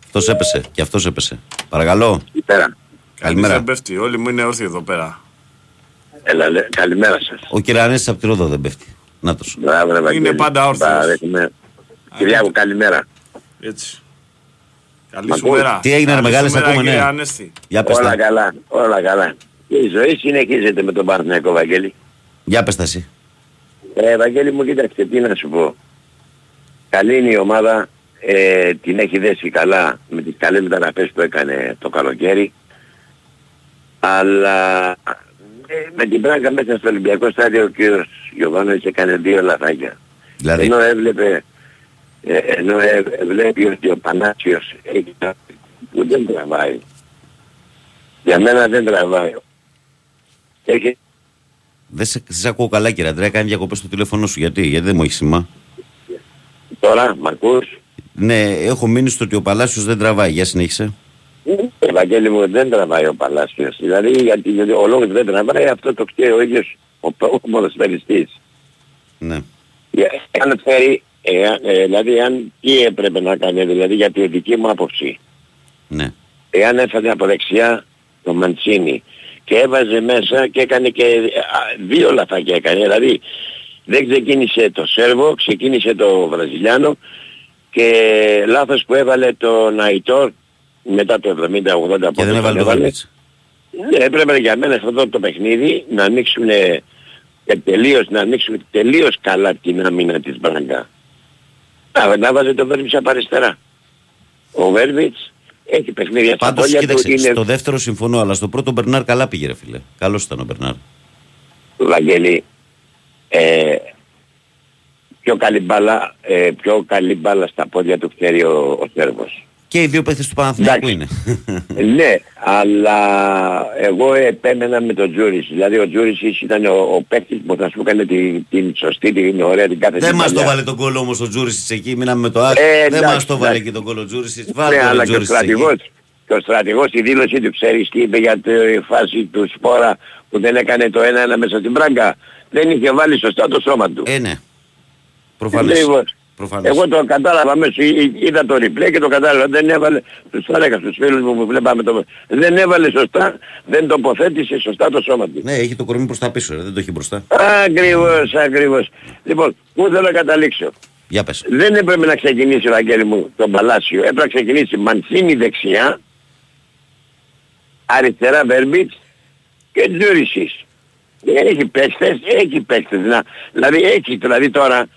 Speaker 1: Αυτός έπεσε και αυτός έπεσε. Παρακαλώ.
Speaker 5: Πέρα.
Speaker 2: Κανείς
Speaker 1: Καλημέρα.
Speaker 2: δεν πέφτει. Όλοι μου είναι όρθιοι εδώ πέρα.
Speaker 5: Έλα, λέ, καλημέρα σας.
Speaker 1: Ο Κυρανέσης από τη Ρόδο δεν πέφτει. Νάτος.
Speaker 5: Μπράβο, ρε, Βαγγέλη.
Speaker 2: πάντα όρθιος.
Speaker 5: Παραδέχομαι. Κυριάκο, καλημέρα.
Speaker 2: Έτσι. Καλή
Speaker 5: Μ'
Speaker 2: σου
Speaker 5: ακούς;
Speaker 2: μέρα.
Speaker 1: Τι έγινε, ρε,
Speaker 2: Καλή σου
Speaker 1: μεγάλες,
Speaker 2: μέρα,
Speaker 1: ακούμε,
Speaker 2: κύριε
Speaker 1: ναι.
Speaker 2: Ανέστη.
Speaker 1: Για πες
Speaker 5: Όλα
Speaker 1: τα.
Speaker 5: καλά, όλα καλά. Η ζωή συνεχίζεται με τον Παναθηναϊκό, Βαγγέλη.
Speaker 1: Για πες τα εσύ.
Speaker 5: Ε, Βαγγέλη μου, κοίταξε, τι να σου πω. Καλή είναι η ομάδα, ε, την έχει δέσει καλά με τις καλές μεταγραφές που έκανε το καλοκαίρι. Αλλά ε, με την πράγκα μέσα στο Ολυμπιακό στάδιο ο κύριος Γιωβάνος έκανε δύο λαθάκια.
Speaker 1: Δηλαδή,
Speaker 5: Ενώ έβλεπε, ε, ενώ ε, βλέπει ότι ο Πανάσιος έχει κάτι που δεν τραβάει. Για μένα δεν τραβάει. Έχει,
Speaker 1: δεν σε, σε ακούω καλά κύριε Αντρέα, κάνει διακοπές στο τηλέφωνο σου. Γιατί, γιατί δεν μου έχεις σήμα.
Speaker 5: τώρα, μ' ακούς,
Speaker 1: Ναι, έχω μείνει στο ότι ο Παλάσιος δεν τραβάει. Για συνέχισε.
Speaker 5: Ευαγγέλη μου δεν τραβάει ο Παλάσιος. Δηλαδή γιατί, γιατί ο λόγος δεν τραβάει αυτό το ξέρει ο ίδιος ο, ο ποδοσφαιριστής.
Speaker 1: Ναι.
Speaker 5: Ε, Αν φέρει, ε, ε, δηλαδή αν τι έπρεπε να κάνει, δηλαδή για τη δική μου άποψη.
Speaker 1: Ναι.
Speaker 5: Εάν έφερε από δεξιά το Μαντσίνη και έβαζε μέσα και έκανε και α, δύο λαθάκια έκανε. Δηλαδή δεν ξεκίνησε το Σέρβο, ξεκίνησε το Βραζιλιάνο και λάθος που έβαλε το Ναϊτόρ μετά το 70-80
Speaker 1: Και δεν έβαλε το Βέλβιτς.
Speaker 5: ναι, έπρεπε για μένα σε αυτό το παιχνίδι να ανοίξουν τελείως, να ανοίξουν τελείως καλά την άμυνα της Μπράγκα. Να, να βάζει το Βέρβιτς από αριστερά. Ο Βέρβιτς έχει παιχνίδια στα
Speaker 1: Πάντως,
Speaker 5: πόδια του,
Speaker 1: κοίταξε,
Speaker 5: είναι
Speaker 1: στο δεύτερο συμφωνώ, αλλά στο πρώτο ο Μπερνάρ καλά πήγε ρε φίλε. Καλός ήταν ο Μπερνάρ.
Speaker 5: Βαγγέλη, ε, πιο καλή μπάλα, ε, πιο καλή μπάλα στα πόδια του ξέρει ο, ο Σέρβος.
Speaker 1: Και οι δύο παίχτες του Παναθηναϊκού είναι.
Speaker 5: ναι, αλλά εγώ επέμενα με τον Τζούρις. Δηλαδή ο Τζούρις ήταν ο, ο παίκτης που θα σου έκανε την, την σωστή, την ωραία, την κάθε
Speaker 1: Δεν μας το
Speaker 5: παλιά.
Speaker 1: βάλε τον κόλλο όμως ο Τζούρισιτς εκεί, μείναμε με το άκρη.
Speaker 5: Ε,
Speaker 1: Δεν
Speaker 5: εντάξει,
Speaker 1: μας το βάλε
Speaker 5: εντάξει.
Speaker 1: και τον κόλλο ο Τζούρισιτς.
Speaker 5: Ναι,
Speaker 1: Βάλε
Speaker 5: αλλά
Speaker 1: τον
Speaker 5: και ο
Speaker 1: Τζούρισιτς εκεί.
Speaker 5: στρατηγός, και ο στρατηγός η δήλωσή του ξέρεις τι είπε για τη φάση του Σπόρα που δεν έκανε το ένα-ένα μέσα στην πράγκα. Δεν είχε βάλει σωστά το σώμα του.
Speaker 1: Ε, ναι. Προφανές.
Speaker 5: Ακριβώς.
Speaker 1: Προφανές.
Speaker 5: Εγώ το κατάλαβα μέσα, είδα το replay και το κατάλαβα. Δεν έβαλε, τους το έλεγα στους φίλους μου που βλέπαμε το... Δεν έβαλε σωστά, δεν τοποθέτησε σωστά το σώμα του.
Speaker 1: Ναι, έχει το κορμί προς τα πίσω, ρε, δεν το έχει μπροστά.
Speaker 5: Ακριβώς, ακριβώς. Λοιπόν, πού θέλω να καταλήξω.
Speaker 1: Για πες.
Speaker 5: Δεν έπρεπε να ξεκινήσει ο Αγγέλη μου τον Παλάσιο. Έπρεπε να ξεκινήσει Μαντσίνη δεξιά, αριστερά Βέρμπιτς και Τζούρισις. Έχει παίκτες, έχει παίκτες. Να, δηλαδή έχει δηλαδή τώρα,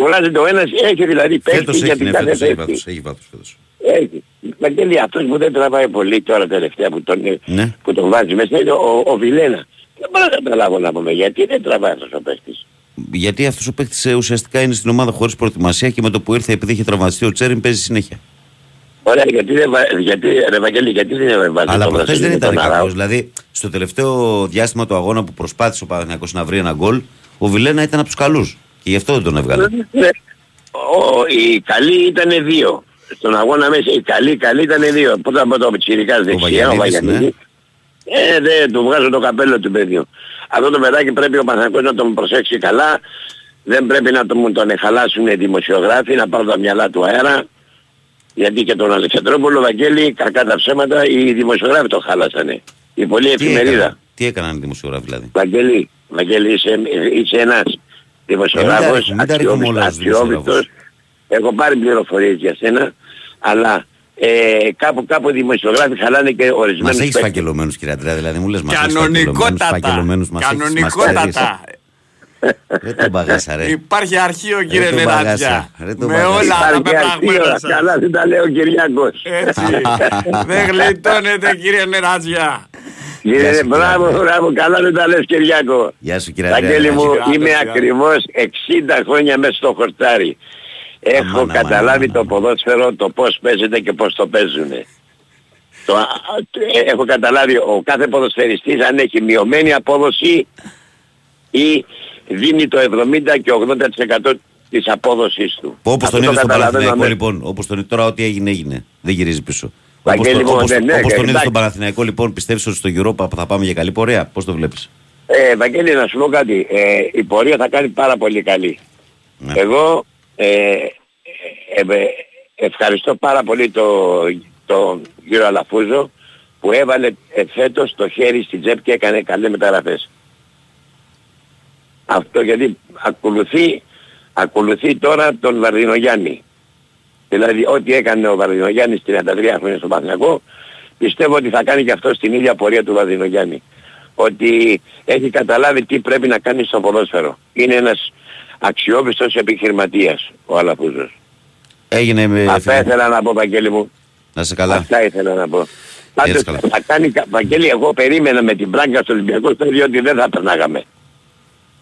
Speaker 5: κουράζεται ο ένας, έχει δηλαδή
Speaker 1: Φέτος
Speaker 5: παίκτες για
Speaker 1: έχει,
Speaker 5: την
Speaker 1: ναι,
Speaker 5: κάθε
Speaker 1: φέτος έχει
Speaker 5: θέση.
Speaker 1: βάθος. Έχει βάθος φέτος.
Speaker 5: Έχει. Βαγγέλη αυτός που δεν τραβάει πολύ τώρα τελευταία που τον,
Speaker 1: Ναι.
Speaker 5: που τον βάζει μέσα είναι ο, ο Βιλένα. Δεν μπορώ να καταλάβω να πούμε γιατί δεν τραβάει αυτός ο παίκτης.
Speaker 1: Γιατί αυτός ο παίκτης ουσιαστικά είναι στην ομάδα χωρίς προετοιμασία και με το που ήρθε επειδή είχε τραυματιστεί ο Τσέριν παίζει συνέχεια.
Speaker 5: Ωραία, γιατί δεν, βα- γιατί, ρε Βαγγέλη, γιατί δεν βάζει
Speaker 1: Αλλά
Speaker 5: το
Speaker 1: προχθές
Speaker 5: Βραζιλί
Speaker 1: δεν
Speaker 5: με
Speaker 1: ήταν
Speaker 5: τον
Speaker 1: κακός.
Speaker 5: Αράου.
Speaker 1: Δηλαδή, στο τελευταίο διάστημα του αγώνα που προσπάθησε ο Παναθηναϊκός να βρει ένα γκολ, ο Βιλένα ήταν από τους καλούς. Και γι' αυτό δεν τον έβγαλε.
Speaker 5: Ναι. Ο, οι καλοί ήταν δύο. Στον αγώνα μέσα οι καλοί, οι καλοί ήταν δύο. Πρώτα από το Τσιρικάς δεξιά, ο
Speaker 1: Βαγιανίδης, ναι.
Speaker 5: Βαγιανίδης. Ε, δεν του βγάζω το καπέλο του παιδιού. Αυτό το παιδάκι πρέπει ο Παναθηναϊκός να τον προσέξει καλά. Δεν πρέπει να τον, τον εχαλάσουν οι δημοσιογράφοι, να πάρουν τα μυαλά του αέρα. Γιατί και τον Αλεξανδρόπουλο Βαγγέλη, κακά τα ψέματα, οι δημοσιογράφοι το χάλασανε. Η πολλή
Speaker 1: Τι
Speaker 5: εφημερίδα.
Speaker 1: έκαναν, τι έκαναν οι δημοσιογράφοι δηλαδή;
Speaker 5: Βαγγέλη, Βαγγέλη είσαι, είσαι ένας
Speaker 1: Ε,
Speaker 5: δημοσιογράφος,
Speaker 1: μην τα- μην τα ρίχνουμε όλα στους
Speaker 5: αξιόπιστος.
Speaker 1: δημοσιογράφους.
Speaker 5: Έχω πάρει πληροφορίες για σένα, αλλά ε, κάπου κάπου οι δημοσιογράφοι χαλάνε και
Speaker 1: Μας
Speaker 5: ορισμένους
Speaker 1: έχεις
Speaker 5: παίκτες.
Speaker 1: φακελωμένους, κύριε Αντρέα, δηλαδή μου λε μας
Speaker 2: Κανονικότατα. Κανονικότατα.
Speaker 1: Δεν τον παγάσα, ρε.
Speaker 2: Υπάρχει αρχείο κύριε
Speaker 1: τον
Speaker 2: Νεράτια.
Speaker 1: παγάσα, ρε, τον
Speaker 2: Με
Speaker 1: παγάσα.
Speaker 2: όλα τα
Speaker 5: Υπάρχει αρχείο,
Speaker 2: πεπραγμένα σας.
Speaker 5: καλά δεν τα λέει ο Κυριάκος.
Speaker 2: Έτσι. Δεν γλιτώνετε κύριε Νεράτια.
Speaker 5: Κύριε,
Speaker 1: Γεια σου,
Speaker 5: μπράβο,
Speaker 1: κύριε.
Speaker 5: μπράβο, καλά δεν τα λες Κυριάκο.
Speaker 1: Γεια σου, κύριε
Speaker 5: Αγγέλη
Speaker 1: Αντρέα.
Speaker 5: μου,
Speaker 2: Σιγά,
Speaker 5: είμαι
Speaker 2: σιγά.
Speaker 5: ακριβώς 60 χρόνια μέσα στο χορτάρι. Έχω
Speaker 1: Αμάν, αμάν,
Speaker 5: καταλάβει
Speaker 1: αμάν,
Speaker 5: το
Speaker 1: αμάν.
Speaker 5: ποδόσφαιρο, το πώς παίζεται και πώς το παίζουν. Το, α, ε, έχω καταλάβει ο κάθε ποδοσφαιριστής αν έχει μειωμένη απόδοση ή δίνει το 70 και 80% της απόδοσης του.
Speaker 1: Όπως
Speaker 5: Αυτό
Speaker 1: τον
Speaker 5: το
Speaker 1: είδες στον
Speaker 5: καταλαβαίνω
Speaker 1: Παναθηναϊκό,
Speaker 5: αμέσως.
Speaker 1: λοιπόν. Όπως τον, τώρα, ό,τι έγινε, έγινε. Δεν γυρίζει πίσω. Όπως
Speaker 5: Βαγγέλη μου,
Speaker 1: όπως,
Speaker 5: ναι, ναι,
Speaker 1: όπως τον είδες
Speaker 5: εντάξει.
Speaker 1: στον Παναθηναϊκό, λοιπόν, πιστεύεις ότι στο Europa θα πάμε για καλή πορεία; Πώς το βλέπεις;
Speaker 5: Ε, Βαγγέλη, να σου πω κάτι. Ε, η πορεία θα κάνει πάρα πολύ καλή.
Speaker 1: Ναι.
Speaker 5: Εγώ ε, ε, ε, ευχαριστώ πάρα πολύ το, το κύριο Αλαφούζο που έβαλε ε, φέτος το χέρι στην τσέπη και έκανε καλές μεταγραφές. Αυτό γιατί ακολουθεί, ακολουθεί τώρα τον Βαρδινογιάννη. Δηλαδή ό,τι έκανε ο Βαρδινογιάννης 33 χρόνια στο Παθηνακό πιστεύω ότι θα κάνει και αυτό στην ίδια πορεία του Βαρδινογιάννη. Ότι έχει καταλάβει τι πρέπει να κάνει στο ποδόσφαιρο. Είναι ένας αξιόπιστος επιχειρηματίας ο Αλαφούζος.
Speaker 1: Έγινε με.
Speaker 5: Αυτά ήθελα να πω Βαγγέλη μου.
Speaker 1: Να σε καλά.
Speaker 5: Αυτά ήθελα να πω. Πάντως
Speaker 1: Έτσι καλά.
Speaker 5: θα κάνει, κα- Βαγγέλη, εγώ περίμενα με την πράγκα στο Ολυμπιακό στάδιο ότι δεν θα περνάγαμε.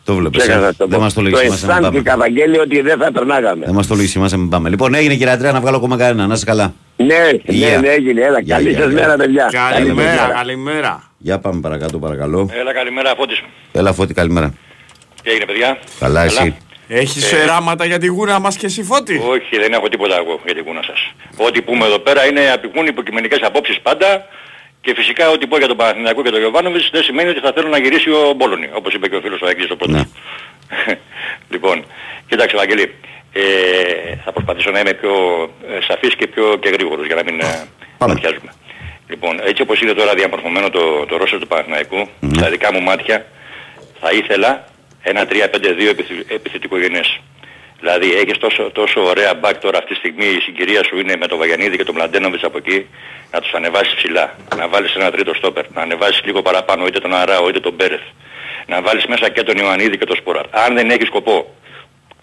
Speaker 1: Το βλέπεις.
Speaker 5: Ξέχασα να το
Speaker 1: Δεν
Speaker 5: πω.
Speaker 1: μας το
Speaker 5: Το
Speaker 1: λέγει σήμερα. μην πάμε.
Speaker 5: αισθάνθηκα Βαγγέλη ότι δεν θα περνάγαμε.
Speaker 1: Δεν μας το λέγει σήμερα, μην πάμε. Λοιπόν, έγινε κύριε Αντρέα να βγάλω ακόμα κανένα. Να είσαι καλά.
Speaker 5: Ναι, ναι,
Speaker 1: Γεια.
Speaker 5: ναι, έγινε. Έλα,
Speaker 1: Γεια,
Speaker 5: καλή
Speaker 1: γεια,
Speaker 5: σας
Speaker 1: γεια.
Speaker 5: μέρα παιδιά.
Speaker 2: Καλημέρα,
Speaker 5: Καλή
Speaker 2: καλημέρα.
Speaker 1: Για πάμε παρακάτω, παρακαλώ.
Speaker 11: Έλα καλημέρα Φώτης.
Speaker 1: Έλα, φώτη, καλημέρα.
Speaker 11: Τι έγινε παιδιά;
Speaker 1: Καλά, εσύ.
Speaker 2: Έχεις
Speaker 11: Ε.
Speaker 2: εράματα για τη γούνα μας και εσύ Φώτη;
Speaker 11: Όχι δεν έχω τίποτα εγώ για την κούνα σας. Ό,τι πούμε εδώ πέρα είναι απεικούν υποκειμενικές απόψεις πάντα και φυσικά ό,τι πω για τον Παναθηναϊκό και τον Γιωβάνοβιτς δεν σημαίνει ότι θα θέλω να γυρίσει ο Μπόλωνη όπως είπε και ο φίλος ο Αγγλής το πρώτο.
Speaker 1: Ναι.
Speaker 11: λοιπόν, κοίταξε Βαγγέλη, ε, θα προσπαθήσω να είμαι πιο ε, σαφής και πιο και γρήγορος για να μην ε,
Speaker 1: Πάμε.
Speaker 11: ματιάζουμε. Λοιπόν, έτσι όπως είναι τώρα διαμορφωμένο το, το ρόστερ του Παναθηναϊκού,
Speaker 1: Ναι.
Speaker 11: στα δικά μου μάτια θα ήθελα ένα 3-5-2 επιθυ- επιθετικό γενές. Δηλαδή έχεις τόσο, τόσο ωραία μπακ τώρα αυτή τη στιγμή η συγκυρία σου είναι με τον Βαγιανίδη και τον Μλαντένοβιτς από εκεί να τους ανεβάσεις ψηλά, να βάλεις ένα τρίτο στόπερ, να ανεβάσεις λίγο παραπάνω είτε τον Αράο είτε τον Μπέρεθ, να βάλεις μέσα και τον Ιωαννίδη και τον Σποράρ. Αν δεν έχεις σκοπό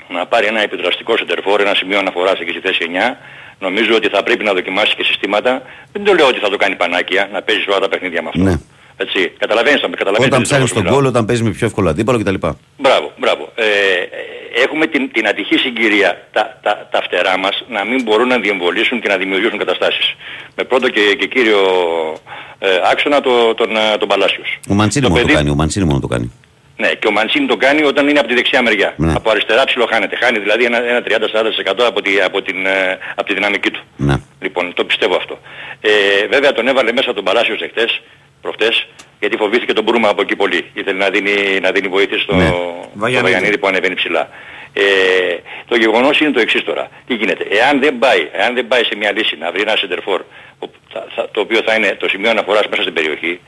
Speaker 11: να πάρει ένα επιδραστικό σεντερφόρ, ένα σημείο αναφοράς εκεί στη θέση 9, νομίζω ότι θα πρέπει να δοκιμάσεις και συστήματα. Δεν το λέω ότι θα το κάνει πανάκια, να παίζεις όλα τα παιχνίδια με αυτό.
Speaker 1: Ναι.
Speaker 11: Έτσι, καταλαβαίνεις, καταλαβαίνεις
Speaker 1: Όταν
Speaker 11: τι
Speaker 1: ψάχνεις
Speaker 11: θέλω
Speaker 1: τον
Speaker 11: να μιλάω.
Speaker 1: κόλλο, όταν παίζεις με πιο εύκολο αντίπαλο κτλ.
Speaker 11: Μπράβο, μπράβο. Ε, ε, έχουμε την, την ατυχή συγκυρία τα, τα, τα φτερά μας να μην μπορούν να διεμβολήσουν και να δημιουργήσουν καταστάσεις. Με πρώτο και, και κύριο ε, άξονα το, τον, ε, τον Παλάσιος.
Speaker 1: Ο Μαντσίνη
Speaker 11: Το
Speaker 1: μόνο το
Speaker 11: παιδί-
Speaker 1: κάνει. Ο Μαντσίνη μόνο το κάνει.
Speaker 11: Ναι, και ο Μαντσίνη το κάνει όταν είναι από τη δεξιά μεριά.
Speaker 1: Ναι.
Speaker 11: Από αριστερά ψιλοχάνεται. Χάνει δηλαδή ένα, ένα 30-40% από τη, από, την, ε, από τη δυναμική του.
Speaker 1: Ναι.
Speaker 11: Λοιπόν, το πιστεύω αυτό. Ε, βέβαια τον έβαλε μέσα τον Παλάσιος εχθές, προχτές, γιατί φοβήθηκε τον Μπρούμα από εκεί πολύ. Ήθελε να δίνει, να δίνει βοήθεια στο,
Speaker 1: Ναι.
Speaker 11: στο
Speaker 2: Βαγιανίδη.
Speaker 11: Βαγιανίδη που ανεβαίνει ψηλά. Ε, το γεγονός είναι το εξής τώρα. Τι γίνεται. Εάν δεν πάει, εάν δεν πάει σε μια λύση να βρει ένα σεντερφόρ, το οποίο θα είναι το σημείο αναφοράς μέσα στην περιοχή,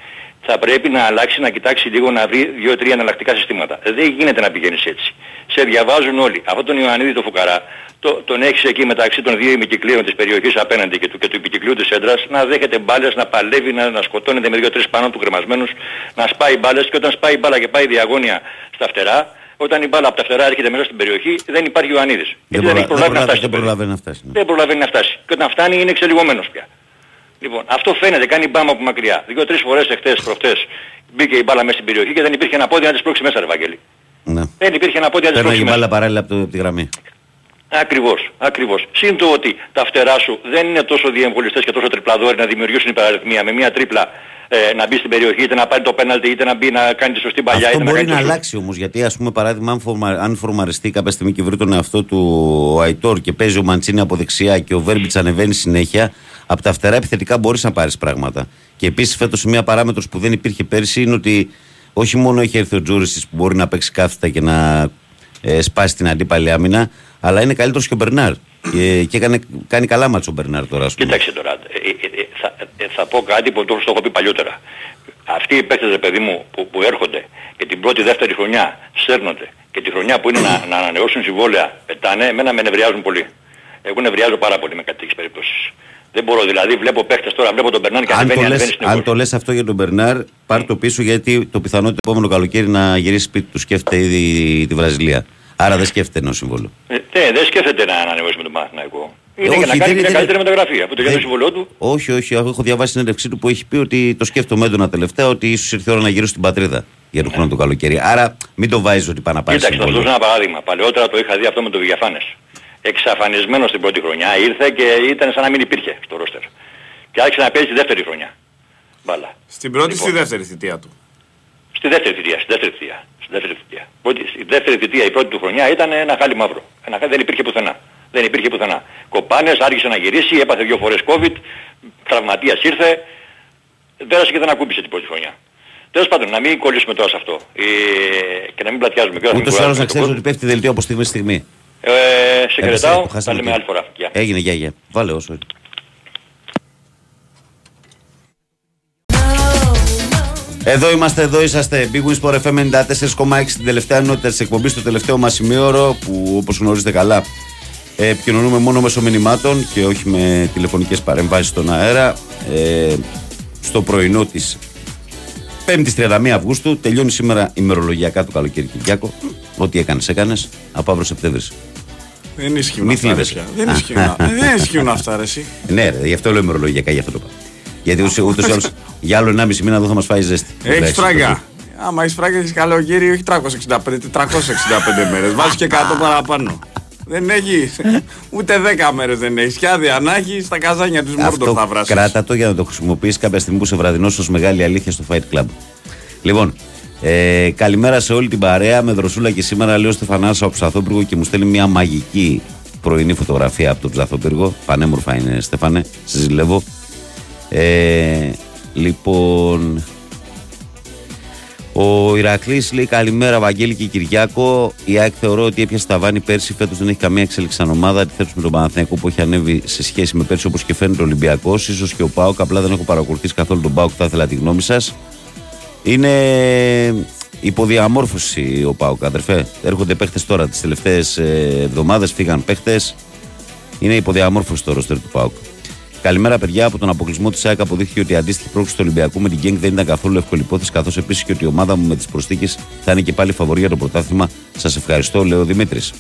Speaker 11: θα πρέπει να αλλάξει, να κοιτάξει λίγο να βρει δύο-τρία εναλλακτικά συστήματα. Δεν γίνεται να πηγαίνεις έτσι. Σε διαβάζουν όλοι. Αυτό τον Ιωαννίδη το Φουκαρά, το, τον έχεις εκεί μεταξύ των δύο ημικυκλίων της περιοχής απέναντι και του, και του ημικυκλίου της έντρας, να δέχεται μπάλες, να παλεύει, να, να σκοτώνεται με δύο-τρεις πάνω του κρεμασμένους, να σπάει μπάλες και όταν σπάει η μπάλα και πάει διαγώνια στα φτερά, όταν η μπάλα από τα φτερά έρχεται μέσα στην περιοχή, δεν υπάρχει ο Ιωαννίδης.
Speaker 1: Δεν,
Speaker 11: Γιατί δεν έχει
Speaker 1: προλα...
Speaker 11: προλάβει να φτάσει.
Speaker 1: δεν
Speaker 11: στο παιδί.
Speaker 1: προλαβαίνει να φτάσει. ναι.
Speaker 11: Δεν προλαβαίνει να φτάσει. Και όταν φτάνει είναι εξελιγωμένος πια. Λοιπόν, αυτό φαίνεται, κάνει μπάμα από μακριά. Δύο-τρεις φορές εχθές, προχτές, μπήκε η μπάλα μέσα στην περιοχή και δεν υπήρχε ένα πόδι να της σπρώξει μέσα, ρε Βαγγέλη.
Speaker 1: Ναι.
Speaker 11: Δεν υπήρχε να πω ότι
Speaker 1: Παίρναγε
Speaker 11: αντιστροφή
Speaker 1: μπάλα παράλληλα από, το, από τη γραμμή.
Speaker 11: Ακριβώς, ακριβώς. Συν το ότι τα φτερά σου δεν είναι τόσο διεμβολιστές και τόσο τριπλαδόροι να δημιουργήσουν υπεραριθμία με μια τρίπλα ε, να μπει στην περιοχή είτε να πάρει το πέναλτι είτε να μπει να κάνει τη σωστή παλιά
Speaker 1: Αυτό
Speaker 11: είτε να
Speaker 1: μπορεί
Speaker 11: κάνει
Speaker 1: να
Speaker 11: το σωστό.
Speaker 1: αλλάξει όμως. Γιατί, ας πούμε, παράδειγμα, αν, φορμα, αν φορμαριστεί κάποια στιγμή και βρει τον εαυτό του ο Αϊτόρ και παίζει ο Μαντσίνη από δεξιά και ο Βέρμπιτς ανεβαίνει συνέχεια, από τα φτερά επιθετικά μπορείς να πάρεις πράγματα. Και επίσης φέτος μια παράμετρος που δεν υπήρχε πέρσι είναι ότι όχι μόνο έχει έρθει ο Τζούριστη που μπορεί να παίξει κάθετα και να ε, σπάσει την αντίπαλη άμυνα, αλλά είναι καλύτερος και ο Μπερνάρ. Και, και έκανε, κάνει καλά μάτσο ο Μπερνάρ τώρα, ας πούμε.
Speaker 11: Κοίταξε τώρα, ε, ε, ε, θα, ε, θα πω κάτι που το, το έχω πει παλιότερα. Αυτοί οι παίκτες, ρε παιδί μου, που, που έρχονται και την πρώτη, δεύτερη χρονιά σέρνονται και τη χρονιά που είναι να, να ανανεώσουν συμβόλαια πετάνε, εμένα με νευριάζουν πολύ. Εγώ νευριάζω πάρα πολύ με κάτι τέτοιες περιπτώσεις. Δεν μπορώ δηλαδή, βλέπω παίκτες τώρα, βλέπω τον Μπερνάν και
Speaker 1: Αν
Speaker 11: ανεβαίνει,
Speaker 1: το,
Speaker 11: ανεβαίνει
Speaker 1: λες,
Speaker 11: στην
Speaker 1: αν
Speaker 11: Ευρώπη.
Speaker 1: το λες αυτό για τον Μπερνάρ, πάρ το πίσω γιατί το πιθανό το επόμενο καλοκαίρι να γυρίσει σπίτι του σκέφτεται ήδη τη Βραζιλία. Άρα δεν σκέφτεται νέο συμβόλαιο.
Speaker 11: Ε, ναι, δεν σκέφτεται να ανανεώσει με τον Παναθηναϊκό. Είναι
Speaker 1: όχι,
Speaker 11: για να
Speaker 1: δεν-
Speaker 11: κάνει
Speaker 1: δεν-
Speaker 11: μια καλύτερη μεταγραφή. Από το για το
Speaker 1: δεν-
Speaker 11: συμβολό του.
Speaker 1: Όχι, όχι. Έχω διαβάσει συνέντευξή του που έχει πει ότι το σκέφτομαι έντονα τελευταία ότι ίσως ήρθε η ώρα να γυρίσω στην πατρίδα για τον χρόνο του καλοκαίρι. Άρα μην το βάζεις ότι πάει να πάρει
Speaker 11: Κοίταξε, θα σου δώσω
Speaker 1: συμβόλαιο.
Speaker 11: ένα παράδειγμα. Παλαιότερα το είχα δει αυτό με το Βηγιαφάνες. Εξαφανισμένο στην πρώτη χρονιά ήρθε και ήταν σαν να μην υπήρχε στο ρόστερ. Και άρχισε να παίζει τη δεύτερη χρονιά. Μπάλα.
Speaker 2: Στην πρώτη
Speaker 11: Λοιπόν.
Speaker 2: στη δεύτερη θητεία του;
Speaker 11: Στη δεύτερη θητεία, στη δεύτερη θητεία. Στη δεύτερη θητεία. Ότι Στη δεύτερη θητεία η πρώτη του χρονιά ήταν ένα χάλι μαύρο. Ένα, χάλι- δεν υπήρχε πουθενά. Δεν υπήρχε πουθενά. Κοπάνες, άρχισε να γυρίσει, έπαθε δύο φορές COVID, τραυματίας ήρθε, πέρασε και δεν ακούμπησε την πρώτη χρονιά. Τέλος πάντων, να μην κολλήσουμε τώρα σε αυτό ε, και να μην πλατιάζουμε και όλα
Speaker 1: Ούτως ή άλλως να ξέρεις ότι πέφτει δελτίο από στιγμή στη στιγμή.
Speaker 11: Ε, σε
Speaker 1: Έπεσε,
Speaker 11: χαιρετάω,
Speaker 1: το
Speaker 11: τα
Speaker 1: χάσαμε
Speaker 11: λέμε
Speaker 1: και-
Speaker 11: άλλη φορά. Γεια.
Speaker 1: Έγινε, γεια, γεια. Βάλε όσο. Εδώ είμαστε, εδώ είσαστε. Big Wins Sport FM 94,6 την τελευταία ενότητα της εκπομπής, το τελευταίο μας ημίωρο που όπως γνωρίζετε καλά ε, επικοινωνούμε μόνο μέσω μηνυμάτων και όχι με τηλεφωνικές παρεμβάσεις στον αέρα. Ε, στο πρωινό της 5η 31 Αυγούστου τελειώνει σήμερα ημερολογιακά το καλοκαίρι Κυριάκο. Ό,τι έκανες, έκανες από αύριο Σεπτέμβρης.
Speaker 2: Δεν ισχύουν
Speaker 1: Μη
Speaker 2: αυτά. ρε,
Speaker 1: θλίβεσαι.
Speaker 2: πια. Δεν ισχύουν, α- δεν ισχύουν αυτά ρε εσύ.
Speaker 1: Ναι, ρε, γι' αυτό λέω ημερολογιακά, γι' αυτό το είπα. Γιατί ούτως ή άλλως για άλλο 1,5 μήνα εδώ θα μας φάει ζέστη.
Speaker 2: Έχεις
Speaker 1: Εντάξει,
Speaker 2: φράγκα. Άμα έχεις φράγκα έχεις καλοκαίρι όχι 365, 465 μέρες. Βάζεις και 100 παραπάνω. Δεν έχεις. Ούτε 10 μέρες δεν έχεις. Και άδεια να έχεις στα καζάνια της Μόρντορ
Speaker 1: Αυτό
Speaker 2: θα βράσεις.
Speaker 1: κράτα το για να το χρησιμοποιήσεις κάποια στιγμή που σε βραδινώσει ως μεγάλη αλήθεια στο Fight Club. Λοιπόν, ε, καλημέρα σε όλη την παρέα. Με δροσούλα και σήμερα λέω Στεφανάσα από Ψαθόπυργο και μου στέλνει μια μαγική πρωινή φωτογραφία από τον Ψαθόπυργο. Πανέμορφα είναι, Στεφάνε. Σε ζηλεύω. Ε, λοιπόν, ο Ηρακλής λέει καλημέρα, Βαγγέλη και Κυριάκο. Η ΑΕΚ θεωρώ ότι έπιασε τα βάνη πέρσι. Φέτος δεν έχει καμία εξέλιξη σαν ομάδα. Αντιθέτως με τον Παναθηναϊκό που έχει ανέβει σε σχέση με πέρσι όπως και φαίνεται ο Ολυμπιακός. σω και ο Πάοκ. Απλά δεν έχω παρακολουθήσει καθόλου τον Πάοκ. Θα ήθελα τη γνώμη σας. Είναι υποδιαμόρφωση ο Πάοκ, αδερφέ. Έρχονται παίχτες τώρα. Τις τελευταίες εβδομάδες φύγαν παίχτες. Είναι υποδιαμόρφωση το ρόστερ του Πάοκ. Καλημέρα, παιδιά. Από τον αποκλεισμό της ΑΕΚ αποδείχθηκε ότι η αντίστοιχη πρόκληση του Ολυμπιακού με την Γκένγκ δεν ήταν καθόλου εύκολη υπόθεση, καθώς επίσης και ότι η ομάδα μου με τις προσθήκες θα είναι και πάλι φαβορή για το πρωτάθλημα. Σας ευχαριστώ, λέει ο Δημήτρης.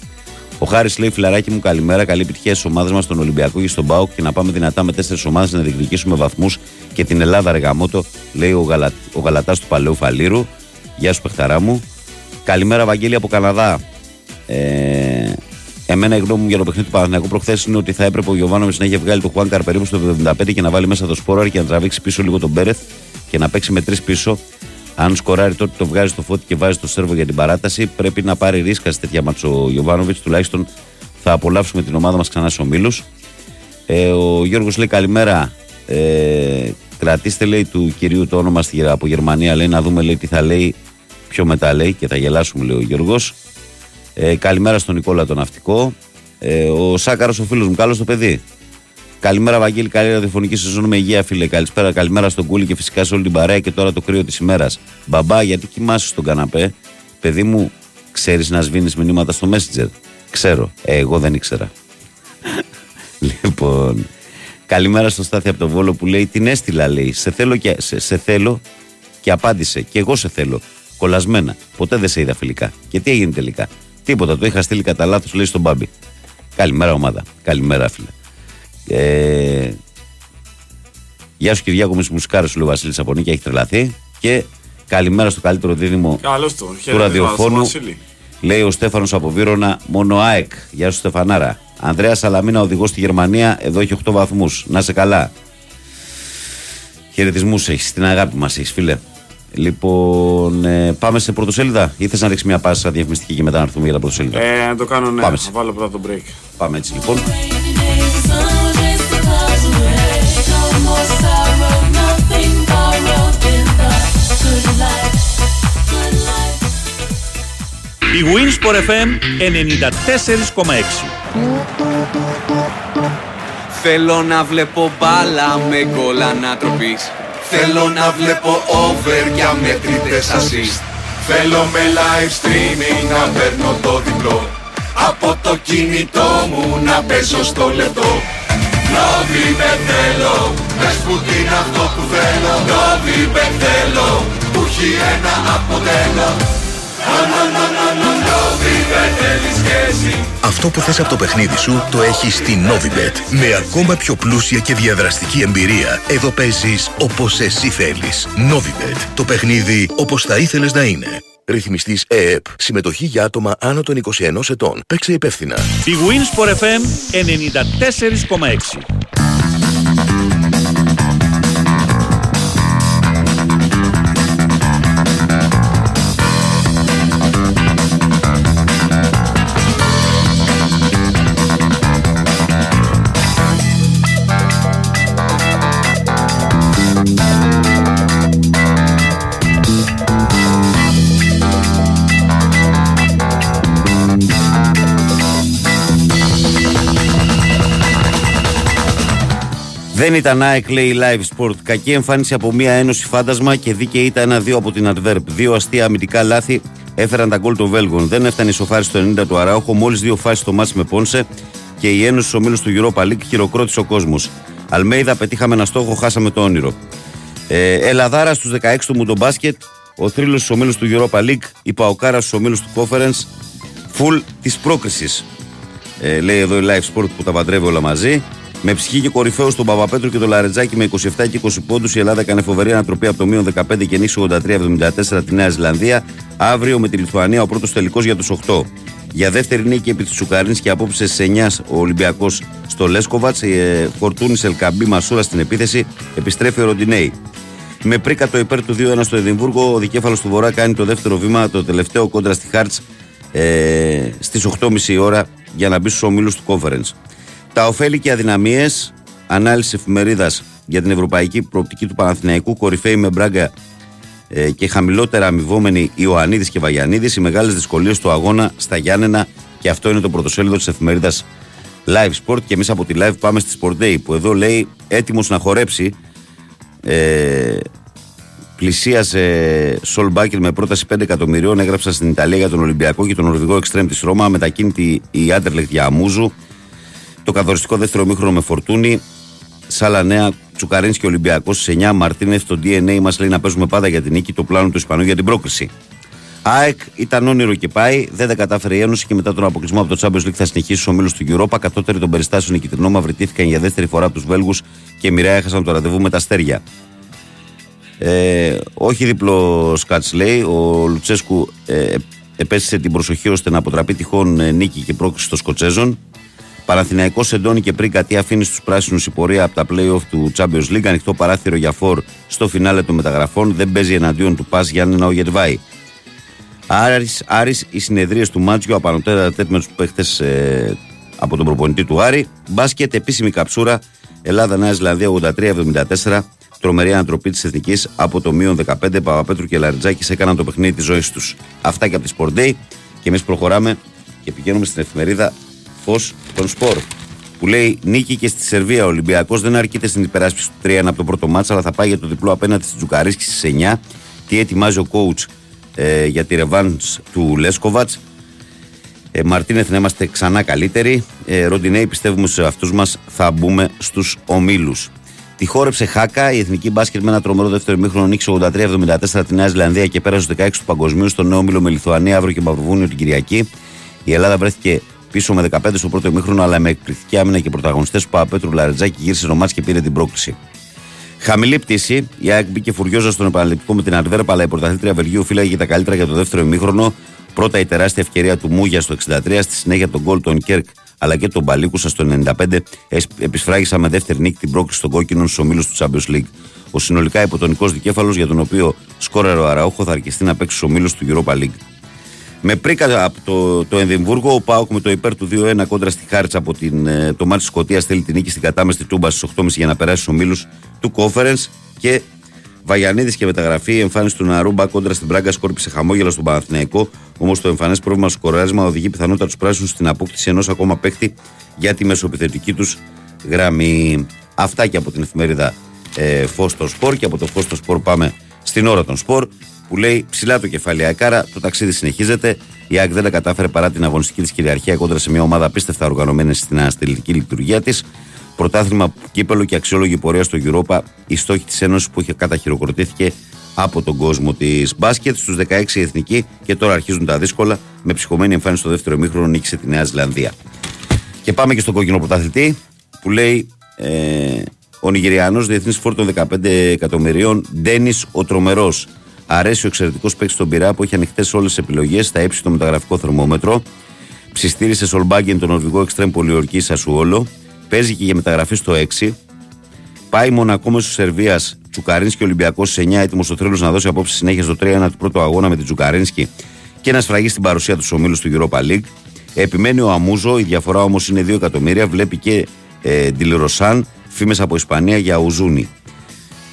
Speaker 1: Ο Χάρης λέει: Φιλαράκι μου, καλημέρα. Καλή επιτυχία στις ομάδες μας, στον Ολυμπιακό και στον Πάοκ και να πάμε δυνατά με τέσσερις ομάδες να διεκδικήσουμε βαθμούς και την Ελλάδα, Ρεγαμότο, λέει ο, Γαλα... ο Γαλατάς του Παλαιού Φαλήρου. Γεια σου, παιχταρά μου. Καλημέρα, Βαγγέλη από Καναδά. Ε, εμένα η γνώμη μου για το παιχνίδι του Παναθηναϊκού προχθές είναι ότι θα έπρεπε ο Γιωβάνοβιτς να έχει βγάλει το Χουάνκαρ περίπου στο 75 και να βάλει μέσα το Σπόραρ και να τραβήξει πίσω λίγο τον Μπέρεθ και να παίξει με τρεις πίσω. Αν σκοράρει τότε το βγάζει στο φώτι και βάζει το σερβο για την παράταση. Πρέπει να πάρει ρίσκα σε τέτοια μάτσο ο Γιωβάνοβιτς. Τουλάχιστον θα απολαύσουμε την ομάδα μας ξανά στους ομίλους. Ε, ο Γιώργος λέει καλημέρα. Ε, κρατήστε λέει του κυρίου το όνομα στη, από Γερμανία. Λέει να δούμε λέει, τι θα λέει πιο μετά λέει και θα γελάσουμε λέει ο Γιώργος. Ε, καλημέρα στον Νικόλα τον Ναυτικό. Ε, ο Σάκαρος ο φίλος μου, καλό το παιδί. Καλημέρα, Βαγγέλη. Καλή ραδιοφωνική σεζόν με υγεία, φίλε. Καλησπέρα, καλημέρα στον Κούλι και φυσικά σε όλη την παρέα και τώρα το κρύο της ημέρας. Μπαμπά, γιατί κοιμάσαι στον καναπέ; Παιδί μου, ξέρεις να σβήνεις μηνύματα στο Messenger; Ξέρω. Ε, εγώ δεν ήξερα. λοιπόν. Καλημέρα στο Στάθη από το Βόλο που λέει την έστειλα, λέει. Σε θέλω και, σε, σε θέλω και απάντησε. Και εγώ σε θέλω. Κολλασμένα. Ποτέ δεν σε είδα φιλικά. Και τι έγινε τελικά. Τίποτα. Το είχα στείλει κατά λάθος, λέει στον Μπάμπη. Καλημέρα, ομάδα. Καλημέρα, φίλε. Ε, γεια σου Κυριάκο, μη μουσικάρο σου λέει ο Βασίλης Απονίκη, έχει τρελαθεί. Και καλημέρα στο καλύτερο δίδυμο
Speaker 2: Καλώς το.
Speaker 1: του
Speaker 2: Χαίρετε,
Speaker 1: ραδιοφώνου.
Speaker 2: Βασίλη.
Speaker 1: Λέει ο Στέφανος από Βύρονα, μόνο ΑΕΚ. Γεια σου Στεφανάρα. Ανδρέας Σαλαμίνα, οδηγός στη Γερμανία, εδώ έχει 8 βαθμούς. Να σε καλά. Χαιρετισμούς έχεις, την αγάπη μας έχεις, φίλε. Λοιπόν, ε, πάμε σε πρωτοσέλιδα ή θες να ρίξεις μια πάσα διαφημιστική και μετά να έρθουμε για τα πρωτοσέλιδα;
Speaker 2: Ε, να το κάνω ναι.
Speaker 1: Πάμε
Speaker 2: Θα
Speaker 1: σε.
Speaker 2: βάλω πρώτα το break.
Speaker 1: Πάμε έτσι λοιπόν.
Speaker 12: Η Winsport FM 94,6
Speaker 13: Θέλω να βλέπω μπάλα με γκολ ανατροπής. Θέλω να βλέπω over για μετρητές assist Θέλω με live streaming να παίρνω το διπλό. Από το κινητό μου να παίζω στο λεπτό. Νόβιμπετ θέλω, πες που είναι αυτό που θέλω. Νόβιμπετ θέλω, που έχει ένα αποτέλο
Speaker 14: Αυτό που θες από το παιχνίδι σου το έχεις στη Novibet. Με ακόμα πιο πλούσια και διαδραστική εμπειρία. Εδώ παίζεις όπως εσύ θέλεις. Novibet. Το παιχνίδι όπως θα ήθελες να είναι. Ρυθμιστής ΕΕΠ. Συμμετοχή για άτομα άνω των 21 ετών. Παίξε υπεύθυνα.
Speaker 12: Η Winsport FM 94,6
Speaker 1: Δεν ήταν ΑΕΚ, λέει Live Sport. Κακή εμφάνιση από μια ένωση φάντασμα και δίκαιη ήταν ένα-δύο από την Adverb. Δύο αστεία αμυντικά λάθη έφεραν τα γκολ των Βέλγων. Δεν έφτανε η σοφάρι στο 90 του Αράοχο, μόλις δύο φάσεις στο μάτς με Πόνσε και η ένωση στους ομίλους του Europa League χειροκρότησε ο κόσμος. Αλμέιδα, πετύχαμε ένα στόχο, χάσαμε το όνειρο. Ε, Ελαδάρα στους 16 του Μουντομπάσκετ, ο θρύλος στους ομίλους του Europa League, η Παοκάρα στους ομίλους του Conference, full της πρόκρισης. Ε, λέει εδώ η Live Sport που τα παντρεύει όλα μαζί. Με ψυχή και κορυφαίους τον Παπαπέτρου και τον Λαρετζάκη με 27 και 20 πόντους, η Ελλάδα έκανε φοβερή ανατροπή από το μείον 15 και νίξη 83-74 τη Νέα Ζηλανδία. Αύριο με τη Λιθουανία ο πρώτος τελικός για τους 8. Για δεύτερη νίκη επί της Ουκρανίας και απόψε σε 9 ο Ολυμπιακός στο Λέσκοβατς. Ε, Φορτούνης Ελκαμπή Μασούρα στην επίθεση. Επιστρέφει ο Ροντινέη. Με πρίκα το υπέρ του 2-1 στο Εδιμβούργο, ο δικέφαλος του Βορρά κάνει το δεύτερο βήμα, το τελευταίο κόντρα στη Χάρτς ε, στις 8.30 η ώρα για να μπει στους ομίλους του Conference. Τα ωφέλη και αδυναμίες, ανάλυση εφημερίδας για την ευρωπαϊκή προοπτική του Παναθηναϊκού, κορυφαίοι με μπράγκα ε, και χαμηλότερα αμοιβόμενοι Ιωαννίδης και Βαγιανίδη, οι μεγάλες δυσκολίες του αγώνα στα Γιάννενα και αυτό είναι το πρωτοσέλιδο της εφημερίδας Live Sport. Και εμείς από τη Live πάμε στη Sport Day που εδώ λέει έτοιμος να χορέψει. Ε, πλησίασε Σολ Μπάκερ με πρόταση 5 εκατομμυρίων. Έγραψα στην Ιταλία για τον Ολυμπιακό και τον Νορβηγό Εξτρέμ της Ρώμα. Μετακίνητη η Άντερλεχτ για Αμούζου. Το καθοριστικό δεύτερο μήχρονο με φορτούνη. Σάλα νέα, Τσουκαρίνη και Ολυμπιακός στι 9. Μαρτίνεθ στο DNA μας λέει να παίζουμε πάντα για την νίκη. Το πλάνο του Ισπανού για την πρόκριση. ΑΕΚ ήταν όνειρο και πάει. Δεν τα κατάφερε η Ένωση και μετά τον αποκλεισμό από το Champions League θα συνεχίσει στου ομίλου του Europa. Κατώτεροι των περιστάσεων οι Κιτρινό μαυριτήθηκαν για δεύτερη φορά από τους Βέλγους και μοιραία έχασαν το ραντεβού με τα αστέρια. Ε, όχι διπλό σκάτς λέει. Ο Λουτσέσκου ε, επέστησε την προσοχή ώστε να αποτραπεί τυχόν ε, νίκη και πρόκληση των Σκοτσέζων. Παναθηναϊκός εντώνει και πριν κάτι αφήνει στους πράσινους η πορεία από τα playoff του Champions League. Ανοιχτό παράθυρο για φόρ στο φινάλε των μεταγραφών. Δεν παίζει εναντίον του Πας Γιάννενα ο Γετβάη. Άρης, Άρης, οι συνεδρίες του Μάτζιο απανοτέρα τέτ με τους παίχτες ε, από τον προπονητή του Άρη. Μπάσκετ, επίσημη καψούρα. Ελλάδα-Νέα Ζηλανδία 83-74. Τρομερή ανατροπή της Εθνικής από το μείον 15. Παπαπέτρου και Λαριτζάκης έκαναν το παιχνίδι της ζωής τους. Αυτά και από τη Sport Day. Και εμείς προχωράμε και πηγαίνουμε στην εφημερίδα Φως των Σπορ. Που λέει νίκη και στη Σερβία. Ο Ολυμπιακός δεν αρκείται στην υπεράσπιση του 3-1 από το πρώτο μάτσα, αλλά θα πάει για το διπλό απέναντι στη Τζουκαρίσκη στις 9. Τι ετοιμάζει ο coach ε, για τη ρεβάν του Λέσκοβατς. Ε, Μαρτίνεθ να είμαστε ξανά καλύτεροι. Ε, Ροντινέη πιστεύουμε σε αυτού μας θα μπούμε στους ομίλους. Τη χόρεψε Χάκα, η εθνική μπάσκετ με ένα τρομερό δεύτερο μήχρονο νίκησε 83-74 τη Νέα Ζηλανδία και πέρασε στους 16 του Παγκοσμίου στο νέο όμιλο με Λιθουανία αύριο και Μαυροβούνιο την Κυριακή. Η Ελλάδα βρέθηκε πίσω με 15 στο πρώτο μήχρονο, αλλά με εκπληκτική άμυνα και πρωταγωνιστές που Παπέτρου Λαρετζάκη γύρισε το μάτς και πήρε την πρόκληση. Χαμηλή πτήση, η ΑΕΚ μπήκε φουριόζα στον επαναληπτικό με την Αρβέρπα, αλλά η πρωταθλήτρια Βελγίου φύλαγε τα καλύτερα για το δεύτερο ημίχρονο. Πρώτα η τεράστια ευκαιρία του Μούγια στο 63, στη συνέχεια τον γκολ των Κέρκ αλλά και τον Παλίκουσα στο 95 εσ- επισφράγισαν με δεύτερη νίκη την πρόκληση των κόκκινων στους ομίλους του Champions League. Ο συνολικά υποτονικός δικέφαλος για τον οποίο σκόραρε ο Αραούχο θα αρκεστεί να παίξει στους ομίλους του Europa League. Με πρίκα από το, το Ενδιμβούργο, ο Πάοκ με το υπέρ του 2-1 κόντρα στη Χάρτσα από την, ε, το μάτι της Σκωτίας θέλει την νίκη στην κατάμεστη τούμπα στις 8.30 για να περάσει στους ομίλους του Conference και Βαγιανίδης και μεταγραφή, η εμφάνιση του Ναρούμπα κόντρα στην Πράγκα σκόρπισε χαμόγελα στον Παναθηναϊκό. Όμως το εμφανές πρόβλημα στο σκοράρισμα οδηγεί πιθανότατα τους πράσινους στην απόκτηση ενός ακόμα παίκτη για τη μεσοπιθετική τους γραμμή. Αυτά και από την εφημερίδα ε, Φω στο Σπορ. Και από το Φω στο Σπορ πάμε στην ώρα των Σπορ που λέει ψηλά το κεφάλι η Ακάρα. Το ταξίδι συνεχίζεται. Η ΑΕΚ δεν τα κατάφερε παρά την αγωνιστική της κυριαρχία κόντρα σε μια ομάδα απίστευτα οργανωμένη στην αναστηλική λειτουργία της. Πρωτάθλημα κύπελο και αξιόλογη πορεία στο Europa. Η στόχη της Ένωσης που είχε καταχειροκροτήθηκε από τον κόσμο της μπάσκετ. Στους 16 εθνικοί και τώρα αρχίζουν τα δύσκολα. Με ψυχωμένη εμφάνιση στο δεύτερο μήχρονο νίκησε τη Νέα Ζηλανδία. Και πάμε και στον κόκκινο πρωταθλητή που λέει ε, ο Νιγηριανός διεθνής φόρτο 15 εκατομμυρίων Ντένις ο Τρομερός. Αρέσει ο εξαιρετικός παίκτης στον Πειρά που έχει ανοιχτές όλες τις επιλογές, θα έψει το μεταγραφικό θερμόμετρο. Ψιστήρισε Σολμπάγκεν τον Νορβηγό Εξτρέμ Πολιορκή Σασουόλο. Παίζει και για μεταγραφή στο 6. Πάει Μονακό μέσω Σερβίας Τσουκαρίνσκι Ολυμπιακός 9, έτοιμος στο τρέλο να δώσει απόψη συνέχεια στο 3-1 του πρώτου αγώνα με την Τσουκαρίνσκι και να σφραγεί στην παρουσία τους στου ομίλους του Europa League. Επιμένει ο Αμούζο, η διαφορά όμως είναι 2 εκατομμύρια. Βλέπει και ε, Ντιλεροσάν, φήμες από Ισπανία για Ουζούνι.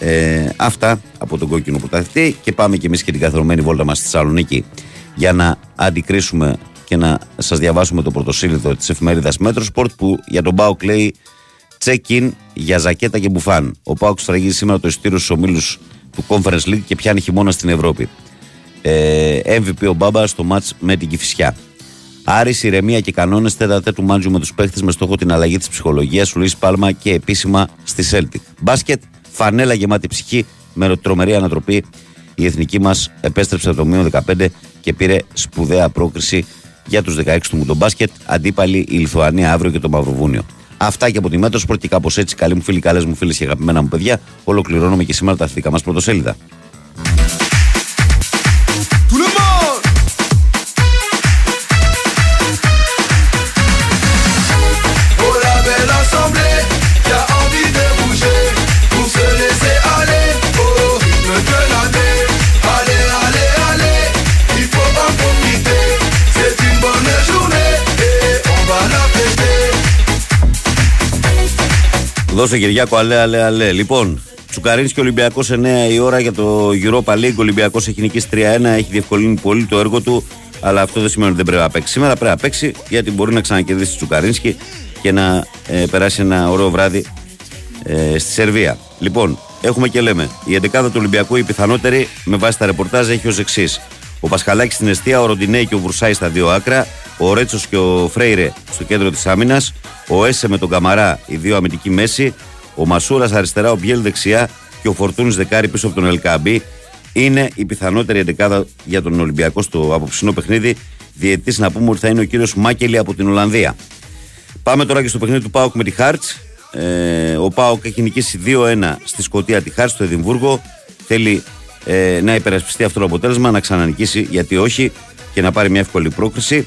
Speaker 1: Ε, αυτά από τον κόκκινο πρωταθλητή και πάμε και εμείς και την καθορωμένη βόλτα μας στη Θεσσαλονίκη για να αντικρίσουμε και να σας διαβάσουμε το πρωτοσύλληδο της εφημερίδας Metrosport που για τον Πάοκ λέει check-in για ζακέτα και μπουφάν. Ο Πάοκ σφραγίζει σήμερα το εισιτήριο στους ομίλους του Conference League και πιάνει χειμώνα στην Ευρώπη. Ε, MVP ο Μπάμπα στο μάτς με την Κηφισιά. Άρης, ηρεμία και κανόνες τέταρτε του μάντζου με τους παίχτες με στόχο την αλλαγή της ψυχολογίας του Λουίς Πάλμα και επίσημα στη Celtic. Μπάσκετ, φανέλα γεμάτη ψυχή με τρομερή ανατροπή. Η εθνική μας επέστρεψε από το μείον 15 και πήρε σπουδαία πρόκριση για τους 16 του Μουντομπάσκετ. Αντίπαλοι η Λιθουανία αύριο και το Μαυροβούνιο. Αυτά και από τη Μέτρος Σπορ και κάπω έτσι, καλοί μου φίλοι, καλές μου φίλες και αγαπημένα μου παιδιά, ολοκληρώνουμε και σήμερα τα αθλητικά μας πρωτοσέλιδα. Δώσε Κυριάκο, αλέ, αλέ, αλέ. Λοιπόν, Τσουκαρίνης και Ολυμπιακός 9 η ώρα για το Europa League. Ο Ολυμπιακός έχει νικήσει 3-1, έχει διευκολύνει πολύ το έργο του. Αλλά αυτό δεν σημαίνει ότι δεν πρέπει να παίξει. Σήμερα πρέπει να παίξει γιατί μπορεί να ξανακερδίσει Τσουκαρίνσκι και να ε, περάσει ένα ωραίο βράδυ ε, στη Σερβία. Λοιπόν, έχουμε και λέμε. Η 11η του Ολυμπιακού, η πιθανότερη με βάση τα ρεπορτάζ, έχει ως εξής. Ο Πασχαλάκης στην αιστεία, ο Ροντινέη και ο Βρουσάη στα δύο άκρα, ο Ρέτσος και ο Φρέιρε στο κέντρο της άμυνας, ο Έσε με τον Καμαρά, οι δύο αμυντικοί μέση, ο Μασούρας αριστερά, ο Μπιέλ δεξιά και ο Φορτούνης δεκάρι πίσω από τον Ελκαμπή. Είναι η πιθανότερη εντεκάδα για τον Ολυμπιακό στο απόψινό παιχνίδι. Διετή να πούμε ότι θα είναι ο κύριος Μάκελη από την Ολλανδία. Πάμε τώρα και στο παιχνίδι του Πάουκ με τη Χάρτς. Ε, ο Πάουκ έχει νικήσει 2-1 στη Σκωτία τη Χάρτς στο Εδιμβούργο. Θέλει ε, να υπερασπιστεί αυτό το αποτέλεσμα, να ξανανικήσει γιατί όχι και να πάρει μια εύκολη πρόκριση.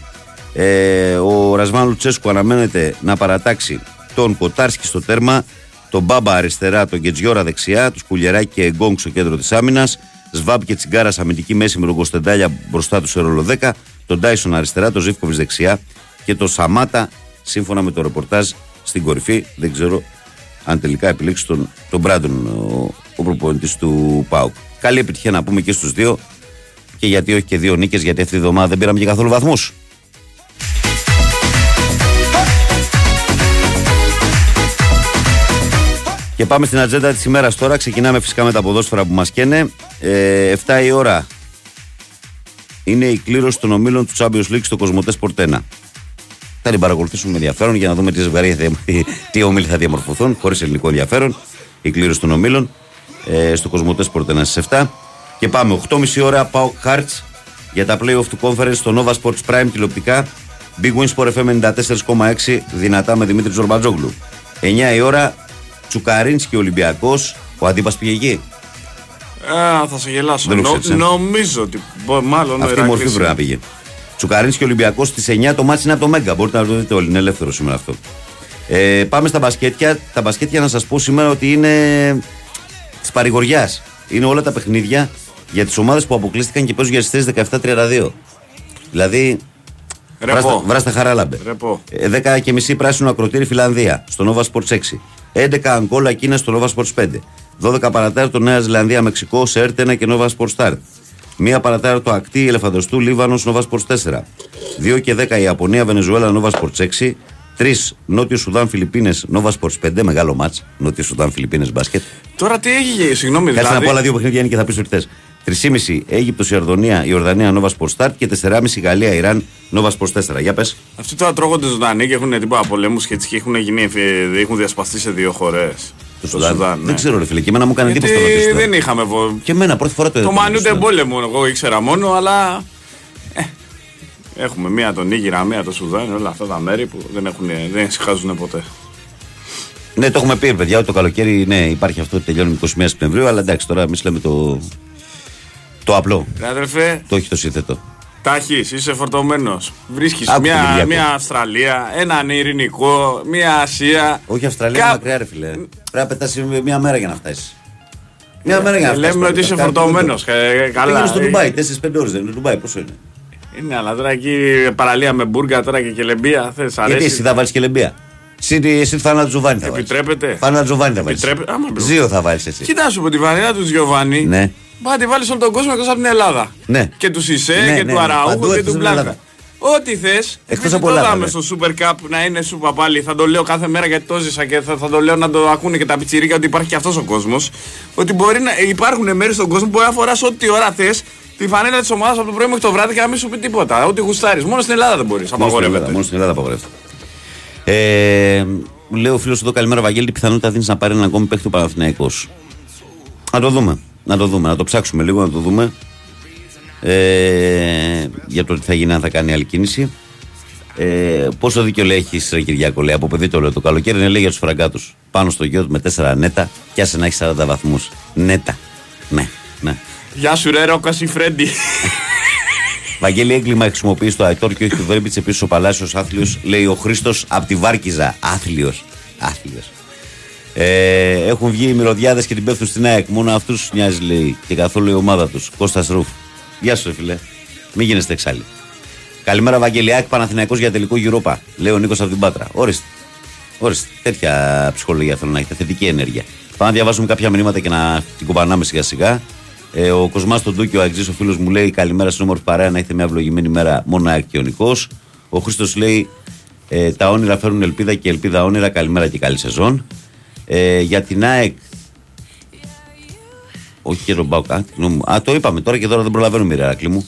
Speaker 1: Ε, ο Ρασβάν Λουτσέσκου αναμένεται να παρατάξει τον Κοτάρσκι στο τέρμα, τον Μπάμπα αριστερά, τον Γκετζιόρα δεξιά, τους Κουλιεράκη και Εγκόγκ στο κέντρο της άμυνας, Σβάμπ και Τσιγκάρας αμυντική μέση με τον Κωνσταντάλια μπροστά του σε ρόλο 10, τον Τάισον αριστερά, τον Ζήφκοβιτς δεξιά και τον Σαμάτα σύμφωνα με το ρεπορτάζ στην κορυφή. Δεν ξέρω αν τελικά επιλέξει τον, τον Μπράντον, ο, ο προπονητής του ΠΑΟΚ. Καλή επιτυχία να πούμε και στους δύο. Και γιατί όχι και δύο νίκες, γιατί αυτή τη βδομάδα δεν πήραμε και καθόλου βαθμούς. Και πάμε στην ατζέντα της ημέρας τώρα. Ξεκινάμε φυσικά με τα ποδόσφαιρα που μας καίνε. Ε, 7 η ώρα είναι η κλήρωση των ομίλων του Champions League στο Κοσμοτές Πορτένα. Θα την παρακολουθήσουμε με ενδιαφέρον για να δούμε τι, ζευγάρια θα- τι ομίλοι θα διαμορφωθούν, χωρίς ελληνικό ενδιαφέρον. Η κλήρωση των ομίλων ε, στο Κοσμοτέ Πορτένα στις 7. Και πάμε 8.30 ώρα πάω Hearts για τα playoff του conference στο Nova Sports Prime τηλεοπτικά. Big Win Sport FM 94,6 δυνατά με Δημήτρης Ζορμπατζόγλου. 9 η ώρα Τσουκαρίνσκι Ολυμπιακός. Ο αντίπας πήγε εκεί.
Speaker 2: Α, θα σε γελάσω.
Speaker 1: Δεν το
Speaker 2: Νο-
Speaker 1: ξέρεις, ε.
Speaker 2: νομίζω ότι. μπο- Μάλλον ο
Speaker 1: Αυτή η μορφή
Speaker 2: Ηράκλης
Speaker 1: πρέπει να
Speaker 2: είναι.
Speaker 1: πήγε. Τσουκαρίνη και Ολυμπιακός στις 9 το μάτι είναι από το Μέγκα. Μπορείτε να το δείτε όλοι. Είναι ελεύθερο σήμερα αυτό. Ε, πάμε στα μπασκέτια. Τα μπασκέτια να σας πω σήμερα ότι είναι της παρηγοριάς. Είναι όλα τα παιχνίδια για τις ομάδες που αποκλείστηκαν και παίζουν για τις θέσει 17-32. Δηλαδή.
Speaker 2: Ρεπό.
Speaker 1: Βράστα, βράστα χαράλαμπε.
Speaker 2: Ρεπό.
Speaker 1: Ε, 10 και μισή πράσινο ακροτήρι Φιλανδία στο Nova Sports 6. 11 Αγκόλα Κίνα στο Nova Sports 5. 12 παρατέταρτο Νέα Ζηλανδία Μεξικό σε ΕΡΤ 1 και Nova Sports Start. Μία παρατέταρτο Ακτή Ελεφαντοστού Λίβανος Nova Sports 4. 2 και 10 Ιαπωνία Βενεζουέλα Nova Sports 6. 3 Νότιο Σουδάν Φιλιππίνες Nova Sports 5. Μεγάλο μάτς. Νότιο Σουδάν Φιλιππίνες μπάσκετ.
Speaker 2: Τώρα τι έγινε, συγγνώμη
Speaker 1: Κάτσε
Speaker 2: δηλαδή.
Speaker 1: να πω άλλα δύο παιχνίδια είναι και θα πεις ότι θες. 3,5 Αίγυπτος Ιορδανία Ιορδανία Nova Sports Start και 4,5 Γαλλία Ιράν Nova Sports 4. Για πες.
Speaker 2: Αυτοί τώρα τρώγονται ζωντανοί και έχουν τίποτα πολέμου και έτσι και έχουν, γίνει, ε, έχουν διασπαστεί σε δύο χώρες.
Speaker 1: Το Σουδάν. Δεν ξέρω, ρε φίλε, και εμένα μου έκανε
Speaker 2: Γιατί
Speaker 1: εντύπωση το ρωτήσω τώρα.
Speaker 2: δεν είχαμε. βο-
Speaker 1: Και εμένα πρώτη φορά το
Speaker 2: Το
Speaker 1: είδα.
Speaker 2: Μανούτε πόλεμο, εγώ ήξερα μόνο, αλλά. Ε, έχουμε μία τον Νίγηρα, μία το Σουδάν, όλα αυτά τα μέρη που δεν, έχουν, δεν συχάζουν ποτέ.
Speaker 1: Ναι, το έχουμε πει, παιδιά, ότι το καλοκαίρι ναι, υπάρχει αυτό ότι τελειώνει 21 Σεπτεμβρίου, αλλά εντάξει, τώρα εμείς λέμε το, το απλό.
Speaker 2: Ρε αδερφέ,
Speaker 1: Το όχι το σύνθετο.
Speaker 2: τάχει, είσαι φορτωμένος. Βρίσκεις
Speaker 1: Άκου τον
Speaker 2: μία,
Speaker 1: Κυριακό.
Speaker 2: μία Αυστραλία, έναν Ειρηνικό, μία Ασία.
Speaker 1: Όχι Αυστραλία,
Speaker 2: Κα-
Speaker 1: μακριά, ρε φίλε. Πρέπει να πετάσει μία μέρα για να φτάσεις. Μία μέρα για να
Speaker 2: Ε,
Speaker 1: φτάσεις.
Speaker 2: λέμε ότι είσαι φορτωμένος. Καλά.
Speaker 1: Πήγαινε στο
Speaker 2: ε,
Speaker 1: Ντουμπάι, 4-5 ώρες δεν είναι. Ντουμπάι, πόσο είναι;
Speaker 2: Είναι, αλλά τώρα εκεί παραλία με μπουργκα τώρα και κελεμπία. Θες, αρέσει.
Speaker 1: Γιατί εσύ θα βάλεις και λεμπία. Εσύ, εσύ φάνα Τζοβάνι θα βάλεις.
Speaker 2: Επιτρέπεται.
Speaker 1: Φάνα Τζοβάνι θα βάλεις.
Speaker 2: Επιτρέπεται. Άμα, μπρο.
Speaker 1: Ζίο θα βάλεις εσύ.
Speaker 2: Κοιτάξτε από τη βαριά του Γιωβάνι.
Speaker 1: Ναι.
Speaker 2: Πάει να τη βάλεις όλο τον κόσμο εκτός από την Ελλάδα.
Speaker 1: Ναι.
Speaker 2: Και τους Ισέ
Speaker 1: Ναι,
Speaker 2: και
Speaker 1: ναι,
Speaker 2: του
Speaker 1: ναι.
Speaker 2: Αραούχου
Speaker 1: Παντού
Speaker 2: και
Speaker 1: εκτός
Speaker 2: του
Speaker 1: από την
Speaker 2: Μπλάνκα.
Speaker 1: Ελλάδα.
Speaker 2: Ό,τι θες.
Speaker 1: Εκτός
Speaker 2: το
Speaker 1: από Ελλάδα,
Speaker 2: δάμε
Speaker 1: ναι.
Speaker 2: στο Super Cup να είναι σου παπάλι. Θα το λέω κάθε μέρα γιατί το ζήσα και θα, θα το λέω να το ακούνε και τα πιτσιρίκια ότι υπάρχει και αυτός ο κόσμος. Ότι μπορεί να υπάρχουν μέρη στον κόσμο που μπορεί να φοράς ό,τι ώρα θες τη φανέλα της ομάδας από το πρωί μέχρι το βράδυ και να μην σου πει τίποτα. Ό,τι γουστάρεις. Μόνο στην Ελλάδα δεν μπορείς.
Speaker 1: Μόνο στην Ελλάδα,
Speaker 2: Απαγορεύεται.
Speaker 1: μόνο στην Ελλάδα απαγορεύεται. Ε, λέει ο φίλος εδώ, καλημέρα Βαγγέλη, τι πιθανότητα δίνεις να πάρει έναν ακόμη παίχτη ο Παναθηναϊκός. Να το δούμε. Να το δούμε, να το ψάξουμε λίγο, να το δούμε. Ε, για το τι θα γίνει αν θα κάνει άλλη κίνηση. Ε, πόσο δίκιο λέει έχεις, Ρε Κυριακό, λέει από παιδί το λέω. Το καλοκαίρι είναι λέει για τους φραγκάτους. Πάνω στο γιο του με 4 νέτα, και άσε να έχει 40 βαθμούς. Νέτα. Ναι, ναι.
Speaker 2: Γεια σου, ρε Ρόκα η Φρέντι.
Speaker 1: Βαγγέλη έγκλημα χρησιμοποιείς το Αϊτόρ και όχι του Βέρμπιτ. Επίσης ο Παλάσιος άθλιος, λέει ο Χρήστος από τη Βάρκιζα. Άθλιος. Άθλιος. Ε, έχουν βγει οι μυρωδιάδες και την πέφτουν στην ΑΕΚ. Μόνο αυτούς του νοιάζει, λέει, και καθόλου η ομάδα τους. Κώστας Ρουφ. Γεια σου, ρε φίλε. Μην γίνεστε εξάλλοι. Καλημέρα, Βαγγέλη. ΑΕΚ Παναθηναϊκός για τελικό Europa. Λέει ο Νίκος από την Πάτρα. Ορίστε. Ορίστε. Τέτοια ψυχολογία θέλω να έχετε. Θετική ενέργεια. Πάμε να διαβάσουμε κάποια μηνύματα και να την κουπανάμε σιγά σιγά. Ε, ο Κοσμάς τον Τούκιο, ο Αγγζή, ο φίλος μου λέει: Καλημέρα στην όμορφη παρέα, να έχετε μια ευλογημένη μέρα μόνο ΑΕΚ και ο Νικός. Ο Χρήστος λέει: ε, Τα όνειρα φέρουν ελπίδα και ελπίδα όνειρα. Καλημέρα και καλή σεζόν. Ε, για την ΑΕΚ. Όχι και τον Μπάουκ. Α, τη γνώμη μου. Α, το είπαμε τώρα και τώρα δεν προλαβαίνουμε, ρε Ρακλή μου.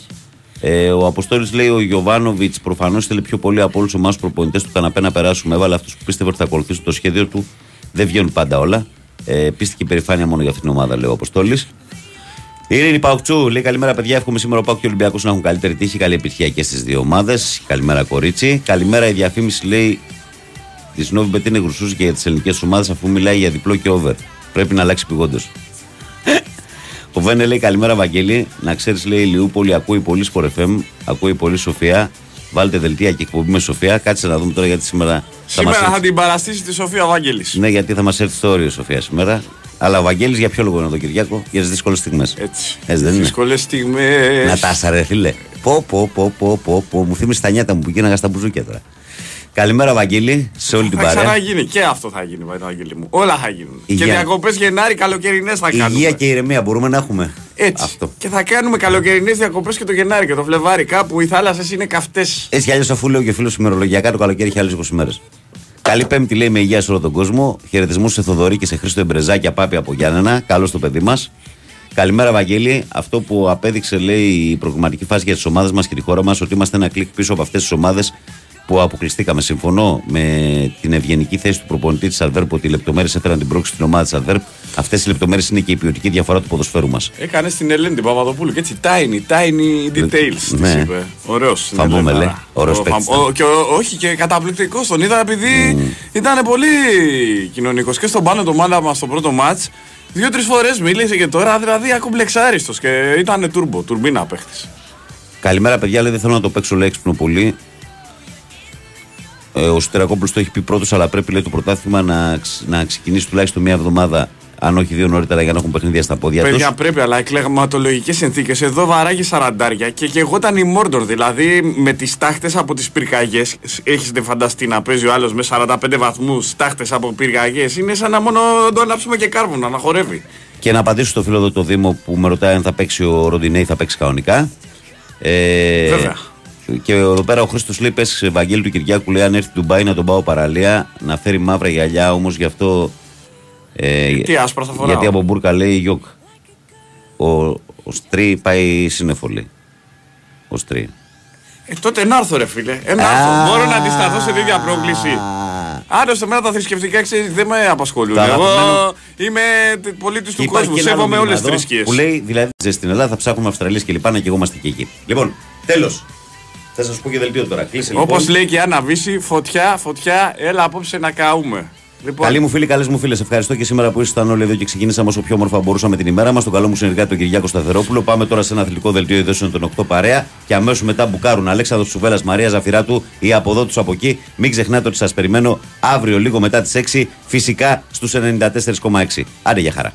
Speaker 1: Ε, ο Αποστόλης λέει: Ο Γιωβάνοβιτς προφανώς θέλει πιο πολύ από όλους εμάς του προπονητές του καναπέ να περάσουμε. Έβαλε αυτούς που πίστευε ότι θα ακολουθήσουν το σχέδιο του. Δεν βγαίνουν πάντα όλα. Ε, πίστηκε υπερηφάνεια μόνο για αυτήν την ομάδα, λέει ο Αποστόλης. Η Ειρήνη Παουκτσού λέει: Καλημέρα, παιδιά. Εύχομαι σήμερα ο Πάουκ και ο Ολυμπιακός να έχουν καλύτερη τύχη. Καλή επιτυχία και στις δύο ομάδες. Καλημέρα, κορίτσι. Καλημέρα, η διαφήμιση λέει της Νόβιμπετ είναι γρουσούζη και για τις ελληνικές ομάδες αφού μιλάει για διπλό και over. Πρέπει να αλλάξει πηγόντως. Ο Βένε λέει καλημέρα, Βαγγέλη. Να ξέρεις, λέει η Λιούπολη, ακούει πολύ Sport FM, ακούει πολύ Σοφία. Βάλτε δελτία και εκπομπή με Σοφία. Κάτσε να δούμε τώρα γιατί σήμερα θα
Speaker 2: Σήμερα
Speaker 1: μας
Speaker 2: θα την παραστήσει τη Σοφία Βάγγελη.
Speaker 1: Ναι, γιατί θα μας έρθει στο όριο η Σοφία σήμερα. Αλλά ο Βαγγέλης για ποιο λόγο είναι εδώ, Κυριάκο, για τις δύσκολες στιγμές.
Speaker 2: Έτσι.
Speaker 1: Έτσι δεν είναι;
Speaker 2: Δύσκολες στιγμές.
Speaker 1: Να τα ρε φίλε. Πω, πω, πω, πω, πω, πω. Μου θύμισε τα νιάτα μου που γίναγα στα μπουζούκια τώρα. Καλημέρα, Βαγγέλη, σε όλη την
Speaker 2: Θα
Speaker 1: παρέα.
Speaker 2: ξαναγίνει και αυτό θα γίνει, Βαγγέλη μου. Όλα θα γίνουν.
Speaker 1: Υγεία.
Speaker 2: Και διακοπές Γενάρη, καλοκαιρινές θα κάνουμε.
Speaker 1: Υγεία και ηρεμία μπορούμε να έχουμε.
Speaker 2: Έτσι.
Speaker 1: Αυτό.
Speaker 2: Και θα κάνουμε καλοκαιρινές διακοπές και το Γενάρη και το Φλεβάρι. Κάπου οι θάλασσες είναι καυτές.
Speaker 1: Έτσι κι αλλιώς, αφού λέω και φίλος ημερολογιακά, το καλοκαίρι έχει άλλες 20 μέρες. Καλή Πέμπτη, λέει με υγεία σε όλο τον κόσμο. Χαιρετισμού σε Θοδωρή και σε Χρήστο Εμπρεζάκια Πάπη από Γιάννενα. Καλώ το παιδί μας. Καλημέρα, Βαγγέλη. Αυτό που απέδειξε, λέει, η προγραμματική φάση για τις ομάδες μας και τη χώρα μας, ότι είμαστε ένα κλικ πίσω από αυτές τις ομάδες που αποκλειστήκαμε. Συμφωνώ με την ευγενική θέση του προπονητή της Αδέρπ ότι οι λεπτομέρειες έφεραν την πρόκληση στην ομάδα της Αδέρπ. Αυτές οι λεπτομέρειες είναι και η ποιοτική διαφορά του ποδοσφαίρου μας.
Speaker 2: Έκανε στην Ελένη την Παπαδοπούλου και έτσι tiny, tiny details.
Speaker 1: Ναι.
Speaker 2: Ναι. είπε. Ωραίος.
Speaker 1: Φαμπούμε, λέει. Ωραίος παίκτης ήταν.
Speaker 2: Και ο- όχι και καταπληκτικός. Τον είδα επειδή ήταν πολύ κοινωνικός. Και στον πάνω το μάνα μας στο πρώτο μάτς. Δύο-τρεις φορές μίλησε και τώρα δηλαδή ακομπλεξάριστο και ήταν τούρμπο, τουρμπίνα παίχτη.
Speaker 1: Καλημέρα, παιδιά. Λέει δεν θέλω να το παίξω λέει έξυπνο πολύ. Ε, ο Σουτερακόπουλο το έχει πει πρώτος, αλλά πρέπει λέει, το πρωτάθλημα να, ξ- να ξεκινήσει τουλάχιστον μία εβδομάδα, αν όχι δύο νωρίτερα, για να έχουν παιχνίδια στα πόδια τους.
Speaker 2: Παιδιά πρέπει, αλλά εκλεγματολογικές συνθήκες. Εδώ βαράγει σαραντάρια και, και εγώ ήταν η Μόρντορ. Δηλαδή με τις τάχτε από τις πυρκαγιές. Έχετε φανταστεί να παίζει ο άλλος με 45 βαθμούς τάχτε από πυρκαγιές. Είναι σαν να μόνο το ανάψουμε και κάρβουνα να χορεύει.
Speaker 1: Και να απαντήσω στο φίλο εδώ το Δήμο που με ρωτάει αν θα παίξει ο Ροντινέη, θα παίξει κανονικά. Ε,
Speaker 2: Βέβαια.
Speaker 1: Και εδώ πέρα ο Χρήστος λέει: Πε Βαγγέλη του Κυριάκου, λέει: Αν έρθει του Ντουμπάι να τον πάω παραλία, να φέρει μαύρα γυαλιά, όμως γι' αυτό. Ε,
Speaker 2: Τι άσπρα θα φοράω;
Speaker 1: Γιατί από μπουρκα λέει Γιώκ. Ο, ο Στρί πάει σύννεφο, λέει. Ο Στρί.
Speaker 2: Ε, τότε να έρθω, ρε φίλε. Ε, να έρθω. Μπορώ να αντισταθώ σε τέτοια πρόκληση. Άλλωστε, μένα τα θρησκευτικά ξέρεις, δεν με απασχολούν.
Speaker 1: Τα
Speaker 2: Εγώ
Speaker 1: αγαπημένο-
Speaker 2: είμαι πολίτης
Speaker 1: Και
Speaker 2: του
Speaker 1: υπάρχει
Speaker 2: κόσμου.
Speaker 1: και ένα άλλο
Speaker 2: Σέβομαι
Speaker 1: μήνυμα
Speaker 2: όλες τις
Speaker 1: εδώ
Speaker 2: θρησκείες.
Speaker 1: Που λέει, δηλαδή, στην Ελλάδα θα ψάχνουμε Αυστραλίες και λοιπά να και εγώ είμαστε και εκεί. Λοιπόν, τέλος. Θα σα πω και δελτίο τώρα. Κλείσε
Speaker 2: Όπως
Speaker 1: λοιπόν.
Speaker 2: λέει και η Άννα Βύση, φωτιά, φωτιά, έλα απόψε να καούμε. Λοιπόν,
Speaker 1: Καλή μου φίλη, καλές μου φίλες, ευχαριστώ και σήμερα που ήσασταν όλοι εδώ και ξεκινήσαμε όσο πιο όμορφα μπορούσαμε την ημέρα μας. Τον καλό μου συνεργάτη τον Κυριάκο Σταθερόπουλο. Πάμε τώρα σε ένα αθλητικό δελτίο ειδήσεων των 8 παρέα και αμέσως μετά μπουκάρουν Αλέξανδρος Σουβέλλα, Μαρία Ζαφυράτου ή από εδώ τους από εκεί. Μην ξεχνάτε ότι σας περιμένω αύριο λίγο μετά τις 6 φυσικά στους 94,6. Άντε για χαρά.